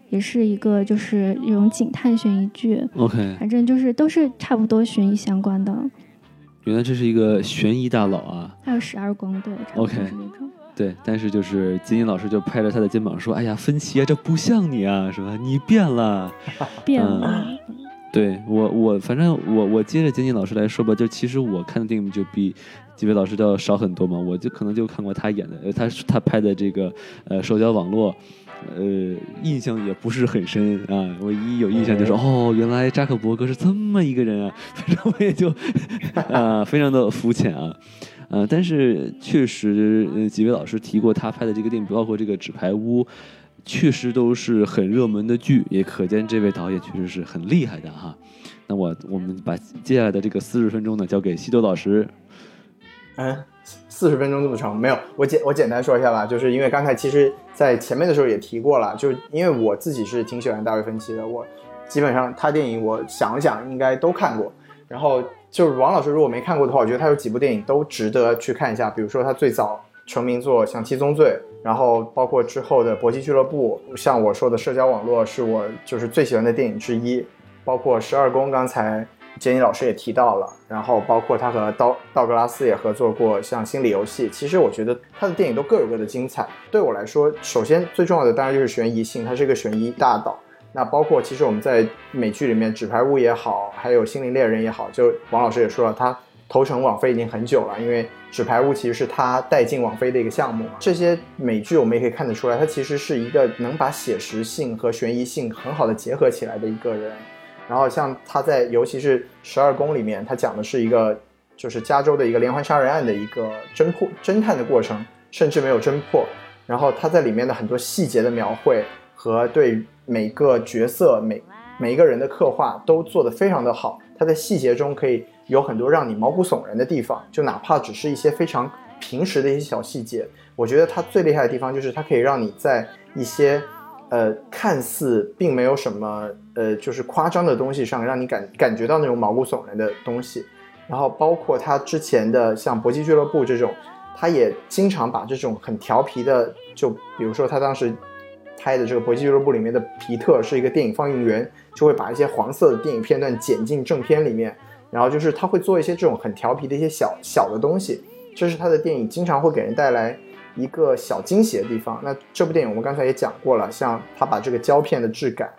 也是一个就是一种警探悬疑剧，OK，反正就是都是差不多悬疑相关的。原来这是一个悬疑大佬啊。还有十二宫，对，OK 是那种。对，但是就是金英老师就拍着他的肩膀说：“哎呀，芬奇啊，这不像你啊，是吧？你变了。变了，对我，我反正我我接着金英老师来说吧，就其实我看的电影就比几位老师都要少很多嘛，我就可能就看过他演的，呃，他他拍的这个呃社交网络。呃，印象也不是很深啊。唯一有印象就是，哦，原来扎克伯格是这么一个人啊。反正我也就 啊，非常的肤浅啊。呃，但是确实，呃，几位老师提过他拍的这个电影，包括这个《纸牌屋》，确实都是很热门的剧，也可见这位导演确实是很厉害的哈。那我我们把接下来的这个四十分钟呢，交给西多老师。嗯，四十分钟这么长，没有，我简我简单说一下吧，就是因为刚才其实，在前面的时候也提过了，就是因为我自己是挺喜欢大卫芬奇的，我基本上他电影我想想应该都看过，然后就是王老师如果没看过的话，我觉得他有几部电影都值得去看一下，比如说他最早成名作像《七宗罪》，然后包括之后的《搏击俱乐部》，像我说的社交网络是我就是最喜欢的电影之一，包括十二宫，刚才杰尼老师也提到了，然后包括他和道道格拉斯也合作过像《心理游戏》，其实我觉得他的电影都各有各的精彩。对我来说，首先最重要的当然就是悬疑性，他是一个悬疑大导。那包括其实我们在美剧里面，《纸牌屋》也好，还有《心灵猎人》也好，就王老师也说了，他投诚网飞已经很久了，因为《纸牌屋》其实是他带进网飞的一个项目嘛。这些美剧我们也可以看得出来，他其实是一个能把写实性和悬疑性很好的结合起来的一个人。然后像他在尤其是《十二宫》里面，他讲的是一个就是加州的一个连环杀人案的一个侦破侦探的过程，甚至没有侦破。然后他在里面的很多细节的描绘和对每个角色每每一个人的刻画都做得非常的好。他在细节中可以有很多让你毛骨悚然的地方，就哪怕只是一些非常平时的一些小细节，我觉得他最厉害的地方就是他可以让你在一些呃看似并没有什么呃就是夸张的东西上，让你感感觉到那种毛骨悚然的东西。然后包括他之前的像《搏击俱乐部》这种，他也经常把这种很调皮的，就比如说他当时拍的这个《搏击俱乐部》里面的皮特是一个电影放映员，就会把一些黄色的电影片段剪进正片里面，然后就是他会做一些这种很调皮的一些小小的东西，这是他的电影经常会给人带来一个小惊喜的地方。那这部电影我们刚才也讲过了，像他把这个胶片的质感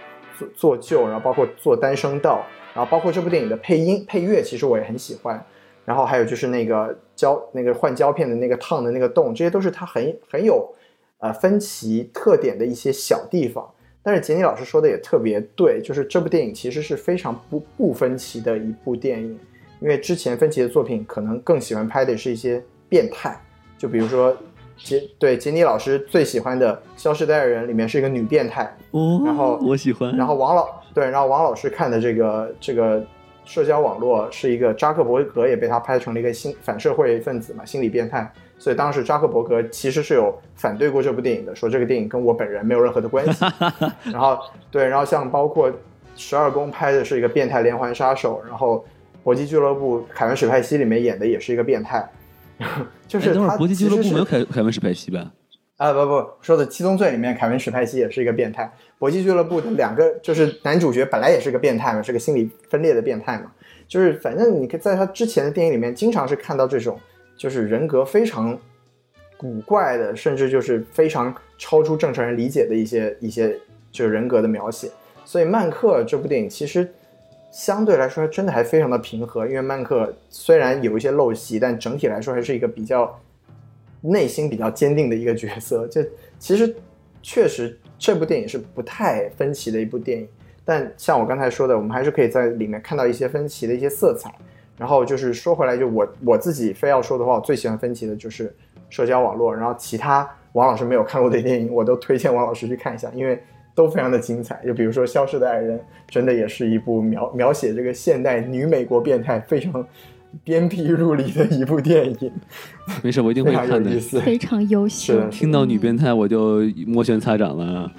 做做旧，然后包括做单声道。然后包括这部电影的配音配乐，其实我也很喜欢。然后还有就是那个胶那个换胶片的那个烫的那个洞，这些都是它很很有呃分歧特点的一些小地方。但是杰尼老师说的也特别对，就是这部电影其实是非常不不分歧的一部电影，因为之前分歧的作品可能更喜欢拍的是一些变态，就比如说杰对杰尼老师最喜欢的《消失的爱人》里面是一个女变态，哦，然后我喜欢，然后王老对，然后王老师看的这个这个社交网络是一个扎克伯格也被他拍成了一个心反社会分子嘛，心理变态。所以当时扎克伯格其实是有反对过这部电影的，说这个电影跟我本人没有任何的关系。然后对，然后像包括十二宫拍的是一个变态连环杀手，然后搏击俱乐部凯文史派西里面演的也是一个变态，就是他搏击俱乐部没有凯凯文史派西吧？啊不不，说的《七宗罪》里面，凯文史派西也是一个变态。搏击俱乐部的两个就是男主角本来也是个变态嘛，是个心理分裂的变态嘛。就是反正你可以在他之前的电影里面，经常是看到这种就是人格非常古怪的，甚至就是非常超出正常人理解的一些一些就是人格的描写。所以《曼克》这部电影其实相对来说真的还非常的平和，因为曼克虽然有一些陋习，但整体来说还是一个比较内心比较坚定的一个角色。就其实确实这部电影是不太分歧的一部电影，但像我刚才说的，我们还是可以在里面看到一些分歧的一些色彩。然后就是说回来，就我我自己非要说的话，我最喜欢分歧的就是社交网络。然后其他王老师没有看过的电影，我都推荐王老师去看一下，因为都非常的精彩。就比如说《消失的爱人》，真的也是一部描描写这个现代女美国变态非常鞭辟入里的一部电影。没事，我一定会看的。非常优秀。听到女变态我就摩拳擦掌了。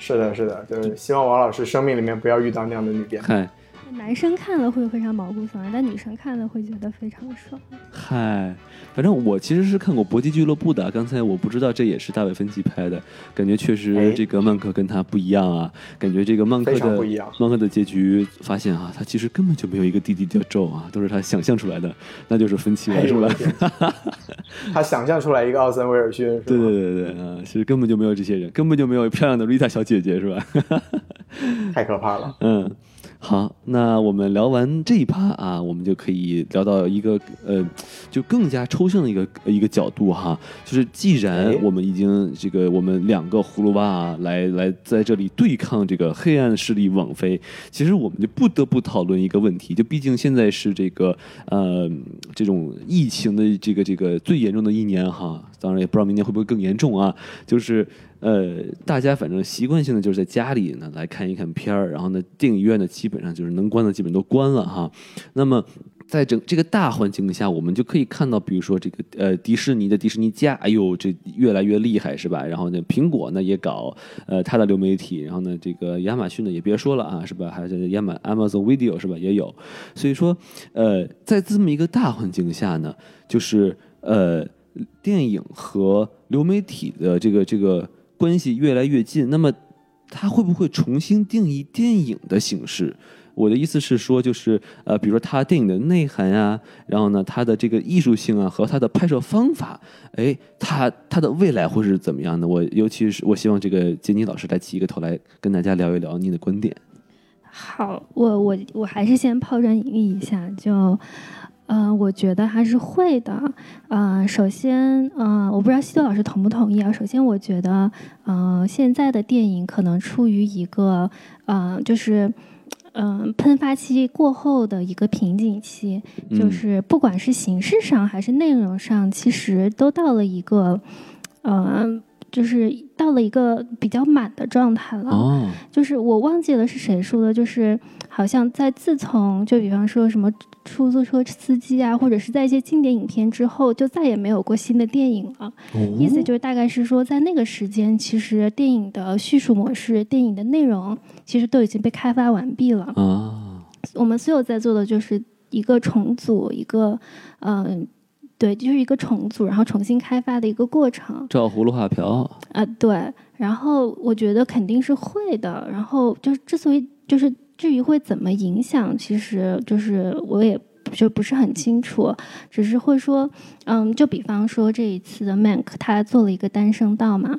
是的，是的，就是希望王老师生命里面不要遇到那样的女变态。男生看了会非常毛骨悚然，但女生看了会觉得非常爽。嗨，反正我其实是看过《搏击俱乐部》的。刚才我不知道这也是大卫芬奇拍的，感觉确实这个曼克跟他不一样啊。感觉这个曼克的曼克的结局，发现啊，他其实根本就没有一个弟弟叫宙啊，都是他想象出来的，那就是芬奇了？他想象出来一个奥森威尔逊，对对对对啊，其实根本就没有这些人，根本就没有漂亮的 Rita 小姐姐，是吧？太可怕了，嗯。好，那我们聊完这一趴啊，我们就可以聊到一个呃，就更加抽象的一个一个角度哈，就是既然我们已经这个我们两个葫芦娃啊来来在这里对抗这个黑暗势力网飞，其实我们就不得不讨论一个问题，就毕竟现在是这个呃这种疫情的这个这个最严重的一年哈，当然也不知道明年会不会更严重啊，就是。呃，大家反正习惯性的就是在家里呢来看一看片儿，然后呢，电影院呢基本上就是能关的基本都关了哈。那么，在整这个大环境下，我们就可以看到，比如说这个呃迪士尼的迪士尼家，哎呦，这越来越厉害是吧？然后呢，苹果呢也搞呃它的流媒体，然后呢，这个亚马逊呢也别说了啊，是吧？还有亚马 Amazon Video 是吧？也有。所以说，呃，在这么一个大环境下呢，就是呃电影和流媒体的这个这个。关系越来越近，那么他会不会重新定义电影的形式？我的意思是说，就是呃，比如说他电影的内涵呀，然后呢，他的这个艺术性啊，和他的拍摄方法，哎，他他的未来会是怎么样的？我尤其是我希望这个杰尼老师来起一个头来跟大家聊一聊您的观点。好，我我我还是先抛砖引玉一下，就。嗯，我觉得还是会的。嗯，首先，嗯，我不知道西多老师同不同意啊。首先，我觉得，嗯，现在的电影可能处于一个，嗯，就是，嗯，喷发期过后的一个瓶颈期，就是不管是形式上还是内容上，其实都到了一个，嗯。就是到了一个比较满的状态了，就是我忘记了是谁说的，就是好像在自从就比方说什么出租车司机啊，或者是在一些经典影片之后，就再也没有过新的电影了。意思就是大概是说，在那个时间，其实电影的叙述模式、电影的内容，其实都已经被开发完毕了。啊，我们所有在做的就是一个重组，一个嗯。对，就是一个重组，然后重新开发的一个过程。照葫芦画瓢啊，对。然后我觉得肯定是会的。然后就是之所以就是至于会怎么影响，其实就是我也就不是很清楚，只是会说，嗯，就比方说这一次的 Mank，他做了一个单声道嘛。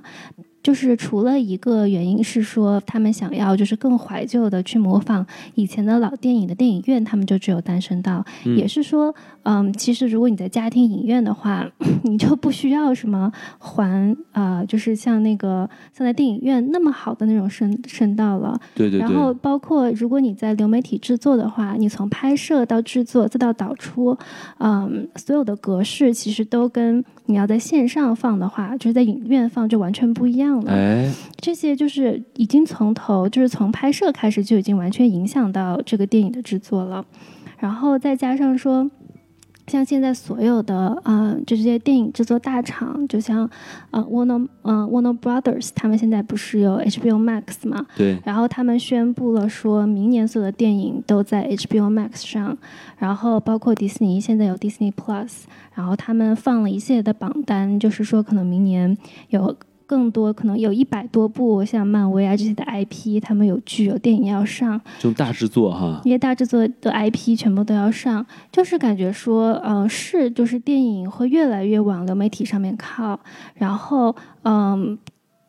就是除了一个原因是说，他们想要就是更怀旧的去模仿以前的老电影的电影院，他们就只有单声道。也是说，嗯，其实如果你在家庭影院的话，你就不需要什么环啊，就是像那个像在电影院那么好的那种声声道了。对对对。然后包括如果你在流媒体制作的话，你从拍摄到制作再到导出，嗯，所有的格式其实都跟。你要在线上放的话，就是在影院放就完全不一样了。哎，这些就是已经从头，就是从拍摄开始就已经完全影响到这个电影的制作了。然后再加上说。像现在所有的啊，就这些电影制作大厂，就像呃，Warner，嗯，Warner Brothers，他们现在不是有 HBO Max 嘛？对。然后他们宣布了，说明年所有的电影都在 HBO Max 上，然后包括迪士尼现在有 Disney Plus，然后他们放了一系列的榜单，就是说可能明年有。更多可能有一百多部像漫威啊这些的 IP，他们有剧有电影要上，这种大制作哈，因为大制作的 IP 全部都要上，就是感觉说，嗯，是就是电影会越来越往流媒体上面靠，然后，嗯，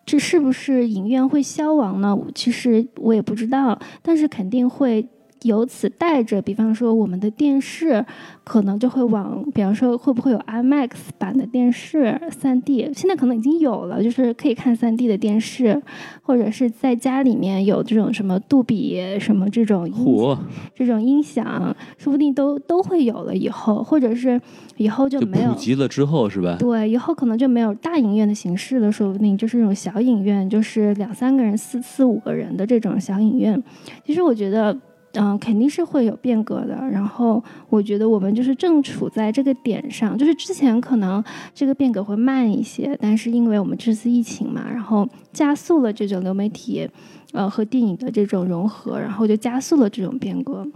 这是不是影院会消亡呢？其实我也不知道，但是肯定会。由此带着，比方说我们的电视可能就会往，比方说会不会有 IMAX 版的电视三 D？现在可能已经有了，就是可以看三 D 的电视，或者是在家里面有这种什么杜比什么这种音这种音响，说不定都都会有了以后，或者是以后就没有普及了之后是吧？对，以后可能就没有大影院的形式了，说不定就是这种小影院，就是两三个人、四四五个人的这种小影院。其实我觉得。嗯，肯定是会有变革的。然后我觉得我们就是正处在这个点上，就是之前可能这个变革会慢一些，但是因为我们这次疫情嘛，然后加速了这种流媒体，呃和电影的这种融合，然后就加速了这种变革。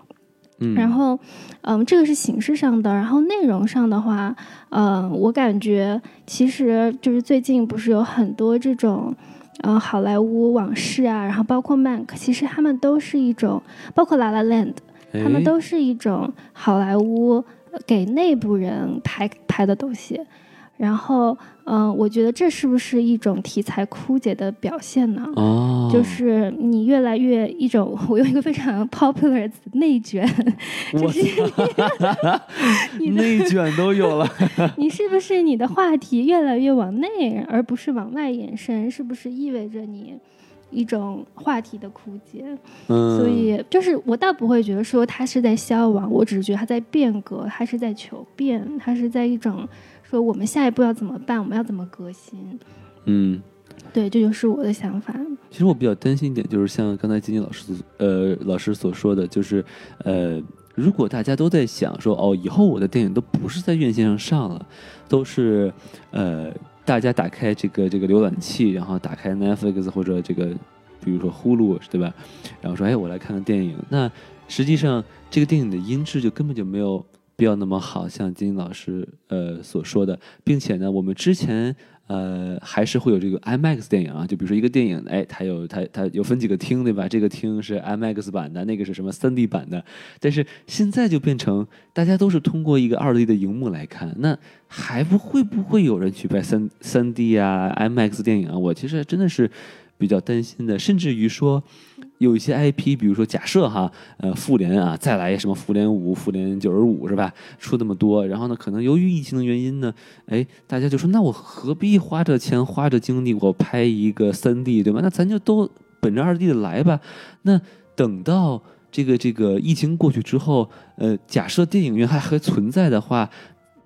嗯，然后嗯，这个是形式上的，然后内容上的话，嗯，我感觉其实就是最近不是有很多这种。呃，好莱坞往事啊，然后包括《曼克》，其实他们都是一种，包括《La La Land》，他们都是一种好莱坞给内部人拍拍的东西。然后，嗯，我觉得这是不是一种题材枯竭的表现呢？哦，就是你越来越一种，我用一个非常 popular 的词“内卷”，就是 内卷都有了。你是不是你的话题越来越往内，而不是往外延伸？是不是意味着你一种话题的枯竭？嗯，所以就是我倒不会觉得说它是在消亡，我只是觉得它在变革，它是在求变，它是在一种。说我们下一步要怎么办？我们要怎么革新？嗯，对，这就是我的想法。其实我比较担心一点，就是像刚才金金老师呃老师所说的，就是呃，如果大家都在想说哦，以后我的电影都不是在院线上上了，都是呃，大家打开这个这个浏览器，然后打开 Netflix 或者这个比如说 Hulu，对吧？然后说哎，我来看看电影。那实际上这个电影的音质就根本就没有。不要那么好，像金老师呃所说的，并且呢，我们之前呃还是会有这个 IMAX 电影啊，就比如说一个电影，哎，它有它它有分几个厅对吧？这个厅是 IMAX 版的，那个是什么 3D 版的？但是现在就变成大家都是通过一个 2D 的荧幕来看，那还不会不会有人去拍三 3D 啊 IMAX 电影啊？我其实真的是比较担心的，甚至于说。有一些 IP，比如说假设哈，呃，复联啊，再来什么复联五、复联九十五是吧？出那么多，然后呢，可能由于疫情的原因呢，哎，大家就说，那我何必花这钱、花这精力，我拍一个三 D 对吧？那咱就都本着二 D 的来吧。那等到这个这个疫情过去之后，呃，假设电影院还还存在的话。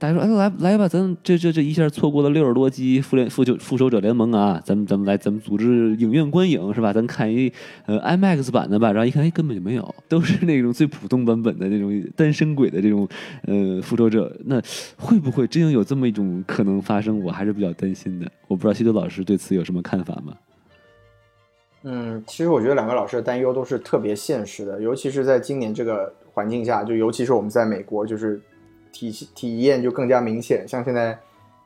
大家说，哎，来来吧，咱这这这一下错过了六十多集复联复仇复仇者联盟啊，咱们咱们来，咱们组织影院观影是吧？咱看一呃 IMAX 版的吧，然后一看，哎，根本就没有，都是那种最普通版本的那种单身鬼的这种呃复仇者，那会不会真有这么一种可能发生？我还是比较担心的。我不知道西多老师对此有什么看法吗？嗯，其实我觉得两个老师的担忧都是特别现实的，尤其是在今年这个环境下，就尤其是我们在美国，就是。体体验就更加明显，像现在，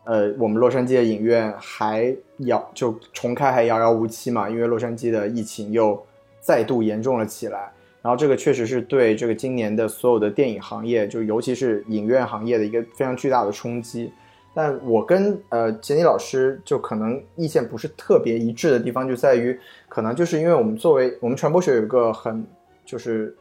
呃，我们洛杉矶的影院还遥就重开还遥遥无期嘛，因为洛杉矶的疫情又再度严重了起来。然后这个确实是对这个今年的所有的电影行业，就尤其是影院行业的一个非常巨大的冲击。但我跟呃杰尼老师就可能意见不是特别一致的地方，就在于可能就是因为我们作为我们传播学有一个很就是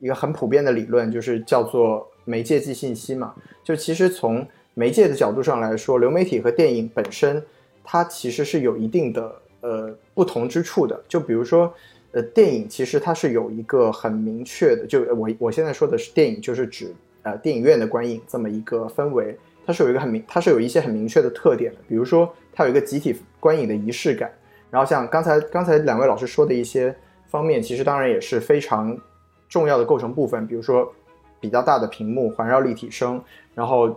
一个很普遍的理论，就是叫做。媒介即信息嘛，就其实从媒介的角度上来说，流媒体和电影本身，它其实是有一定的呃不同之处的。就比如说，呃，电影其实它是有一个很明确的，就我我现在说的是电影，就是指呃电影院的观影这么一个氛围，它是有一个很明，它是有一些很明确的特点的。比如说，它有一个集体观影的仪式感。然后像刚才刚才两位老师说的一些方面，其实当然也是非常重要的构成部分，比如说。比较大的屏幕，环绕立体声，然后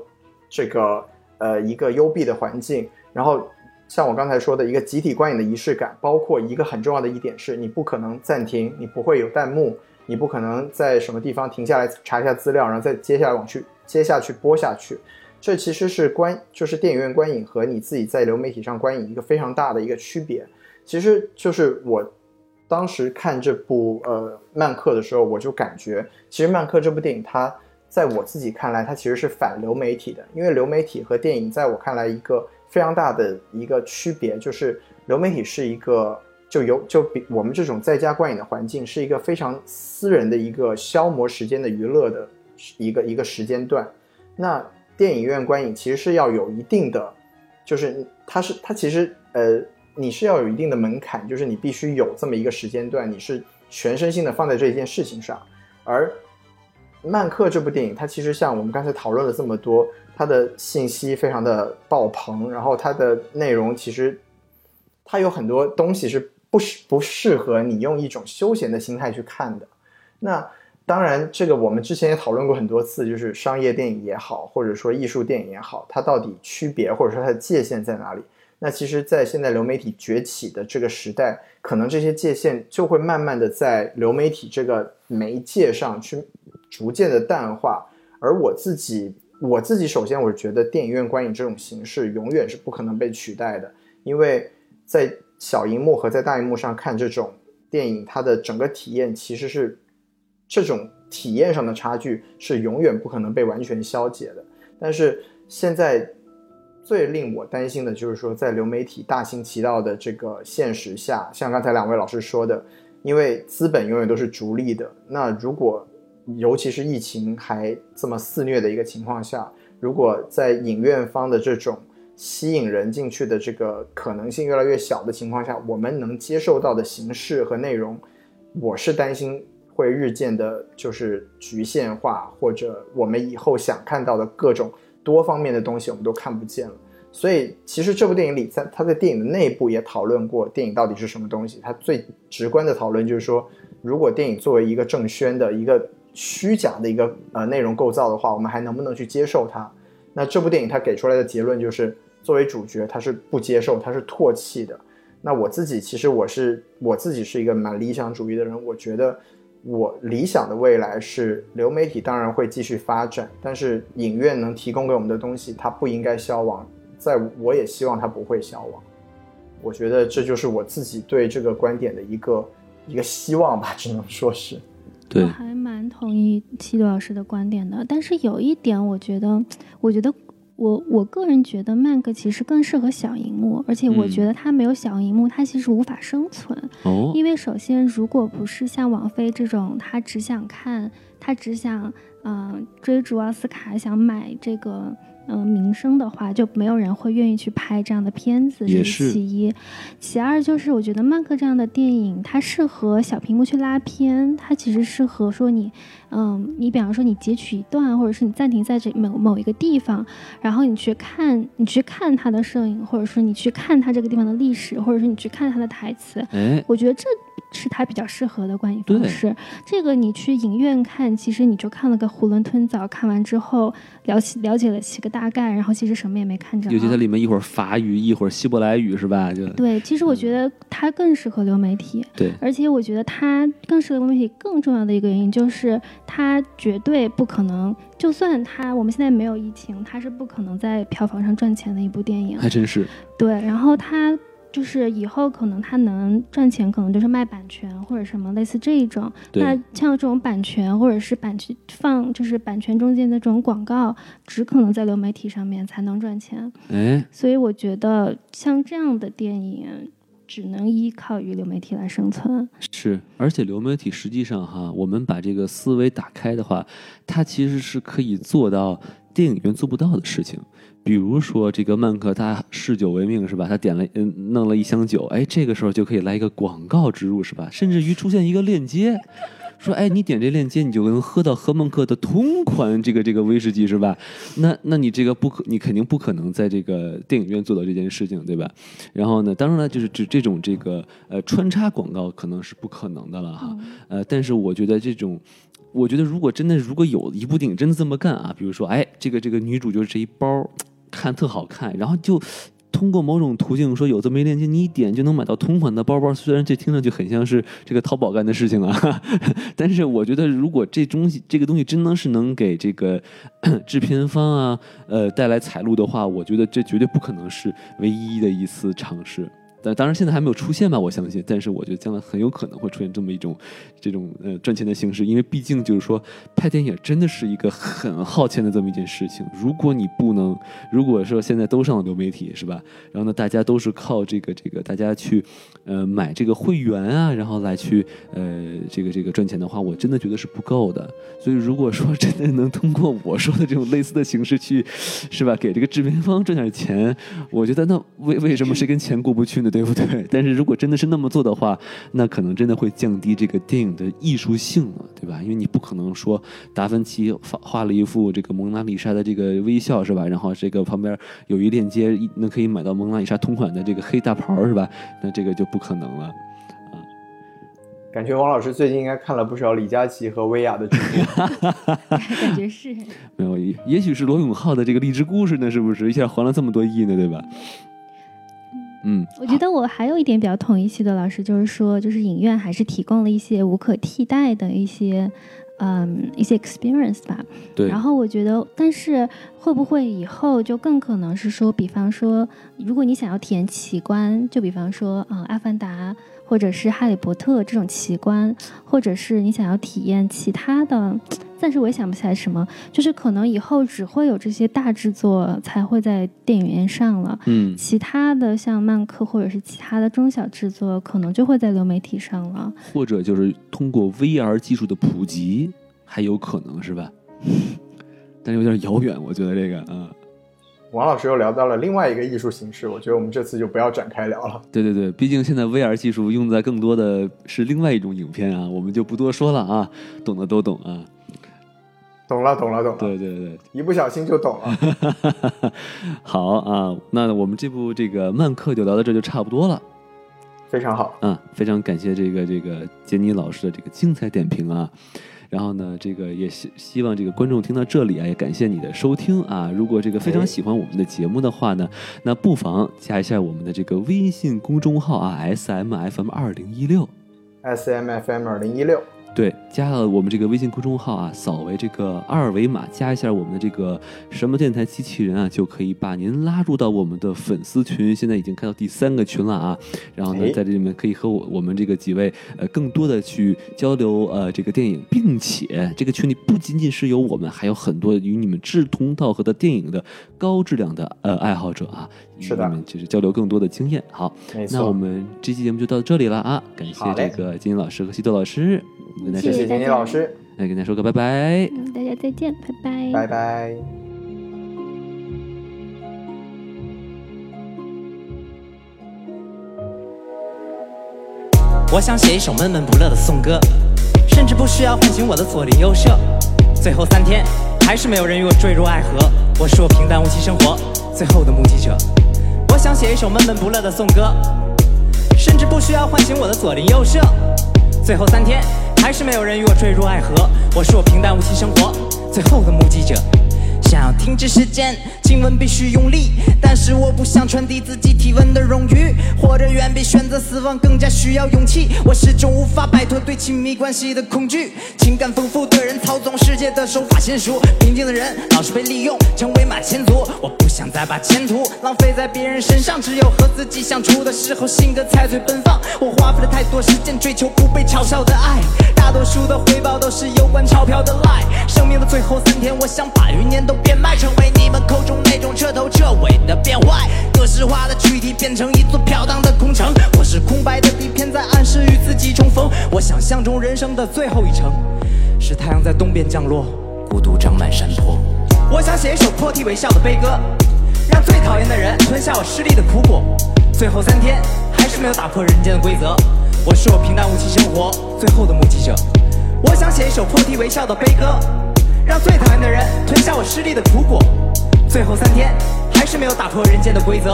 这个呃一个幽闭的环境，然后像我刚才说的一个集体观影的仪式感，包括一个很重要的一点是，你不可能暂停，你不会有弹幕，你不可能在什么地方停下来查一下资料，然后再接下来往去接下去播下去，这其实是观就是电影院观影和你自己在流媒体上观影一个非常大的一个区别，其实就是我。当时看这部呃《曼克》的时候，我就感觉，其实《曼克》这部电影，它在我自己看来，它其实是反流媒体的。因为流媒体和电影，在我看来，一个非常大的一个区别就是，流媒体是一个就有就比我们这种在家观影的环境是一个非常私人的一个消磨时间的娱乐的一个一个时间段。那电影院观影其实是要有一定的，就是它是它其实呃你是要有一定的门槛，就是你必须有这么一个时间段，你是全身心的放在这一件事情上。而《曼克》这部电影，它其实像我们刚才讨论了这么多，它的信息非常的爆棚，然后它的内容其实它有很多东西是不适不适合你用一种休闲的心态去看的。那当然，这个我们之前也讨论过很多次，就是商业电影也好，或者说艺术电影也好，它到底区别或者说它的界限在哪里？那其实，在现在流媒体崛起的这个时代，可能这些界限就会慢慢的在流媒体这个媒介上去逐渐的淡化。而我自己，我自己首先我是觉得电影院观影这种形式永远是不可能被取代的，因为在小荧幕和在大荧幕上看这种电影，它的整个体验其实是这种体验上的差距是永远不可能被完全消解的。但是现在。最令我担心的就是说，在流媒体大行其道的这个现实下，像刚才两位老师说的，因为资本永远都是逐利的。那如果，尤其是疫情还这么肆虐的一个情况下，如果在影院方的这种吸引人进去的这个可能性越来越小的情况下，我们能接受到的形式和内容，我是担心会日渐的，就是局限化，或者我们以后想看到的各种。多方面的东西我们都看不见了，所以其实这部电影里，在他在电影的内部也讨论过电影到底是什么东西。他最直观的讨论就是说，如果电影作为一个正宣的一个虚假的一个呃内容构造的话，我们还能不能去接受它？那这部电影他给出来的结论就是，作为主角他是不接受，他是唾弃的。那我自己其实我是我自己是一个蛮理想主义的人，我觉得。我理想的未来是流媒体当然会继续发展，但是影院能提供给我们的东西，它不应该消亡。在我也希望它不会消亡。我觉得这就是我自己对这个观点的一个一个希望吧，只能说是。对，我还蛮同意七度老师的观点的，但是有一点，我觉得，我觉得。我我个人觉得曼克其实更适合小荧幕，而且我觉得它没有小荧幕，它其实无法生存。哦，因为首先，如果不是像王菲这种，他只想看，他只想嗯追逐奥斯卡，想买这个。嗯，名声的话就没有人会愿意去拍这样的片子，这是其一。其二就是我觉得曼克这样的电影，它适合小屏幕去拉片，它其实适合说你，嗯，你比方说你截取一段，或者是你暂停在这某某一个地方，然后你去看，你去看它的摄影，或者说你去看它这个地方的历史，或者是你去看它的台词。哎，我觉得这。是他比较适合的观影方式。这个你去影院看，其实你就看了个囫囵吞枣，看完之后了解了解了几个大概，然后其实什么也没看着。尤其它里面一会儿法语，一会儿希伯来语，是吧？就对，其实我觉得它更适合流媒体。对，而且我觉得它更适合流媒体。更重要的一个原因就是，它绝对不可能，就算它我们现在没有疫情，它是不可能在票房上赚钱的一部电影。还真是。对，然后它。就是以后可能他能赚钱，可能就是卖版权或者什么类似这一种。那像这种版权或者是版权放，就是版权中间的这种广告，只可能在流媒体上面才能赚钱。哎，所以我觉得像这样的电影，只能依靠于流媒体来生存。是，而且流媒体实际上哈，我们把这个思维打开的话，它其实是可以做到电影院做不到的事情。比如说这个曼克，他嗜酒为命是吧？他点了嗯，弄了一箱酒，哎，这个时候就可以来一个广告植入是吧？甚至于出现一个链接，说哎，你点这链接，你就能喝到喝曼克的同款这个这个威士忌是吧？那那你这个不可，你肯定不可能在这个电影院做到这件事情对吧？然后呢，当然了，就是这这种这个呃穿插广告可能是不可能的了哈。呃，但是我觉得这种。我觉得如果真的如果有一部电影真的这么干啊，比如说哎，这个这个女主就是这一包，看特好看，然后就通过某种途径说有这么一链接，你一点就能买到同款的包包。虽然这听上去很像是这个淘宝干的事情啊，但是我觉得如果这东西这个东西真的是能给这个制片方啊呃带来财路的话，我觉得这绝对不可能是唯一的一次尝试。但当然现在还没有出现吧，我相信。但是我觉得将来很有可能会出现这么一种这种呃赚钱的形式，因为毕竟就是说拍电影真的是一个很耗钱的这么一件事情。如果你不能，如果说现在都上了流媒体是吧？然后呢，大家都是靠这个这个大家去呃买这个会员啊，然后来去呃这个这个赚钱的话，我真的觉得是不够的。所以如果说真的能通过我说的这种类似的形式去是吧，给这个制片方赚点钱，我觉得那为为什么谁跟钱过不去呢？对不对？但是如果真的是那么做的话，那可能真的会降低这个电影的艺术性了，对吧？因为你不可能说达芬奇画画了一幅这个蒙娜丽莎的这个微笑，是吧？然后这个旁边有一链接，那可以买到蒙娜丽莎同款的这个黑大袍，是吧？那这个就不可能了。感觉王老师最近应该看了不少李佳琦和薇娅的剧，感觉是 没有，也许是罗永浩的这个励志故事呢，是不是一下还了这么多亿呢？对吧？嗯，我觉得我还有一点比较同意西德老师，就是说，就是影院还是提供了一些无可替代的一些，嗯，一些 experience 吧。对。然后我觉得，但是会不会以后就更可能是说，比方说，如果你想要体验奇观，就比方说，嗯，《阿凡达》或者是《哈利波特》这种奇观，或者是你想要体验其他的。暂时我也想不起来什么，就是可能以后只会有这些大制作才会在电影院上了，嗯，其他的像漫客或者是其他的中小制作，可能就会在流媒体上了，或者就是通过 VR 技术的普及，还有可能是吧？但是有点遥远，我觉得这个，嗯。王老师又聊到了另外一个艺术形式，我觉得我们这次就不要展开聊了。对对对，毕竟现在 VR 技术用在更多的是另外一种影片啊，我们就不多说了啊，懂的都懂啊。懂了，懂了，懂了。对对对，一不小心就懂了。好啊，那我们这部这个漫客就聊到这就差不多了。非常好，嗯，非常感谢这个这个杰尼老师的这个精彩点评啊。然后呢，这个也希希望这个观众听到这里啊，也感谢你的收听啊。如果这个非常喜欢我们的节目的话呢，那不妨加一下我们的这个微信公众号啊，S M F M 二零一六，S M F M 二零一六。对，加了我们这个微信公众号啊，扫为这个二维码，加一下我们的这个什么电台机器人啊，就可以把您拉入到我们的粉丝群。现在已经开到第三个群了啊，然后呢，在这里面可以和我我们这个几位呃更多的去交流呃这个电影，并且这个群里不仅仅是有我们，还有很多与你们志同道合的电影的高质量的呃爱好者啊，是的，就是交流更多的经验。好，那我们这期节目就到这里了啊，感谢这个金英老师和西豆老师。谢谢田妮老师，来跟大家说个拜拜。嗯，大家再见，拜拜，拜拜。我想写一首闷闷不乐的颂歌，甚至不需要唤醒我的左邻右舍。最后三天，还是没有人与我坠入爱河。我是我平淡无奇生活最后的目击者。我想写一首闷闷不乐的颂歌，甚至不需要唤醒我的左邻右舍。最后三天。还是没有人与我坠入爱河，我是我平淡无奇生活最后的目击者。想要停止时间，亲吻必须用力，但是我不想传递自己体温的荣誉，活着远比选择死亡更加需要勇气。我始终无法摆脱对亲密关系的恐惧，情感丰富的人操纵世界的手法娴熟，平静的人老是被利用成为马前卒。我不想再把前途浪费在别人身上，只有和自己相处的时候，性格才最奔放。我花费了太多时间追求不被嘲笑的爱，大多数的回报都是有关钞票的 lie。生命的最后三天，我想把余年都。变卖成为你们口中那种彻头彻尾的变坏，格式化的躯体变成一座飘荡的空城。我是空白的底片，在暗示与自己重逢。我想象中人生的最后一程，是太阳在东边降落，孤独长满山坡。我想写一首破涕为笑的悲歌，让最讨厌的人吞下我失利的苦果。最后三天，还是没有打破人间的规则。我是我平淡无奇生活最后的目击者。我想写一首破涕为笑的悲歌。让最讨厌的人吞下我失利的苦果，最后三天还是没有打破人间的规则。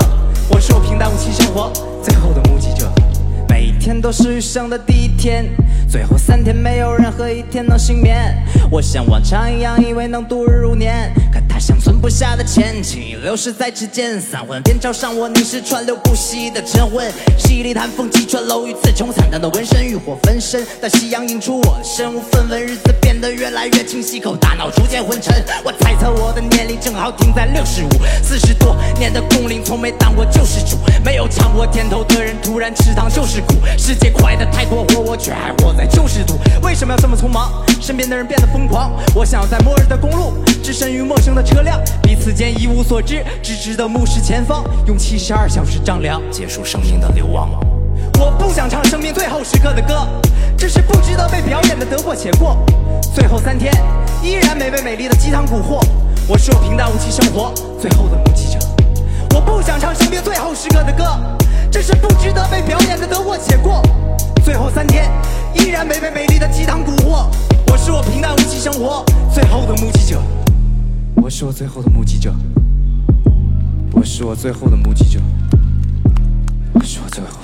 我是我平淡无奇生活最后的目击者，每天都是余生的第一天，最后三天没有任何一天能幸免。我像往常一样以为能度日如年，可他像存不下的钱，轻易流逝在指尖。三魂便朝上我凝视川流不息的晨昏，犀利寒风击穿楼宇，刺穷惨淡的纹身，欲火焚身。当夕阳映出我的身无分文，日子变。得越来越清晰，口大脑逐渐昏沉。我猜测我的年龄正好停在六十五，四十多年的工龄从没当过救世主，没有尝过甜头的人突然吃糖就是苦。世界快得太过火，我却还活在旧时度。为什么要这么匆忙？身边的人变得疯狂，我想要在末日的公路置身于陌生的车辆，彼此间一无所知，只知道目视前方，用七十二小时丈量结束生命的流亡。我不想唱生命最后时刻的歌，只是不值得被表演的得过且过。最后三天依然没被美丽的鸡汤蛊惑，我是我平淡无奇生活最后的目击者。我不想唱生命最后时刻的歌，这是不值得被表演的得过且过。最后三天依然没被美丽的鸡汤蛊惑。我是我平淡无奇生活最后的目击者。我是我最后的目击者。我是我最后的目击者。我是我最后